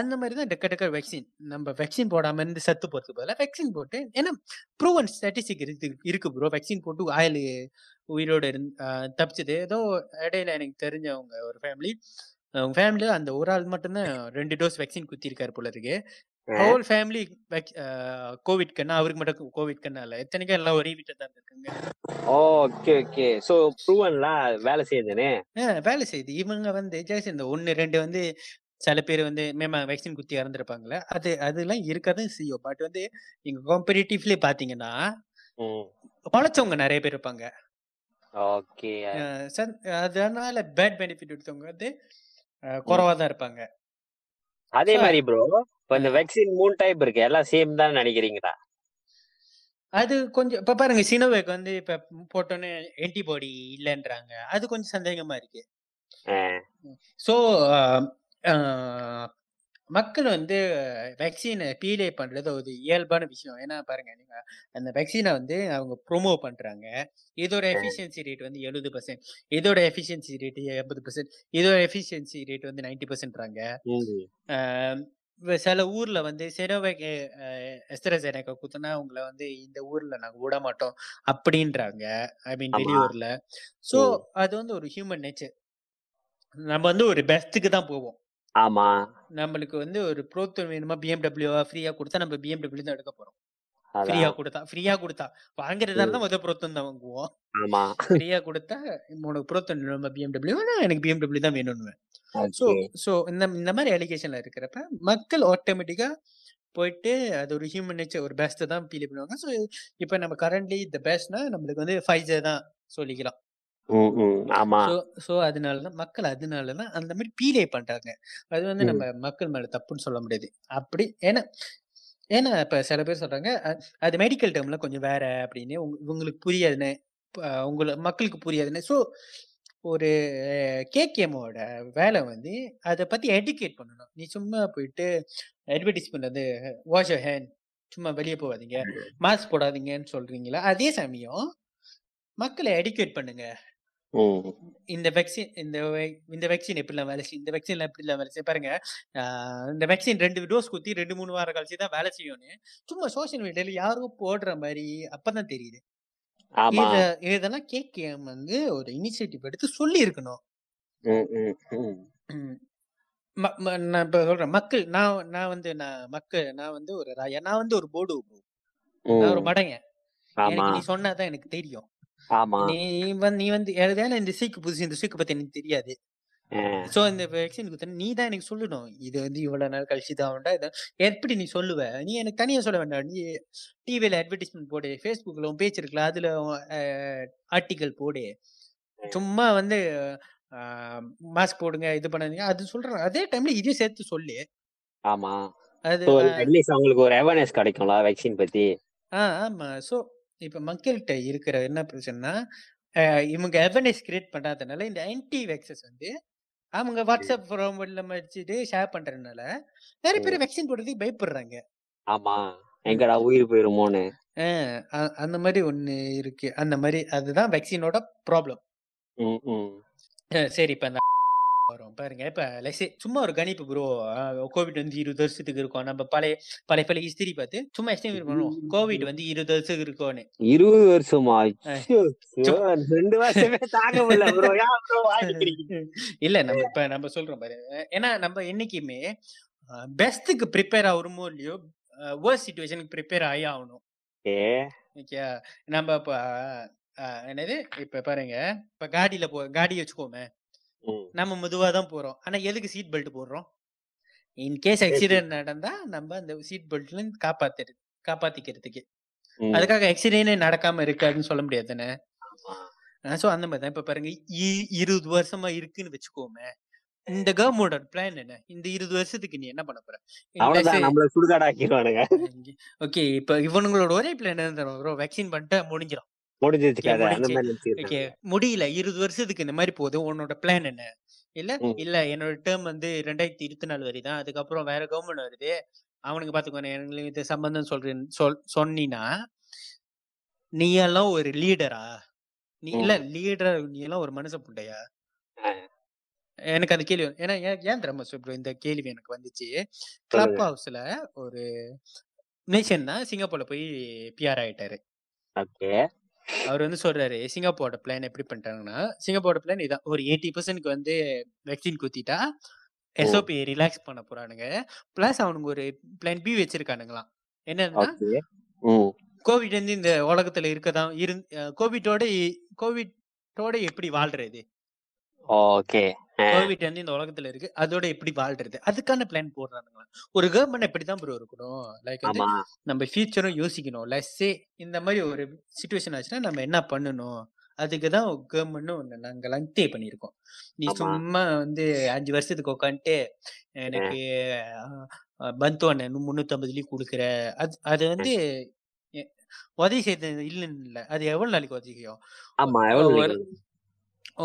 அந்த மாதிரி தான் டக்க டக்க வேக்சின் நம்ம வேக்சின் போடாம இருந்து செத்து போறதுக்கு பதிலாக வேக்சின் போட்டு ஏன்னா ப்ரூவன் ஸ்டாட்டிஸ்டிக் இருக்கு இருக்கு ப்ரோ வேக்சின் போட்டு ஆயில் உயிரோட இருந்து தப்பிச்சது. ஏதோ இடையில எனக்கு தெரிஞ்சவங்க ஒரு ஃபேமிலி அவங்க ஃபேமிலியில அந்த ஒரு ஆள் மட்டும்தான் ரெண்டு டோஸ் வேக்சின் குத்திருக்காரு போல இருக்கு. ஹோல் ஃபேமிலி கோவிட் கண்ணா அவருக்கு மட்டும் கோவிட் கண்ணா இல்ல. எத்தனைக்கும் எல்லாம் ஒரே வீட்டை தான் இருக்காங்க. Okay okay. சோ ப்ரூவன்ல வேலை செய்யுதுனே வேலை செய்யுது. இவங்க வந்து ஜெயஸ் இந்த ஒன்னு ரெண்டு வந்து சில பேர் வந்து மேம் வேக்சின் குத்தி இறந்துருப்பாங்கல்ல. அது அதெல்லாம் இருக்கதான் செய்யும். பட் வந்து நீங்க காம்படிட்டிவ்லயே பாத்தீங்கன்னா பொழைச்சவங்க நிறைய பேர் இருப்பாங்க. ஓகே. அதனால பேட் பெனிஃபிட் எடுத்தவங்க வந்து குறவா தான் இருப்பாங்க. அதே மாதிரி ப்ரோ இப்போ இந்த வேக்சின் மூணு டைப் இருக்கு. எல்லாம் சேம் தான் நினைக்கிறீங்களா? அது கொஞ்சம் இப்ப பாருங்க சினோவேக் வந்து இப்ப போட்டோன்னே ஆன்டிபாடி இல்லைன்றாங்க. அது கொஞ்சம் சந்தேகமா இருக்கு. ஸோ மக்கள் வந்து வேக்சினை பீலே பண்றது ஒரு இயல்பான விஷயம். ஏன்னா பாருங்க நீங்க அந்த வேக்சினை வந்து அவங்க ப்ரொமோ பண்றாங்க. இதோட எஃபிஷியன்சி ரேட் வந்து எழுபது பர்சன்ட் இதோட எஃபிஷியன்சி ரேட் எண்பது பர்சன்ட் இதோட எஃபிஷியன்சி ரேட் வந்து நைன்டி பர்சன்ட்றாங்க சில ஊர்ல வந்து செனோவேக் எஸ்தரசேனக்கா குத்துனா உங்களை வந்து இந்த ஊர்ல நாங்க விட மாட்டோம் அப்படின்றாங்க. ஐ மீன் வெளியூர்ல. ஸோ ம் அது வந்து ஒரு ஹியூமன் நேச்சர் நம்ம வந்து ஒரு பெஸ்ட்டுக்கு தான் போவோம். ஆமா. நம்மளுக்கு வந்து ஒரு ப்ரோத்தன் வேணுமா? பிஎம்டபிள்யூவா ஃப்ரீயா கொடுத்தா நம்ம பிஎம்டபிள்யூ தான் எடுக்க போறோம். ஃப்ரீயா அதான் கொடுத்தா ஃப்ரீயா கொடுத்தா. வாங்குறதா ம். இருந்தா முதல் ப்ரோத்தன் தான் வாங்குவோம். ஆமா. ஃப்ரீயா கொடுத்தா உனக்கு ப்ரோத்தன் வேணுமா பிஎம்டபிள்யூ எனக்கு பிஎம்டபிள்யூ தான் வேணும்னு ஸோ ஓகே ஸோ இந்த இந்த மாதிரி அலிகேஷன்ல இருக்கிறப்ப மக்கள் ஆட்டோமேட்டிக்கா போயிட்டு அது ஒரு ஹியூமன் நேச்சர் ஒரு பெஸ்ட் தான் ஃபீல் பண்ணுவாங்க. ஸோ இப்போ நம்ம கரண்ட்லி த பெஸ்ட்னா நம்மளுக்கு வந்து ஃபைசர் தான் சொல்லிக்கலாம். ஆமா. ஸோ அதனால தான் மக்கள் அதனால தான் அந்த மாதிரி பீலே பண்றாங்க. அது வந்து நம்ம மக்கள் மேல தப்புன்னு சொல்ல முடியாது. அப்படி ஏன்னா ஏன்னா இப்ப சில பேர் சொல்றாங்க அது மெடிக்கல் டேர்ம்ல கொஞ்சம் வேற அப்படின்னு உங்க- இவங்களுக்கு புரியாதுன்னு அஹ் உங்களுக்கு மக்களுக்கு புரியாதுன்னு. ஸோ ஒரு கேகேமோட வேலை வந்து அதை பத்தி எடுகேட் பண்ணணும். நீ சும்மா போயிட்டு அட்வர்டைஸ்மெண்ட் வந்து வாஷ் ஹேண்ட் சும்மா வெளியே போகாதீங்க மாஸ்க் போடாதீங்கன்னு சொல்றீங்களா? அதே சமயம் மக்களை எடுகேட் பண்ணுங்க. இந்த வேக்சின் இந்த வே- இந்த வேக்சின் எப்படிலாம் வேலை செய்யும் இந்த வேக்சின்ல எப்படிலாம் வேலை செய்யும் பாருங்க. இந்த வேக்சின் ரெண்டு டோஸ் குத்தி ரெண்டு மூணு வாரம் கழிச்சு தான் வேலை செய்யும்னு சும்மா சோஷியல் மீடியால யாரோ போடுற மாதிரி அப்பதான் தெரியுது. இதெல்லாம் கேகேஎம் வந்து ஒரு இனிஷியேட்டிவ் எடுத்து சொல்லி இருக்கணும் நான் இப்ப சொல்றேன் மக்கள் நான் நான் வந்து நான் மக்கள் நான் வந்து ஒரு ராயா நான் வந்து ஒரு போர்டு நான் ஒரு மடங்க எனக்கு நீ சொன்னாதான் எனக்கு தெரியும். ஆமா. நீ வந்து நீ வந்து ஏதாவது இந்த சீக்கு புதுசு இந்த சீக்கு பத்தி எனக்கு தெரியாது. சோ இந்த வேக்சின் குத்தன நீ தான் எனக்கு சொல்லணும். இது வந்து இவ்வளவு நாள் கழிச்சு தான் உண்டா? இதை எப்படி நீ சொல்லுவ? நீ எனக்கு தனியா சொல்ல வேண்டாம். நீ டிவில அட்வர்டைஸ்மெண்ட் போடு ஃபேஸ்புக்ல உன் பேஜ் இருக்குல்ல அதுல ஆர்டிக்கல் போடு. சும்மா வந்து மாஸ்க் போடுங்க இது பண்ணாதீங்க அது சொல்றேன். அதே டைம்ல இதையும் சேர்த்து சொல்லு. ஆமா. அது அட்லீஸ்ட் அவங்களுக்கு ஒரு அவேர்னஸ் கிடைக்கும்ல வேக்சின் பத்தி. ஆஹ் ஆமா. சோ இப்ப மக்கள்கிட்ட இருக்கிற என்ன பிரச்சனைனா இவங்க அவேர்னஸ் கிரியேட் பண்ணாதனால இந்த ஆன்டி வேக்சஸ் வந்து அவங்க வாட்ஸ்அப் ஃபார்வர்ட்ல வச்சுட்டு ஷேர் பண்றதுனால நிறைய பேர் வேக்சின் போடுறதுக்கு பயப்படுறாங்க. ஆமா. எங்கடா உயிர் போயிருமோன்னு. அந்த மாதிரி ஒண்ணு இருக்கு. அந்த மாதிரி அதுதான் வேக்சினோட ப்ராப்ளம் சரி இப்ப வரும். பாருங்க. இப்ப say சும்மா ஒரு கணிப்பு ப்ரோ கோவிட் வந்து இருபது வருஷத்துக்கு இருக்கும். நம்ம பழைய பழைய பழைய ஹிஸ்டரி பார்த்து சும்மா எஸ்டிமேட் பண்ணுவோம். கோவிட் வந்து இருபது வருஷத்துக்கு இருக்கும்னு. இருபது வருஷமா? ரெண்டு வருஷமே தாங்க முடியல இல்ல நம்ம இப்ப நம்ம சொல்றோம் பாரு. ஏன்னா நம்ம என்னைக்குமே பெஸ்ட்டுக்கு ப்ரிப்பேர் ஆகுறோமோ இல்லையோ வேர்ஸ்ட் சுச்சுவேஷனுக்கு ப்ரிப்பேர் ஆகி ஆகணும். ஓகே நம்ம இப்ப என்னது? இப்ப பாருங்க. இப்ப காடியில போ காடி வச்சுக்கோமே. நம்ம மெதுவா தான் போறோம். ஆனா எதுக்கு சீட் பெல்ட் போடுறோம்? இன் கேஸ் சேஃப்டி ஆக்சிடென்ட் நடந்தா நம்ம அந்த சீட் பெல்ட்ல காப்பாத்துறது காப்பாத்திக்கிறதுக்கு. அதுக்காக ஆக்சிடென்ட் நடக்காம இருக்காதுன்னு சொல்ல முடியாது தானே? சோ அந்த மாதிரி தான். இப்ப பாருங்க இருபது வருஷமா இருக்குன்னு வச்சுக்கோமே இந்த கவர்மெண்டோட பிளான் என்ன? இந்த இருபது வருஷத்துக்கு நீ என்ன பண்ண போற? ஓகே இப்ப இவனுங்களோட ஒரே பிளான் என்ன வேக்சின் பண்ணிட்டு முடிஞ்சிடும் முடிஞ்சிருச்சு முடியல. இருபது வருஷத்துக்கு இந்த மாதிரி போகுது. உன்னோட பிளான் என்ன? இல்ல இல்ல. என்னோட டேர்ம் வந்து ரெண்டாயிரத்தி இருபத்தி நாலு வரைதான் அதுக்கப்புறம் வேற கவர்மெண்ட் வருது. அவனுக்கு பாத்துக்கோ எங்களுக்கு இது சம்பந்தம் சொல்றேன் சொல் சொன்னீங்கன்னா நீ எல்லாம் ஒரு லீடரா நீ இல்ல லீடர் நீ எல்லாம் ஒரு மனுஷ புண்டையா? எனக்கு அந்த கேள்வி ஏன்னா ஏன் தெரியுமா சொல்றேன் இந்த கேள்வி எனக்கு வந்துச்சு? கிளப் ஹவுஸ்ல ஒரு நேஷன் தான் சிங்கப்பூர்ல போய் பிஆர் ஆயிட்டாரு. அவர் வந்து சொல்றாரு சிங்கப்பூரோட பிளான் எப்படி பண்ணிட்டாங்கன்னா சிங்கப்பூரோட பிளான் இதான். ஒரு எயிட்டி பர்சன்ட்க்கு வந்து வேக்சின் குத்திட்டா எஸ்ஓபி ரிலாக்ஸ் பண்ண போறானுங்க. பிளஸ் அவனுங்க ஒரு பிளான் பி வச்சிருக்கானுங்களாம். என்னன்னா கோவிட் வந்து இந்த உலகத்துல இருக்கதான் இருந் கோவிட்டோட கோவிட்டோட எப்படி வாழ்றது? ஓகே. கோவிட் வந்து இந்த உலகத்துல இருக்கு. அதோட எப்படி வாழ்றது? அதுக்கான பிளான் போடுறானுங்களா ஒரு கவர்மெண்ட் இப்படிதான் ப்ரோ இருக்கணும்? லைக் வந்து நம்ம ஃபியூச்சரும் யோசிக்கணும். லெஸ்ஸே இந்த மாதிரி ஒரு சுச்சுவேஷன் ஆச்சுன்னா நம்ம என்ன பண்ணணும்? அதுக்கு தான் கவர்மெண்ட்னு ஒன்று நாங்கள் லங்கே பண்ணியிருக்கோம். நீ. சும்மா வந்து அஞ்சு வருஷத்துக்கு உட்காந்துட்டு எனக்கு பந்து அண்ணன் முந்நூற்றம்பதுலேயும் கொடுக்குற. அது அது வந்து உதவி செய்தது இல்லைன்னு இல்லை. அது எவ்வளோ நாளைக்கு உதவி செய்யும்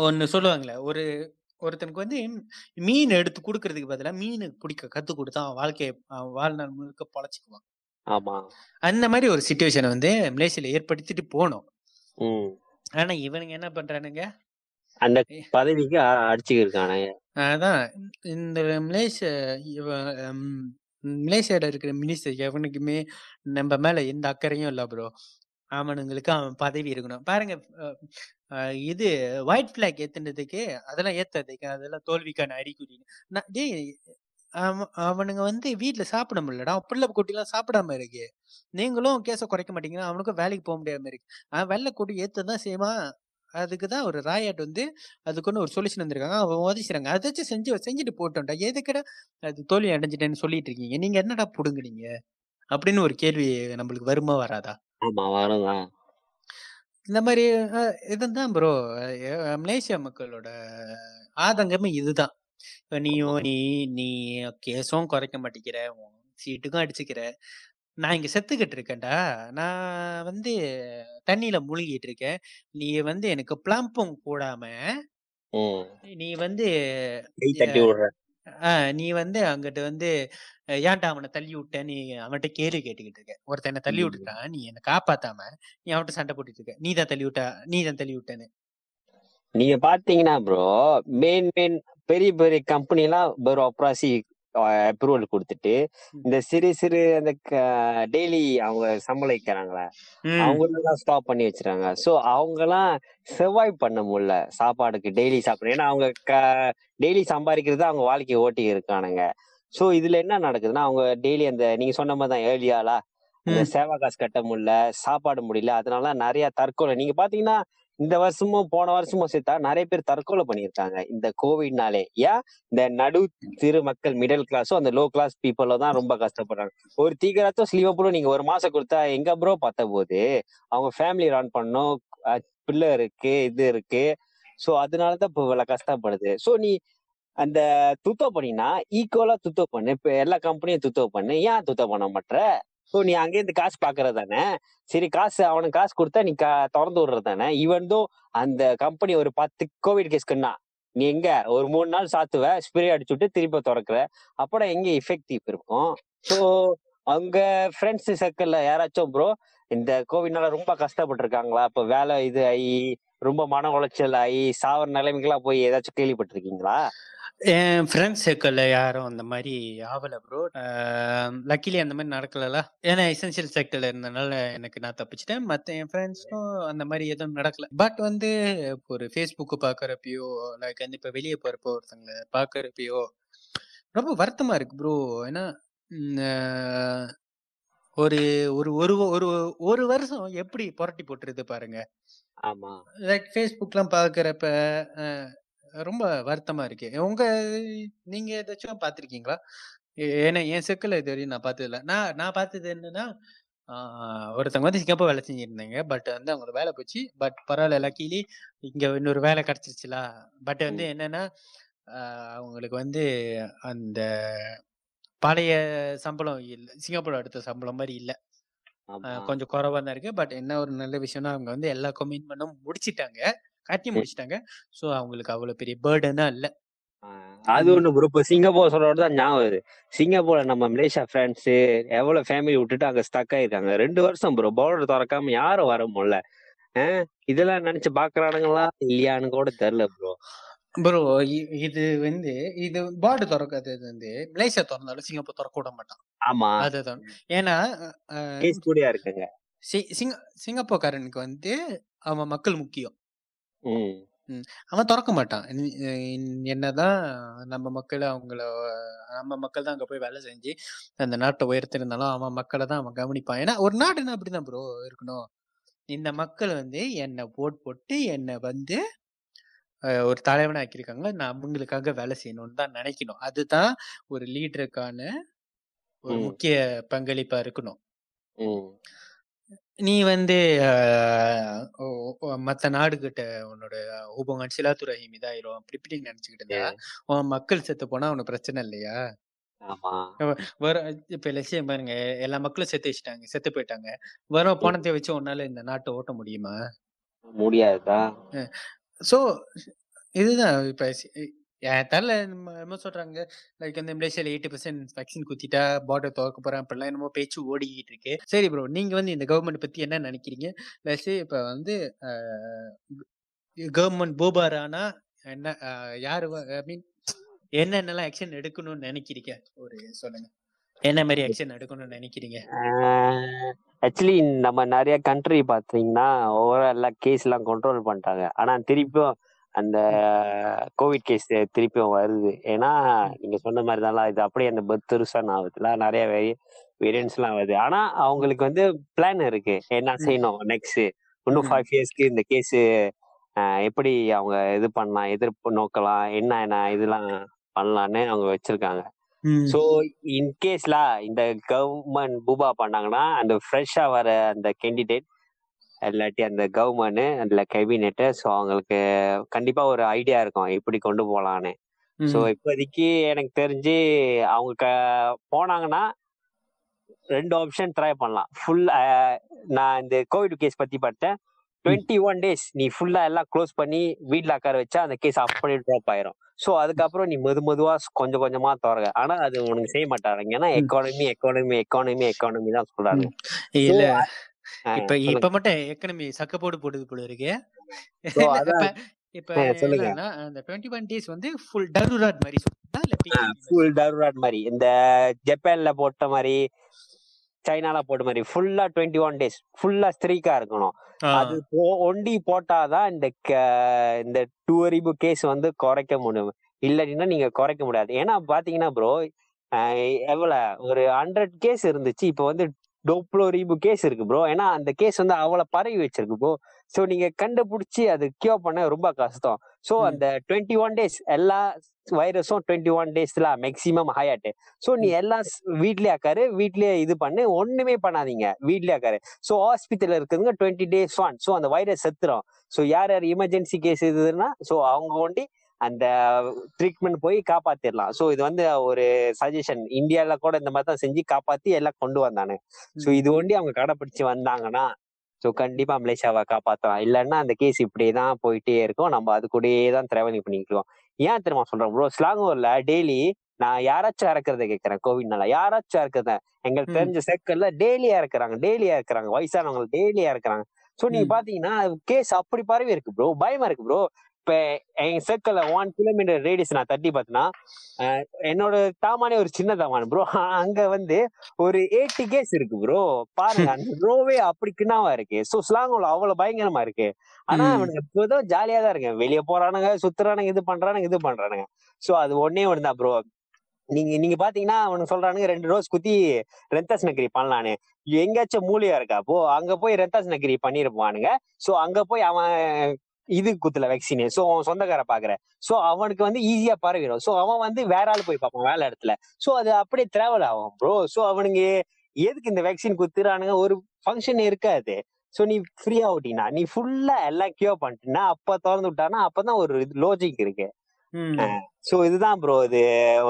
ஒன்று சொல்லுவாங்களே ஒரு ஒருத்தனுக்கு வந்து மீன் எடுத்து கொடுக்கறதுக்கு பதிலா மீன் பிடிக்க கத்து கொடுத்தா வாழ்க்கையை வாழ்நாள் முழுக்க பொழைச்சிக்குவான். ஆமா. அந்த மாதிரி ஒரு சுச்சுவேஷனை வந்து மலேசியால ஏற்படுத்திட்டு போனோம். ஆனா இவனுங்க என்ன பண்றானுங்க? அந்த பதவிக்கு அ- அடிச்சுக்கிருக்கானே. அதான் இந்த மலேசிய மலேசியால இருக்கிற மினிஸ்டர் எவனுக்குமே நம்ம மேல எந்த அக்கறையும் இல்ல ப்ரோ அவனுங்களுக்கு அவன் பதவி இருக்கணும். பாருங்க இது ஒயிட் பிளாக் ஏத்துனதுக்கு அதெல்லாம் ஏத்தாதுக்கு அதெல்லாம் தோல்விக்கான அறிகுறி டேய் அவன் அவனுங்க வந்து வீட்டுல சாப்பிட முடியலடா பிள்ளை குட்டிலாம் சாப்பிடாம இருக்கு. நீங்களும் கேஸ குறைக்க மாட்டீங்கன்னா அவனுக்கும் வேலைக்கு போக முடியாம இருக்கு. அவன் வெள்ளை கொடி ஏத்ததான் செய்வான். அதுக்கு தான் ஒரு ராயாட் வந்து அதுக்குன்னு ஒரு சொல்யூஷன் வந்திருக்காங்க. அவன் உதச்சிறாங்க. அதாச்சும் செஞ்சு செஞ்சுட்டு போட்டோம்டா. எதுக்கடா? அது தோல்வி அடைஞ்சிட்டேன்னு சொல்லிட்டு இருக்கீங்க. நீங்க என்னடா புடுங்குறீங்க அப்படின்னு ஒரு கேள்வி நம்மளுக்கு வருமா வராதா? ஆமா இந்த மாதிரி இதுதான் ப்ரோ மலேசியா மக்களோட ஆதங்கமே இதுதான். இப்ப நீயும் நீ நீ கேஸும் குறைக்க மாட்டேங்கிற உன் சீட்டுக்கும் அடிச்சுக்கிற. நான் இங்க செத்துக்கிட்டு இருக்கேன்டா. நான் வந்து தண்ணியில முழுகிட்டு இருக்கேன். நீ வந்து எனக்கு பிளம்பும் போடாம ம் நீ வந்து கை தட்டி விடுற. ஆ, நீ வந்து அங்கிட்டு வந்து ஏன்டா அவனை தள்ளி விட்ட? நீ அவன்கிட்ட கேள்வி கேட்டுக்கிட்டு இருக்க. ஒருத்தன் என்ன தள்ளி ம். விட்டுட்டான் நீ என்ன காப்பாத்தாம நீ அவன்கிட்ட சண்டை போட்டுட்டு இருக்க. நீ தான் தள்ளி விட்ட நீ தான் தள்ளி விட்டேன்னு. நீங்க பாத்தீங்கன்னா ப்ரோ மெயின் மெயின் பெரிய பெரிய கம்பெனி எல்லாம் ஒரு அப்ராசி அப்ரூவல் கொடுத்துட்டு. இந்த சிறு சிறு அந்த டெய்லி அவங்க சம்பளிக்கிறாங்களே. அவங்களெல்லாம் ஸ்டாப் பண்ணி வச்சிருக்காங்க சோ அவங்கலாம் சர்வைவ் பண்ண முடியல சாப்பாடுக்கு டெய்லி சாப்பிட ஏன்னா அவங்க டெய்லி சம்பாதிக்கிறது அவங்க வாழ்க்கையை ஓட்டி இருக்கானுங்க சோ இதுல என்ன நடக்குதுன்னா அவங்க டெய்லி அந்த நீங்க சொன்ன மாதிரி தான் ஏர்லியாலா அந்த ம். சேவா காசு கட்ட முடியல சாப்பாடு முடியல அதனால நிறைய தற்கொலை நீங்க பாத்தீங்கன்னா இந்த வருஷமும் போன வருஷமும் சேர்த்தா நிறைய பேர் தற்கொலை பண்ணியிருக்காங்க இந்த கோவிட்னாலே. ஏன்? இந்த நடு திரு மக்கள் மிடில் கிளாஸும் அந்த லோ கிளாஸ் பீப்புளோ தான் ரொம்ப கஷ்டப்படுறாங்க. ஒரு தீக்கிரத்தும் ஸ்லீவப்பும் நீங்க ஒரு மாசம் கொடுத்தா எங்க ப்ரோ பார்த்த போது அவங்க ஃபேமிலி ரன் பண்ணும் பிள்ளை இருக்கு இது இருக்கு. ஸோ அதனாலதான் இப்போ இவ்வளவு கஷ்டப்படுது. ஸோ நீ அந்த துத்தோ பண்ணினா ஈக்குவலா துத்தோ பண்ணு. இப்ப எல்லா கம்பெனியும் துத்தோ பண்ணு. ஏன் துத்தோ பண்ண மாட்டேற ஸோ நீ அங்கேருந்து காசு பாக்குறது தானே? சரி காசு அவனுக்கு காசு கொடுத்தா நீ திறந்து விடுறது தானே? ஈவன் அந்த கம்பெனி ஒரு பத்து கோவிட் கேஸ்க்குன்னா நீ எங்க? ஒரு மூணு நாள் சாத்துவ ஸ்ப்ரே அடிச்சு விட்டு திருப்பி திறக்கிற. அப்பட எங்க எஃபெக்டிவ் இருக்கும்? சோ அவங்க ஃப்ரெண்ட்ஸ் சர்க்கிள்ல யாராச்சும் ப்ரோ இந்த கோவிட்னால ரொம்ப கஷ்டப்பட்டிருக்காங்களா? இப்ப வேலை இது ஆகி ரொம்ப மன உளைச்சல் ஆகி சாவர நிலைமைக்கெல்லாம் போய் ஏதாச்சும் கேள்விப்பட்டிருக்கீங்களா? என் ஃப்ரெண்ட்ஸ் சர்க்கிளில் யாரும் அந்த மாதிரி ஆகலை ப்ரோ லக்கிலி அந்த மாதிரி நடக்கலல ஏன்னா எசென்சியல் செக்டர்ல இருந்தனால எனக்கு நான் தப்பிச்சிட்டேன். மற்ற என் ஃப்ரெண்ட்ஸும் அந்த மாதிரி எதுவும் நடக்கல. பட் வந்து ஒரு ஃபேஸ்புக்கு பார்க்குறப்பயோ லைக் வந்து இப்போ வெளியே போகிறப்போ ஒருத்தங்களை பார்க்குறப்பையோ ரொம்ப வருத்தமாக இருக்கு ப்ரோ ஏன்னா ஒரு ஒரு ஒரு ஒரு ஒரு வருஷம் எப்படி புரட்டி போட்டுருது பாருங்க. ஆமா. லைக் ஃபேஸ்புக்லாம் பார்க்குறப்ப ரொம்ப வருத்தமா இருக்கு. உங்க நீங்க ஏதாச்சும் பார்த்துருக்கீங்களா ஏன்னா என் செக்கில் இது வரையும் நான் பார்த்ததில்ல. நான் நான் பார்த்தது என்னன்னா ஒருத்தவங்க வந்து சிங்கப்பூர் வேலை செஞ்சிருந்தாங்க. பட் வந்து அவங்களுக்கு வேலை போச்சு. பட் பரவாயில்ல லக்கிலி இங்க இன்னொரு வேலை கிடைச்சிருச்சுல. பட் வந்து. என்னன்னா அவங்களுக்கு வந்து அந்த பழைய சம்பளம் இல்லை. சிங்கப்பூர் அடுத்த சம்பளம் மாதிரி இல்லை. கொஞ்சம் குறைவா தான் இருக்கு. பட் என்ன ஒரு நல்ல விஷயம்னா அவங்க வந்து எல்லா கமிட்மெண்ட்டும் முடிச்சிட்டாங்க. கட்டி. முடிச்சிட்டாங்க. ஸோ அவங்களுக்கு அவ்வளவு பெரிய பேர்டனா இல்லை. அது ஒண்ணு ப்ரோ இப்ப சிங்கப்பூர் சொல்றது தான் ஞாபகம் வருது. சிங்கப்பூர்ல நம்ம மலேசியா ஃப்ரெண்ட்ஸ் எவ்வளவு ஃபேமிலி விட்டுட்டு அங்க ஸ்டக் ஆயிருக்காங்க. ரெண்டு வருஷம் ப்ரோ பவுலர் திறக்காம யாரும் வர முடியல. ஆஹ் இதெல்லாம் நினைச்சு பாக்குறானுங்களா? இல்லையான்னு கூட தெரியல ப்ரோ ப்ரோ இது வந்து இது பாடு திறக்காதது வந்து மலேசியா திறந்தாலும் சிங்கப்பூர் திறக்க விட மாட்டான். ஆமா. அதுதான். ஏன்னா கூடயா இருக்குங்க. சி- சிங்க சிங்கப்பூர்காரனுக்கு வந்து அவன் மக்கள் முக்கியம். அவன் திறக்க மாட்டான். என்னதான் நம்ம மக்கள் அவங்கள நம்ம மக்கள் தான் அங்க போய் வேலை செஞ்சு அந்த நாட்டை உயர்த்திருந்தாலும் அவன் மக்களை தான் அவன் கவனிப்பான். ஏன்னா ஒரு நாடுன்னா அப்படிதான் ப்ரோ இருக்கணும். இந்த மக்கள் வந்து என்னை ஓட் போட்டு என்னை வந்து ஒரு தலைவனா ஆக்கியிருக்காங்க நான் அவங்களுக்காக வேலை செய்யணும்னு தான் நினைக்கணும். அதுதான் ஒரு லீடருக்கான ஒரு முக்கிய பங்களிப்பா இருக்கணும். நீ வந்து மத்த நாடுகிட்ட உன்னோட ஹூபங்கன் சிலாத்துரஹிம் இதாயிரும். அப்படி இப்படி நினைச்சுக்கிட்டு இருந்தா. உன் மக்கள் செத்து போனா உனக்கு பிரச்சனை இல்லையா? ஆமா. வர இப்ப லட்சியம் பாருங்க. எல்லா மக்களும் செத்து வச்சுட்டாங்க செத்து போயிட்டாங்க. வரும் ம். பணத்தை வச்சு உன்னால இந்த நாட்டை ஓட்ட முடியுமா? முடியாதுதா ஸோ இதுதான் இப்போ என் தரல என்ன சொல்றாங்க லைக் இந்த மலேசியால எயிட்டி பர்சன்ட் வேக்சின் குத்திட்டா பார்டர் துவக்க போறேன் அப்படிலாம் என்னமோ பேச்சு ஓடிக்கிட்டு இருக்கு. சரி ப்ரோ நீங்க வந்து இந்த கவர்மெண்ட் பத்தி என்ன நினைக்கிறீங்க? ப்ளஸ் இப்ப வந்து கவர்மெண்ட் பூபார் ஆனா என்ன யாரு ஐ மீன் என்னென்னலாம் ஆக்ஷன் எடுக்கணும்னு நினைக்கிறீங்க? ஒரு சொல்லுங்க. என்ன மாதிரி ஆக்ஷன் எடுக்கணும்னு நினைக்கிறீங்க? ஆக்சுவலி நம்ம நிறைய கண்ட்ரி பாத்தீங்கன்னா ஓவரால் எல்லா கேஸ் எல்லாம் கண்ட்ரோல் பண்ணிட்டாங்க. ஆனா திருப்பியும் அந்த கோவிட் கேஸ் திருப்பியும் வருது. ஏன்னா நீங்க சொன்ன மாதிரி தான் இது அப்படியே அந்த பெருசான் ஆகுதுல நிறைய வேரியன்ஸ் எல்லாம் வருது. ஆனா அவங்களுக்கு வந்து பிளான் இருக்கு. என்ன. செய்யணும் நெக்ஸ்ட் இன்னும். ஃபைவ் இயர்ஸ்க்கு இந்த கேஸ் எப்படி அவங்க இது பண்ணலாம் எதிர்ப்பு நோக்கலாம் என்ன என்ன இதெல்லாம் பண்ணலான்னு அவங்க வச்சிருக்காங்க. ஸோ இன்கேஸ்ல இந்த கவர்மெண்ட் பூபா பண்ணாங்கன்னா அந்த ஃப்ரெஷ்ஷா வர அந்த கேண்டிடேட் இல்லாட்டி அந்த கவர்மெண்ட் அதுல கேபினெட் ஸோ அவங்களுக்கு கண்டிப்பா ஒரு ஐடியா இருக்கும் எப்படி கொண்டு போகலான்னு ஸோ. இப்போதைக்கு எனக்கு தெரிஞ்சு அவங்க போனாங்கன்னா ரெண்டு ஆப்ஷன் ட்ரை பண்ணலாம். ஃபுல் நான் இந்த கோவிட் கேஸ் பத்தி பார்த்தேன் டுவெண்ட்டி ஒன் டேஸ் நீ ஃபுல்லா எல்லாம் க்ளோஸ் பண்ணி வீட்ல உட்கார வச்சா அந்த கேஸ் அப்படியே ட்ராப் ஆயிரும். ஸோ அதுக்கப்புறம் நீ மெது மெதுவா கொஞ்சம் கொஞ்சமா திறக ஆனா அது உனக்கு செய்ய மாட்டாங்க. ஏன்னா. எக்கானமி எக்கானமி எக்கானமி எக்கானமி தான் சொல்றாங்க. இல்ல. இப்ப இப்ப மட்டும் எக்கனமி சக்கப்போடு போடுது போல இருக்கு. இப்ப அந்த டுவெண்ட்டி ஒன் டேஸ் வந்து ஃபுல் டருராட் மாதிரி ஃபுல் டர்ராட் மாதிரி? இந்த ஜப்பான்ல போட்ட மாதிரி சைனால போட்ட மாதிரி ஃபுல்லா டுவெண்ட்டி ஒன் டேஸ் ஃபுல்லா ஸ்திரீக்கா இருக்கணும். அது போ- ஒண்டி போட்டாதான் இந்த இந்த டூரிபு கேஸ் வந்து குறைக்க முடியும். இல்லாட்டினா நீங்க குறைக்க முடியாது. ஏன்னா பாத்தீங்கன்னா ப்ரோ எவ்வளவு ஒரு ஹண்ட்ரட் கேஸ் இருந்துச்சு. இப்போ வந்து டோப்ளோ ரீபு கேஸ் இருக்கு ப்ரோ ஏன்னா அந்த கேஸ் வந்து அவ்வளவு பரவி வச்சிருக்கு ப்ரோ ஸோ நீங்க கண்டுபிடிச்சி அது கியூர் பண்ண ரொம்ப கஷ்டம். ஸோ. அந்த டுவெண்ட்டி ஒன் டேஸ் எல்லா வைரஸும் டுவெண்ட்டி ஒன் டேஸ்ல மேக்சிமம் ஹையாட்டு ஸோ நீ. எல்லாம் வீட்லயே உக்காரு வீட்லயே இது பண்ணு ஒண்ணுமே பண்ணாதீங்க. வீட்லயே உக்காரு. ஸோ ஹாஸ்பிட்டல் இருக்குதுங்க டுவெண்ட்டி டேஸ் ஒன் ஸோ அந்த வைரஸ் செத்துரும். ஸோ யார் யார் எமர்ஜென்சி கேஸ் இதுன்னா ஸோ அவங்க ஒண்டி அந்த ட்ரீட்மெண்ட் போய் காப்பாத்திடலாம் ஸோ இது வந்து ஒரு சஜஷன் இந்தியால கூட இந்த மாதிரி தான் செஞ்சு காப்பாத்தி எல்லாம் கொண்டு வந்தானு. ஸோ. இது ஒண்டி அவங்க கடைப்பிடிச்சு வந்தாங்கன்னா ஸோ கண்டிப்பா மலேசியாவை காப்பாத்தலாம். இல்லைன்னா அந்த கேஸ் இப்படியே தான் போயிட்டே இருக்கும். நம்ம அது கூடயே தான் டிராவலிங் பண்ணிக்குவோம் ஏன் தெரியுமா சொல்றேன் ப்ரோ ஸ்லாங்கூர்ல டெய்லி நான் யாராச்சும் இறக்குறத கேட்கறேன் கோவிட்னால யாராச்சும் இறக்குறத. எங்களுக்கு. தெரிஞ்ச சர்க்கிள்ல டெய்லியா இருக்கிறாங்க டெய்லியா இருக்கிறாங்க வயசானவங்க டெய்லியா இருக்கிறாங்க ஸோ நீங்க. பாத்தீங்கன்னா கேஸ் அப்படி பரவி இருக்கு ப்ரோ பயமா இருக்கு ப்ரோ இப்ப எங்க சர்க்கிள்ல ஒன் கிலோமீட்டர் ரேடியஸ் நான் தட்டி பார்த்தேன்னா என்னோட தாமானே ஒரு சின்ன தாமான ப்ரோ அங்க வந்து ஒரு எயிட்டி கேஸ் இருக்கு ப்ரோ பாருங்க அந்த ரோவே அப்படி கிண்ணாவா இருக்கு. ஸோ ஸ்லாங்கோல அவ்வளவு பயங்கரமா இருக்கு. ஆனா ம். அவனுங்க இப்போதான் ஜாலியா தான் இருக்கு வெளியே போறானுங்க சுத்துறானுங்க இது பண்றானுங்க இது பண்றானுங்க. சோ அது ஒன்னே ஒன்று தான் ப்ரோ நீங்க நீங்க பாத்தீங்கன்னா அவனுக்கு சொல்றானுங்க ரெண்டு ரோஸ் குத்தி ரெந்தாஸ் நகரி பண்ணலான்னு. எங்கேயாச்சும் மூலியா இருக்கா அப்போ அங்க போய் ரெந்தாஸ் நகரி பண்ணிருப்பானுங்க. சோ அங்க போய் அவன் இது குத்துல வேக்சின் சோ அவன் சொந்தக்கார பாக்குற. சோ அவனுக்கு வந்து ஈஸியா பரவிடும் சோ அவன் வந்து வேற ஆள் போய் பார்ப்பான் வேலை இடத்துல. சோ அது அப்படியே டிராவல் ஆகும் ப்ரோ சோ அவனுங்க எதுக்கு இந்த வேக்சின் குத்துறானுங்க? ஒரு ஃபங்க்ஷன் இருக்காது. சோ நீ ஃப்ரீ ஆகிட்டீங்கன்னா நீ ஃபுல்லா எல்லாம் கியூர் பண்ணிட்டீங்கன்னா அப்ப திறந்து விட்டானா அப்பதான் ஒரு லாஜிக் இருக்கு. சோ இதுதான் ப்ரோ இது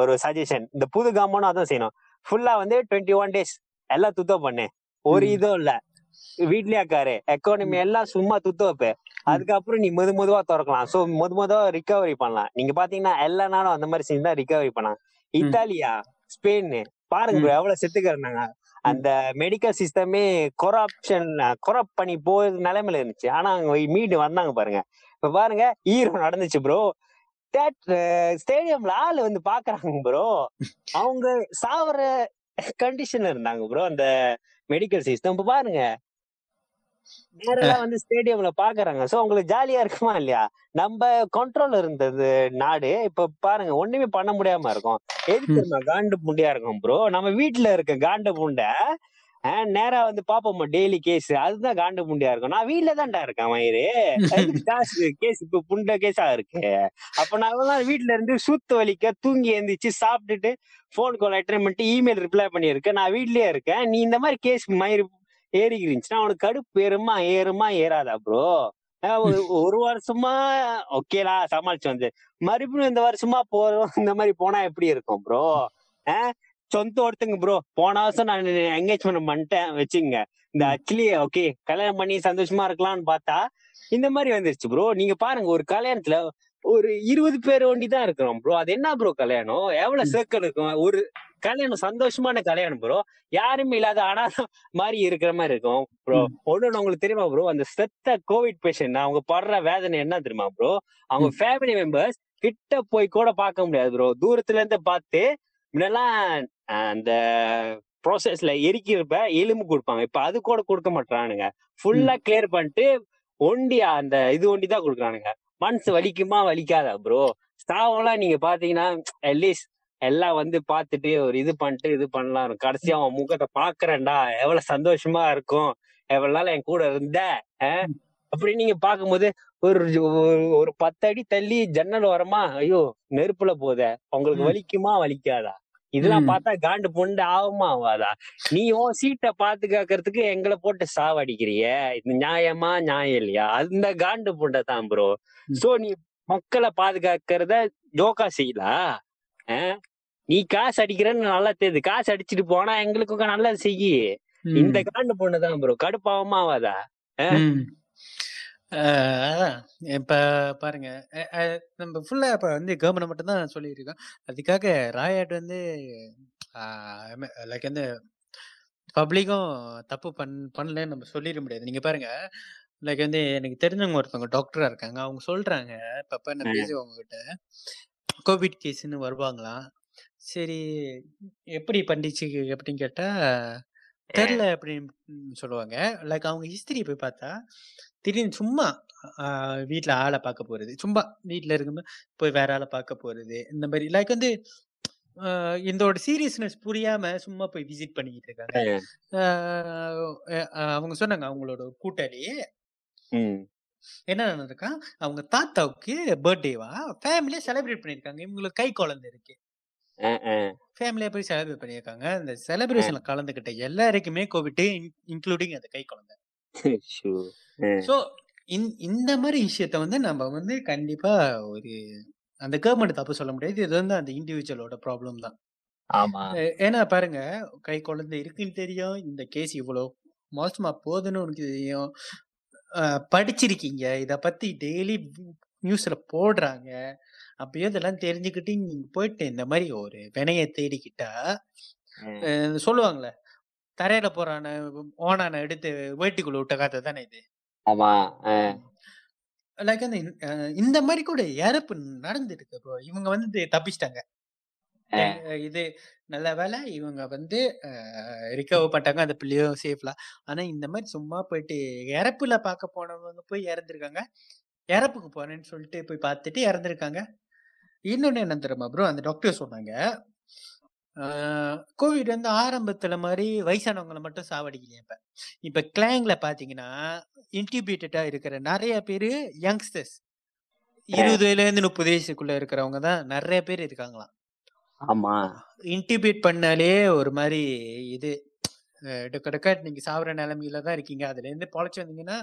ஒரு சஜஷன் இந்த புது கவர்மெண்ட் அதான் செய்யணும். ஃபுல்லா வந்து டுவெண்ட்டி ஒன் டேஸ் எல்லாம் துத்தம் பண்ணு. ஒரு. இதுவும் இல்ல. வீட்லயே உட்காரு எக்கானமி. எல்லாம் சும்மா துத்த வைப்ப. ம். அதுக்கப்புறம் நீ மெது மெதுவா திறக்கலாம். சோ மெது மெதுவா ரிகவரி பண்ணலாம். நீங்க பாத்தீங்கன்னா எல்லா நாளும் அந்த மாதிரி செஞ்சு தான் ரிகவரி பண்ணலாம். இத்தாலியா ஸ்பெயின் பாருங்க. ப்ரோ எவ்வளவு செத்துக்கிறாங்க. அந்த மெடிக்கல் சிஸ்டமே கொரப்ஷன் கொரப்ட் பண்ணி போய் நிலைமையில இருந்துச்சு. ஆனா அங்க மீண்டு வந்தாங்க பாருங்க. இப்ப பாருங்க ஹீரோ நடந்துச்சு ப்ரோ ஸ்டேடியம்ல ஆளு வந்து பாக்குறாங்க ப்ரோ அவங்க சாவர கண்டிஷன்ல இருந்தாங்க ப்ரோ அந்த மெடிக்கல் சிஸ்டம் இப்ப பாருங்க நேரெல்லாம் வந்து ஸ்டேடியம்ல பாக்குறாங்க? சோ உங்களுக்கு ஜாலியா இருக்குமா இல்லையா? நம்ம கண்ட்ரோல் இருந்தது நாடு. இப்ப பாருங்க ஒண்ணுமே பண்ண முடியாம இருக்கும். எதுக்கு காண்டு புண்டையா இருக்கும் ப்ரோ நம்ம வீட்டுல இருக்க காண்டு புண்டை நேரா வந்து பாப்போமா? டெய்லி கேஸ் அதுதான் காண்டு புண்டியா இருக்கும். நான் வீட்டுல தான்டா இருக்கேன் மயிறு காசு கேஸ் இப்ப புண்ட கேஸா இருக்கு? அப்ப நான் வீட்டுல இருந்து சூத்து வலிக்க தூங்கி எந்திரிச்சு சாப்பிட்டுட்டு போன் கால் அட்டன் பண்ணிட்டு இமெயில் ரிப்ளை பண்ணியிருக்கேன் நான் வீட்லயே இருக்கேன். நீ இந்த மாதிரி கேஸ் மயிறு ஏறிக்கிருந்துச்சுன்னா அவனுக்கு கடுப்பு ஏறுமா ஏறுமா ஏறாதா ப்ரோ ஒரு வருஷமா ஓகேலா சமாளிச்சு வந்து. மறுபடியும் இந்த வருஷமா போறோம் இந்த மாதிரி போனா எப்படி இருக்கும் ப்ரோ சொந்த ஒருத்தங்க ப்ரோ போன வருஷம் நான் என்கேஜ்மெண்ட் பண்ணிட்டேன் வச்சுங்க இந்த ஆக்சுவலி ஓகே கல்யாணம் பண்ணி சந்தோஷமா இருக்கலாம்னு பார்த்தா இந்த மாதிரி வந்துருச்சு ப்ரோ நீங்க பாருங்க ஒரு கல்யாணத்துல ஒரு இருபது பேர் ஒண்டி தான் இருக்கிறோம் ப்ரோ அது என்ன ப்ரோ கல்யாணம்? எவ்வளவு சேர்க்கல் இருக்கும்? ஒரு கல்யாணம் சந்தோஷமான கல்யாணம் ப்ரோ யாருமே இல்லாத அனாதை மாதிரி இருக்கிற மாதிரி இருக்கும் ப்ரோ ஒண்ணு உங்களுக்கு தெரியுமா ப்ரோ அந்த செத்த கோவிட் பேஷண்ட் அவங்க படுற வேதனை என்ன தெரியுமா ப்ரோ அவங்க ஃபேமிலி மெம்பர்ஸ் கிட்ட போய் கூட பார்க்க முடியாது ப்ரோ தூரத்துல இருந்து பார்த்து முன்னெல்லாம் அந்த ப்ராசஸ்ல எரிக்கிறப்ப எலும்பு கொடுப்பாங்க. இப்ப அது கூட கொடுக்க மாட்டானுங்க ஃபுல்லா கிளியர் பண்ணிட்டு ஒண்டியா அந்த இது ஒண்டி தான் கொடுக்குறானுங்க. மனசு வலிக்குமா வலிக்காதா ப்ரோ சாவெல்லாம் நீங்க பாத்தீங்கன்னா அட்லீஸ்ட் எல்லாம் வந்து பார்த்துட்டு ஒரு இது பண்ணிட்டு இது பண்ணலாம். கடைசியா அவன் முகத்தை பாக்குறேன்டா. எவ்வளவு சந்தோஷமா இருக்கும். எவ்வளவு நாள் என் கூட இருந்த அப்படி நீங்க பாக்கும்போது ஒரு ஒரு பத்து அடி தள்ளி ஜன்னல் வரமா ஐயோ நெருப்புல போத. உங்களுக்கு வலிக்குமா வலிக்காதா? இதெல்லாம் பார்த்தா காண்டு பொண்டு ஆகுமா ஆகாதா நீ உன் சீட்டை பாத்து கேட்கறதுக்கு எங்களை போட்டு சாவடிக்கிறிய? இது நியாயமா நியாயம் இல்லையா? அந்த காண்டு புண்டை தான் ப்ரோ சோ நீ மக்களை பாதுகாக்கிறத ஜோக்கா செய்யலாம் நீ காசு அடிக்கிறன்னு நல்லா தெரியுது. காசு அடிச்சுட்டு போனா எங்களுக்கும் நல்லது செய்யி. இந்த காண்டு பொண்ணுதான் ப்ரோ கடுப்பாவமா ஆகாதா அதான். இப்ப பாருங்க. நம்ம ஃபுல்லா இப்ப வந்து கவர்மெண்ட் மட்டும் தான் சொல்லியிருக்கோம் அதுக்காக ராயாட் வந்து லைக் வந்து பப்ளிக்கும் தப்பு பண் பண்ணலன்னு நம்ம சொல்லிட முடியாது. நீங்க பாருங்க. லைக் வந்து எனக்கு தெரிஞ்சவங்க ஒருத்தவங்க டாக்டரா இருக்காங்க. அவங்க சொல்றாங்க. இப்ப நான் பேசுவாங்க கிட்ட கோவிட் கேஸ்ன்னு வருவாங்களாம் சரி எப்படி பண்ணிச்சு அப்படின்னு கேட்டா தெரில அப்படின்னு சொல்லுவாங்க. லைக் அவங்க ஹிஸ்டரி போய் பார்த்தா திடீர்னு சும்மா வீட்டில் ஆளை பார்க்க போறது. சும்மா வீட்டில் இருக்கும்போது போய் வேற ஆளை பார்க்க போறது. இந்த மாதிரி லைக் வந்து இதோட சீரியஸ்னஸ் புரியாம சும்மா போய் விசிட் பண்ணிக்கிட்டு இருக்காங்க. அவங்க சொன்னாங்க அவங்களோட கூட்டாளி என்ன நடந்திருக்கா? அவங்க தாத்தாவுக்கு பர்த்டேவா ஃபேமிலியா செலிப்ரேட் பண்ணிருக்காங்க இவங்களுக்கு கை குழந்தை இருக்கு. ஃபேமிலியா போய் செலிப்ரேட் பண்ணியிருக்காங்க. அந்த செலிப்ரேஷன்ல கலந்துகிட்ட எல்லாருக்குமே கோவிட் இன்க்ளூடிங் அந்த கை குழந்தை. சோ இந்த மாதிரி விஷயத்த வந்து நம்ம வந்து கண்டிப்பா ஒரு அந்த கவர்மெண்ட் தப்பு சொல்ல முடியாது. இது வந்து அந்த இண்டிவிஜுவலோட ப்ராப்ளம் தான். ஆமா. ஏன்னா பாருங்க கை குழந்தை இருக்குன்னு தெரியும். இந்த கேஸ் இவ்வளவு மோசமா போகுதுன்னு உனக்கு தெரியும் படிச்சிருக்கீங்க. இத பத்தி டெய்லி நியூஸ்ல போடுறாங்க. அப்பயோ இதெல்லாம் தெரிஞ்சுக்கிட்டு நீங்க போயிட்டு இந்த மாதிரி ஒரு வினைய தேடிக்கிட்டா சொல்லுவாங்களே தரையில போறான ஓனான எடுத்து வேட்டிக்குள்ள விட்ட கதை தானே இது? ஆமா லைக் அந்த இந்த மாதிரி கூட இறப்பு நடந்துருக்கு ப்ரோ இவங்க வந்து தப்பிச்சிட்டாங்க. இது நல்ல வேலை. இவங்க வந்து ரிகவர் பண்ணிட்டாங்க. அந்த பிள்ளையும் சேஃப்ல ஆனா இந்த மாதிரி சும்மா போயிட்டு இறப்புல பார்க்க போனவங்க போய் இறந்துருக்காங்க. இறப்புக்கு போறேன்னு சொல்லிட்டு போய் பார்த்துட்டு இறந்துருக்காங்க. இன்னொன்னு என்ன தெரியுமா ப்ரோ அந்த டாக்டர் சொன்னாங்க. கோவிட் வந்து ஆரம்பத்துல மாதிரி வயசானவங்களை மட்டும் சாவடிக்கலையே இப்ப. இப்ப கிளாங்ல பாத்தீங்கன்னா இன்டிபியூட்டடா இருக்கிற நிறைய பேரு யங்ஸ்டர்ஸ் இருபது வயதுல இருந்து முப்பது வயசுக்குள்ள இருக்கிறவங்க தான் நிறைய பேர் இருக்காங்களாம். ஆமா. இன்டிபியூட் பண்ணாலே ஒரு மாதிரி இது. டொக்க நீங்க சாவர நிலைமையில தான் இருக்கீங்க. அதுல இருந்து பொழைச்சு வந்தீங்கன்னா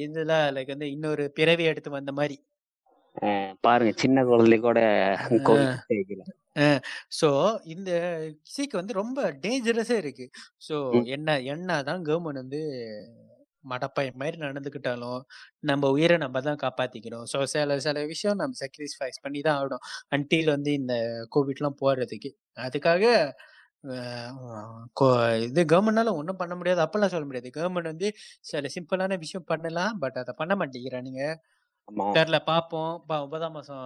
இதுல லைக் வந்து இன்னொரு பிறவி எடுத்து வந்த மாதிரி பாருங்க சின்ன குழந்தை கூட சோ இந்த சீக்கு வந்து ரொம்ப டேஞ்சரஸா இருக்கு. சோ என்ன என்னதான் கவர்மெண்ட் வந்து மடப்பை மாதிரி நடந்துக்கிட்டாலும் நம்ம உயிரை நம்ம தான் காப்பாத்திக்கிறோம். ஸோ சில சில விஷயம் நம்ம சாக்ரிஃபைஸ் பண்ணி தான் ஆகணும். அன்டில் வந்து இந்த கோவிட்லாம் போறதுக்கு. அதுக்காக இது கவர்மெண்ட்னால ஒன்றும் பண்ண முடியாது. அப்பெல்லாம் சொல்ல முடியாது. கவர்மெண்ட் வந்து சில சிம்பிளான விஷயம் பண்ணலாம். பட் அதை பண்ண மாட்டேங்கிறானுங்க. தெரில பாப்போம். ஒன்பதாம் மாசம்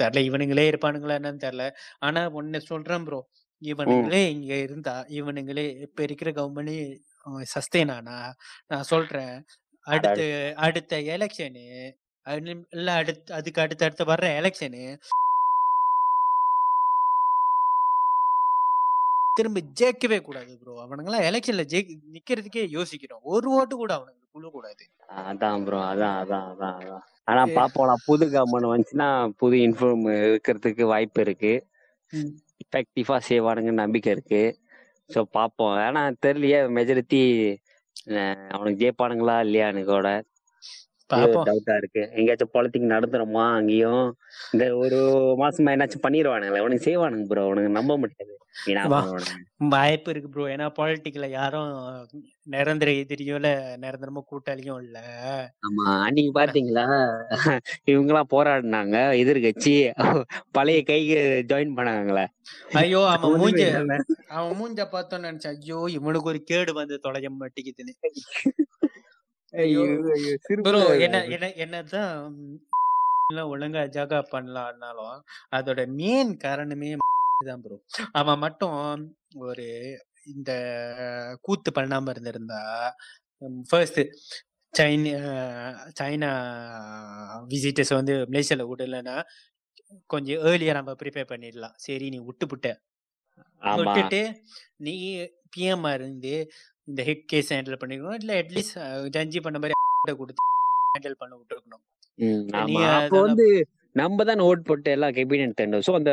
தெரில இவனுங்களே இருப்பானுங்களா என்னன்னு தெரில. ஆனா ஒன்னு சொல்றேன் ப்ரோ இவனுங்களே இங்க இருந்தா இவனுங்களே இப்ப இருக்கிற கவர்மெண்ட் சஸ்டெயின் ஆனா நான் சொல்றேன். அடுத்து அடுத்த. எலெக்ஷனு இல்ல அடுத்து அதுக்கு அடுத்து அடுத்து வர்ற எலெக்ஷனு திரும்ப ஜெயிக்கவே கூடாது ப்ரோ அவனுங்கெல்லாம் எலெக்ஷன்ல ஜெயி நிக்கிறதுக்கே யோசிக்கிறோம். ஒரு ஓட்டு கூட அவனுக்கு குழு கூடாது அதான் ப்ரோ அதான் அதான் அதான் அதான். ஆனா ஏ, பாப்போம்லாம் புது கவர்மெண்ட் வந்துச்சுன்னா புது இன்ஃபார்ம் இருக்கிறதுக்கு வாய்ப்பு இருக்கு. எஃபெக்டிவா செய்வானுங்கன்னு நம்பிக்கை இருக்கு. ஸோ பார்ப்போம் ஆனா தெரியலையே மெஜாரிட்டி அவனுக்கு ஜெயிப்பானுங்களா இல்லையான்னு கூட பாப்போம் டவுட்டா இருக்கு. எங்கேயாச்சும் பாலிட்டிக் நடந்துருமா அங்கேயும்? இந்த ஒரு மாசமா என்னாச்சும் பண்ணிடுவானுங்களே அவனுக்கு செய்வானுங்க ப்ரோ அவனுக்கு நம்ப முடியாது வாய்ப்பு இருக்கு ப்ரோ ஏன்னா பாலிட்டிக்ல யாரும் நிரந்தர எதிரியும் இல்ல நிரந்தரமா கூட்டாளியும் இல்ல. ஆமா. அன்னைக்கு பாத்தீங்களா? இவங்கெல்லாம் போராடினாங்க. எதிர்கட்சி பழைய கைக்கு ஜாயின் பண்ணாங்களே ஐயோ அவன் மூஞ்ச அவன் மூஞ்ச பார்த்தோன்னு நினைச்சேன். ஐயோ இவனுக்கு ஒரு கேடு வந்து தொலைய மாட்டேங்குதுன்னு. என்ன என்ன என்னதான் ஒழுங்கா ஜகா பண்ணலாம்னாலும் அதோட மெயின் காரணமே தான் ப்ரோ அவன் மட்டும் ஒரு இந்த கூத்து பண்ணாம இருந்திருந்தா ஃபர்ஸ்ட் சைனா சைனா விசிட்டர்ஸ் வந்து மலேசியால விடலைன்னா கொஞ்சம் ஏர்லியா நம்ம ப்ரிப்பேர் பண்ணிடலாம். சரி நீ விட்டுப்புட்ட. ஆமா. விட்டுட்டு நீ பிஎம் இருந்து இந்த ஹிட் கேஸ் ஹேண்டில் பண்ணிருக்கணும் இல்ல அட்லீஸ்ட் ஜட்ஜி பண்ண மாதிரி கொடுத்து ஹேண்டில் பண்ண விட்டுருக்கணும். அப்போ வந்து நம்ம தான் ஓட் போட்டு எல்லாம் கேபினட் தண்டோம் ஸோ அந்த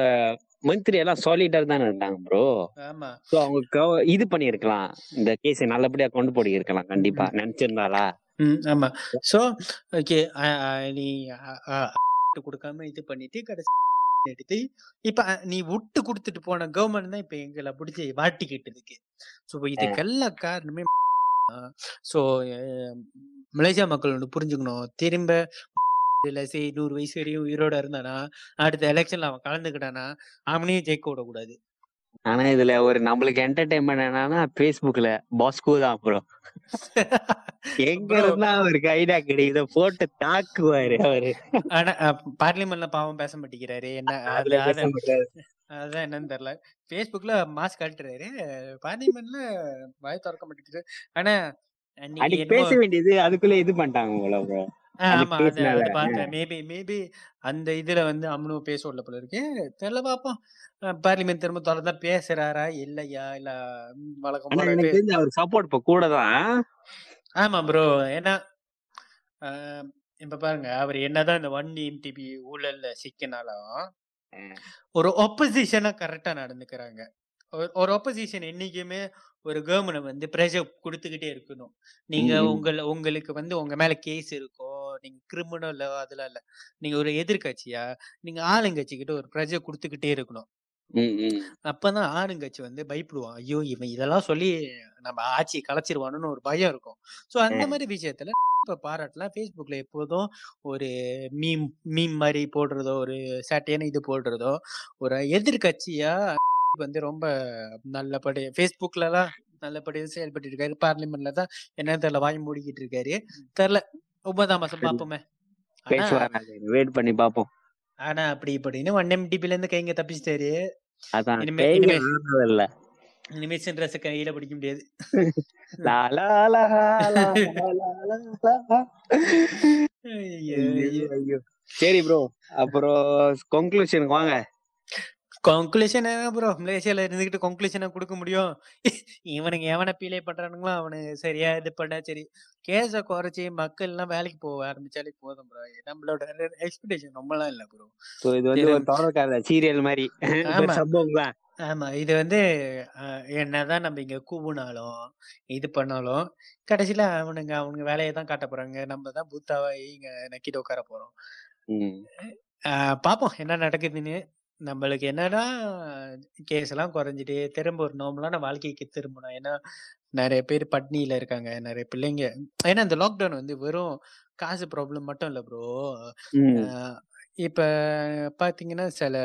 மந்திரி எல்லாம் சாலிடர் தானே இருந்தாங்க ப்ரோ ஆமா. ஸோ அவங்க கவ- இது பண்ணியிருக்கலாம். இந்த கேஸை நல்லபடியா கொண்டு போடி இருக்கலாம் கண்டிப்பா நினைச்சிருந்தாளா ஆமா. சோ ஓகே நீ கொடுக்காம இது பண்ணிட்டு கடைசி எடுத்து இப்ப நீ விட்டு கொடுத்துட்டு போன கவர்மெண்ட் தான் இப்ப எங்களை பிடிச்சி வாட்டிக்கிட்டு இருக்கு ஸோ இதுக்கெல்லாம் காரணமே ஸோ மலேசியா மக்கள் ஒன்று புரிஞ்சுக்கணும். திரும்ப இல்ல சரி நூறு வயசு வரையும் உயிரோட இருந்தானா அடுத்த எலெக்ஷன்ல அவன் கலந்துக்கிட்டானா அவனையும் ஜெயிக்க விடக்கூடாது. ஆனா இதுல ஒரு நம்மளுக்கு என்டர்டைன்மெண்ட் என்னன்னா ஃபேஸ்புக்ல பாஸ்கோ தான் ப்ரோ எங்க இருந்தா அவருக்கு ஐடியா கிடைக்குதோ. போட்டு தாக்குவாரு அவரு. ஆனா பார்லிமெண்ட்ல பாவம் பேச மாட்டேங்கிறாரு என்ன அதான் என்னன்னு தெரியல ஃபேஸ்புக்ல மாஸ்க் கழட்டுறாரு பார்லிமெண்ட்ல வாய் திறக்க மாட்டேங்குது. ஆனா அன்னைக்கு அன்னைக்கு என்னமோ பேச வேண்டியது அதுக்குள்ள இது பண்ணிட்டாங்க ஆ, அது ஆமா அது பேசினால. அது பார்த்தேன். மேபி மேபி அந்த இதுல வந்து அம்மனும் பேச விடல போல இருக்கு. தெரியல பாப்போம். பார்லிமெண்ட் திரும்ப திறந்தா பேசுறாரா? இல்லையா? இல்ல ம், வழக்கம் ஆனா போல எனக்கு பே தெரிஞ்ச அவர் சப்போர்ட் இப்ப கூட தான். ஆமா ப்ரோ ஏன்னா ஆஹ், இப்ப பாருங்க. அவர் என்னதான் இந்த ஒன் எம்டிபி ஊழல்ல சிக்கினாலும் ஒரு ஒப்போசிஷனா கரெக்டா நடந்துக்கிறாங்க. ஒரு- ஒப்போசிஷன் என்னைக்குமே ஒரு கவர்மெண்ட் வந்து ப்ரெஷர் கொடுத்துக்கிட்டே இருக்கணும். நீங்க உங்கள உங்களுக்கு வந்து உங்க மேல கேஸ் இருக்கோ நீங்க கிரிமினல் அதெல்லாம் இல்ல. நீங்க ஒரு எதிர்க்கட்சியா நீங்க ஆளுங்கட்சி கிட்ட ஒரு ப்ரெஷர் கொடுத்துக்கிட்டே இருக்கணும். அப்பதான் ஆளுங்கட்சி வந்து பயப்படுவான் ஐயோ! இவன் இதெல்லாம் சொல்லி நம்ம ஆட்சி கலைச்சிருவானுன்னு ஒரு பயம் இருக்கும். சோ அந்த. மாதிரி விஷயத்துல இப்ப பாராட்டலாம். ஃபேஸ்புக்ல எப்போதும் ஒரு மீம் மீம் மாதிரி போடுறதோ ஒரு சேட்டையான இது போடுறதோ ஒரு எதிர்க்கட்சியா வந்து ரொம்ப நல்லபடி ஃபேஸ்புக்ல எல்லாம் நல்லபடியா செயல்பட்டு இருக்காரு. பார்லிமெண்ட்ல தான் என்ன தெரியல வாங்கி மூடிக்கிட்டு இருக்காரு. தெரியல. ஒன்பதாம் மாசம் பாப்போமே வெயிட் பண்ணி பாப்போம் ஆனா அப்படி இப்படின்னு ஒன் எம்டிபில இருந்து கைங்க தப்பிச்சிட்டாரு. அதான் இனிமே இல்ல இனிமே சென்ட்ரஸ் கையில பிடிக்க முடியாது. சரி ப்ரோ அப்புறம் கன்க்ளூஷனுக்கு வாங்க. கன்க்ளூஷன் ப்ரோ மலேசியால இருந்துகிட்டு கன்க்ளூஷனை கொடுக்க முடியும். இவனுங்க எவனை பீலே பண்றானுங்களோ அவனுக்கு சரியா இது பண்ணா சரி. கேஸ குறைச்சி மக்கள் எல்லாம் வேலைக்கு போக ஆரம்பிச்சாலே போதும் ப்ரோ நம்மளோட எக்ஸ்பெக்டேஷன் ரொம்பலாம் இல்ல ப்ரோ ஸோ இது வந்து ஒரு தொடர்காத சீரியல் மாதிரி. ஆமா. இது வந்து என்னதான் நம்ம இங்க கூவுனாலும் இது பண்ணாலும் கடைசியில அவனுங்க அவனுங்க வேலையை தான் காட்ட போறாங்க. நம்ம தான் பூத்தாவா இங்க நக்கிட்டு உட்கார போறோம். பாப்போம் என்ன நடக்குதுன்னு. நம்மளுக்கு என்னன்னா கேஸ் எல்லாம் குறைஞ்சிட்டு திரும்ப ஒரு நார்மலான வாழ்க்கைக்கு திரும்பணும். ஏன்னா நிறைய பேர் பட்னியில இருக்காங்க. நிறைய பிள்ளைங்க. ஏன்னா இந்த லாக்டவுன் வந்து வெறும் காசு ப்ராப்ளம் மட்டும் இல்ல ப்ரோ. இப்ப பாத்தீங்கன்னா சில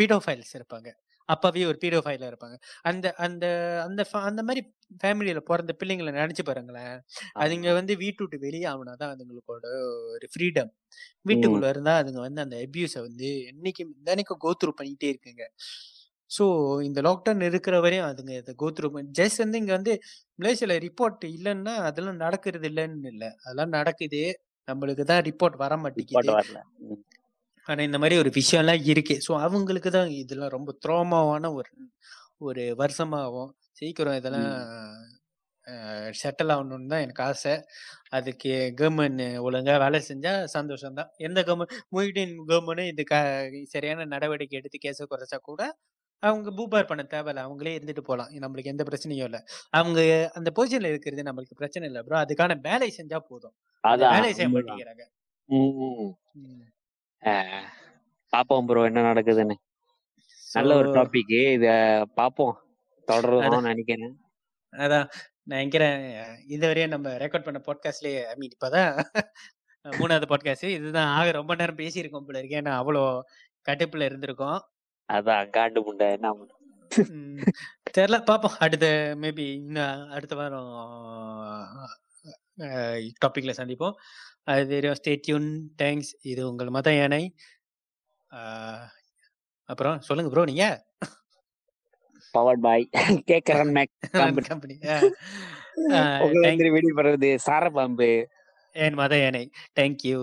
பீடோஃபைல்ஸ் இருப்பாங்க. அப்பாவே ஒரு பீடோஃபைல இருப்பாங்க. அந்த அந்த அந்த அந்த மாதிரி ஃபேமிலியில பிறந்த பிள்ளைங்களை நினைச்சு பாருங்களேன். அதுங்க வந்து வீட்டு விட்டு வெளியே ஆகுனாதான் அதுங்களோட ஒரு ஃப்ரீடம். வீட்டுக்குள்ள இருந்தா அதுங்க வந்து அந்த அபியூஸை வந்து என்னைக்கு தினைக்கும் கோத்ரூ பண்ணிட்டே இருக்குங்க. ஸோ இந்த லாக்டவுன் இருக்கிற வரையும் அதுங்க இதை கோத்ரூ ஜஸ்ட் வந்து இங்க வந்து மலேசியால ரிப்போர்ட் இல்லைன்னா அதெல்லாம் நடக்கிறது இல்லைன்னு இல்லை. அதெல்லாம் நடக்குது. நம்மளுக்கு தான் ரிப்போர்ட் வர மாட்டேங்குது. ஆனா இந்த மாதிரி ஒரு விஷயம்லாம் இருக்கு. ஸோ அவங்களுக்கு தான் இதெல்லாம் ரொம்ப த்ரோமாவான ஒரு ஒரு வருஷமாகும் சீக்கிரம் இதெல்லாம் செட்டில் ஆகணும்னு தான் எனக்கு ஆசை. அதுக்கு கவர்மெண்ட் ஒழுங்கா வேலை செஞ்சா சந்தோஷம் தான். எந்த கவர்மெண்ட் மொய்டீன் கவர்மெண்ட் இது க சரியான நடவடிக்கை எடுத்து கேஸை குறைச்சா கூட அவங்க பூபார் பண்ண தேவையில்ல. அவங்களே இருந்துட்டு போகலாம். நம்மளுக்கு எந்த பிரச்சனையும் இல்லை. அவங்க அந்த பொசிஷன்ல இருக்கிறது நம்மளுக்கு பிரச்சனை இல்லை ப்ரோ அதுக்கான வேலை செஞ்சா போதும். வேலையை செய்ய. மாட்டேங்கிறாங்க. பாப்போம் ப்ரோ என்ன நடக்குதுன்னு. நல்ல ஒரு டாபிக் இத பாப்போம். தொடருவோம்னு நினைக்கிறேன். அதான். நான் நினைக்கிறேன் இதுவரையும் நம்ம ரெக்கார்ட் பண்ண பாட்காஸ்ட்லயே ஐ மீன் இப்பதான் மூணாவது பாட்காஸ்ட் இதுதான் ஆக ரொம்ப நேரம் பேசியிருக்கோம் போல இருக்கு. ஏன்னா அவ்வளோ கடுப்புல இருந்திருக்கோம். அதான் காண்டு முண்டை என்ன தெரியல பார்ப்போம் அடுத்த மேபி இன்னும் அடுத்த வாரம் டாபிக்ல சந்திப்போம். அது வரையும் ஸ்டே டியூன் தேங்க்ஸ் இது உங்கள் மத யானை. அப்புறம் சொல்லுங்க ப்ரோ நீங்க? பவர்ட் பாய் கேக்குறேன் மேக் கம்பெனி கம்பெனி உங்களை வந்து வீடியோ பண்றது சார பாம்பு என் மத யானை. தேங்க்யூ.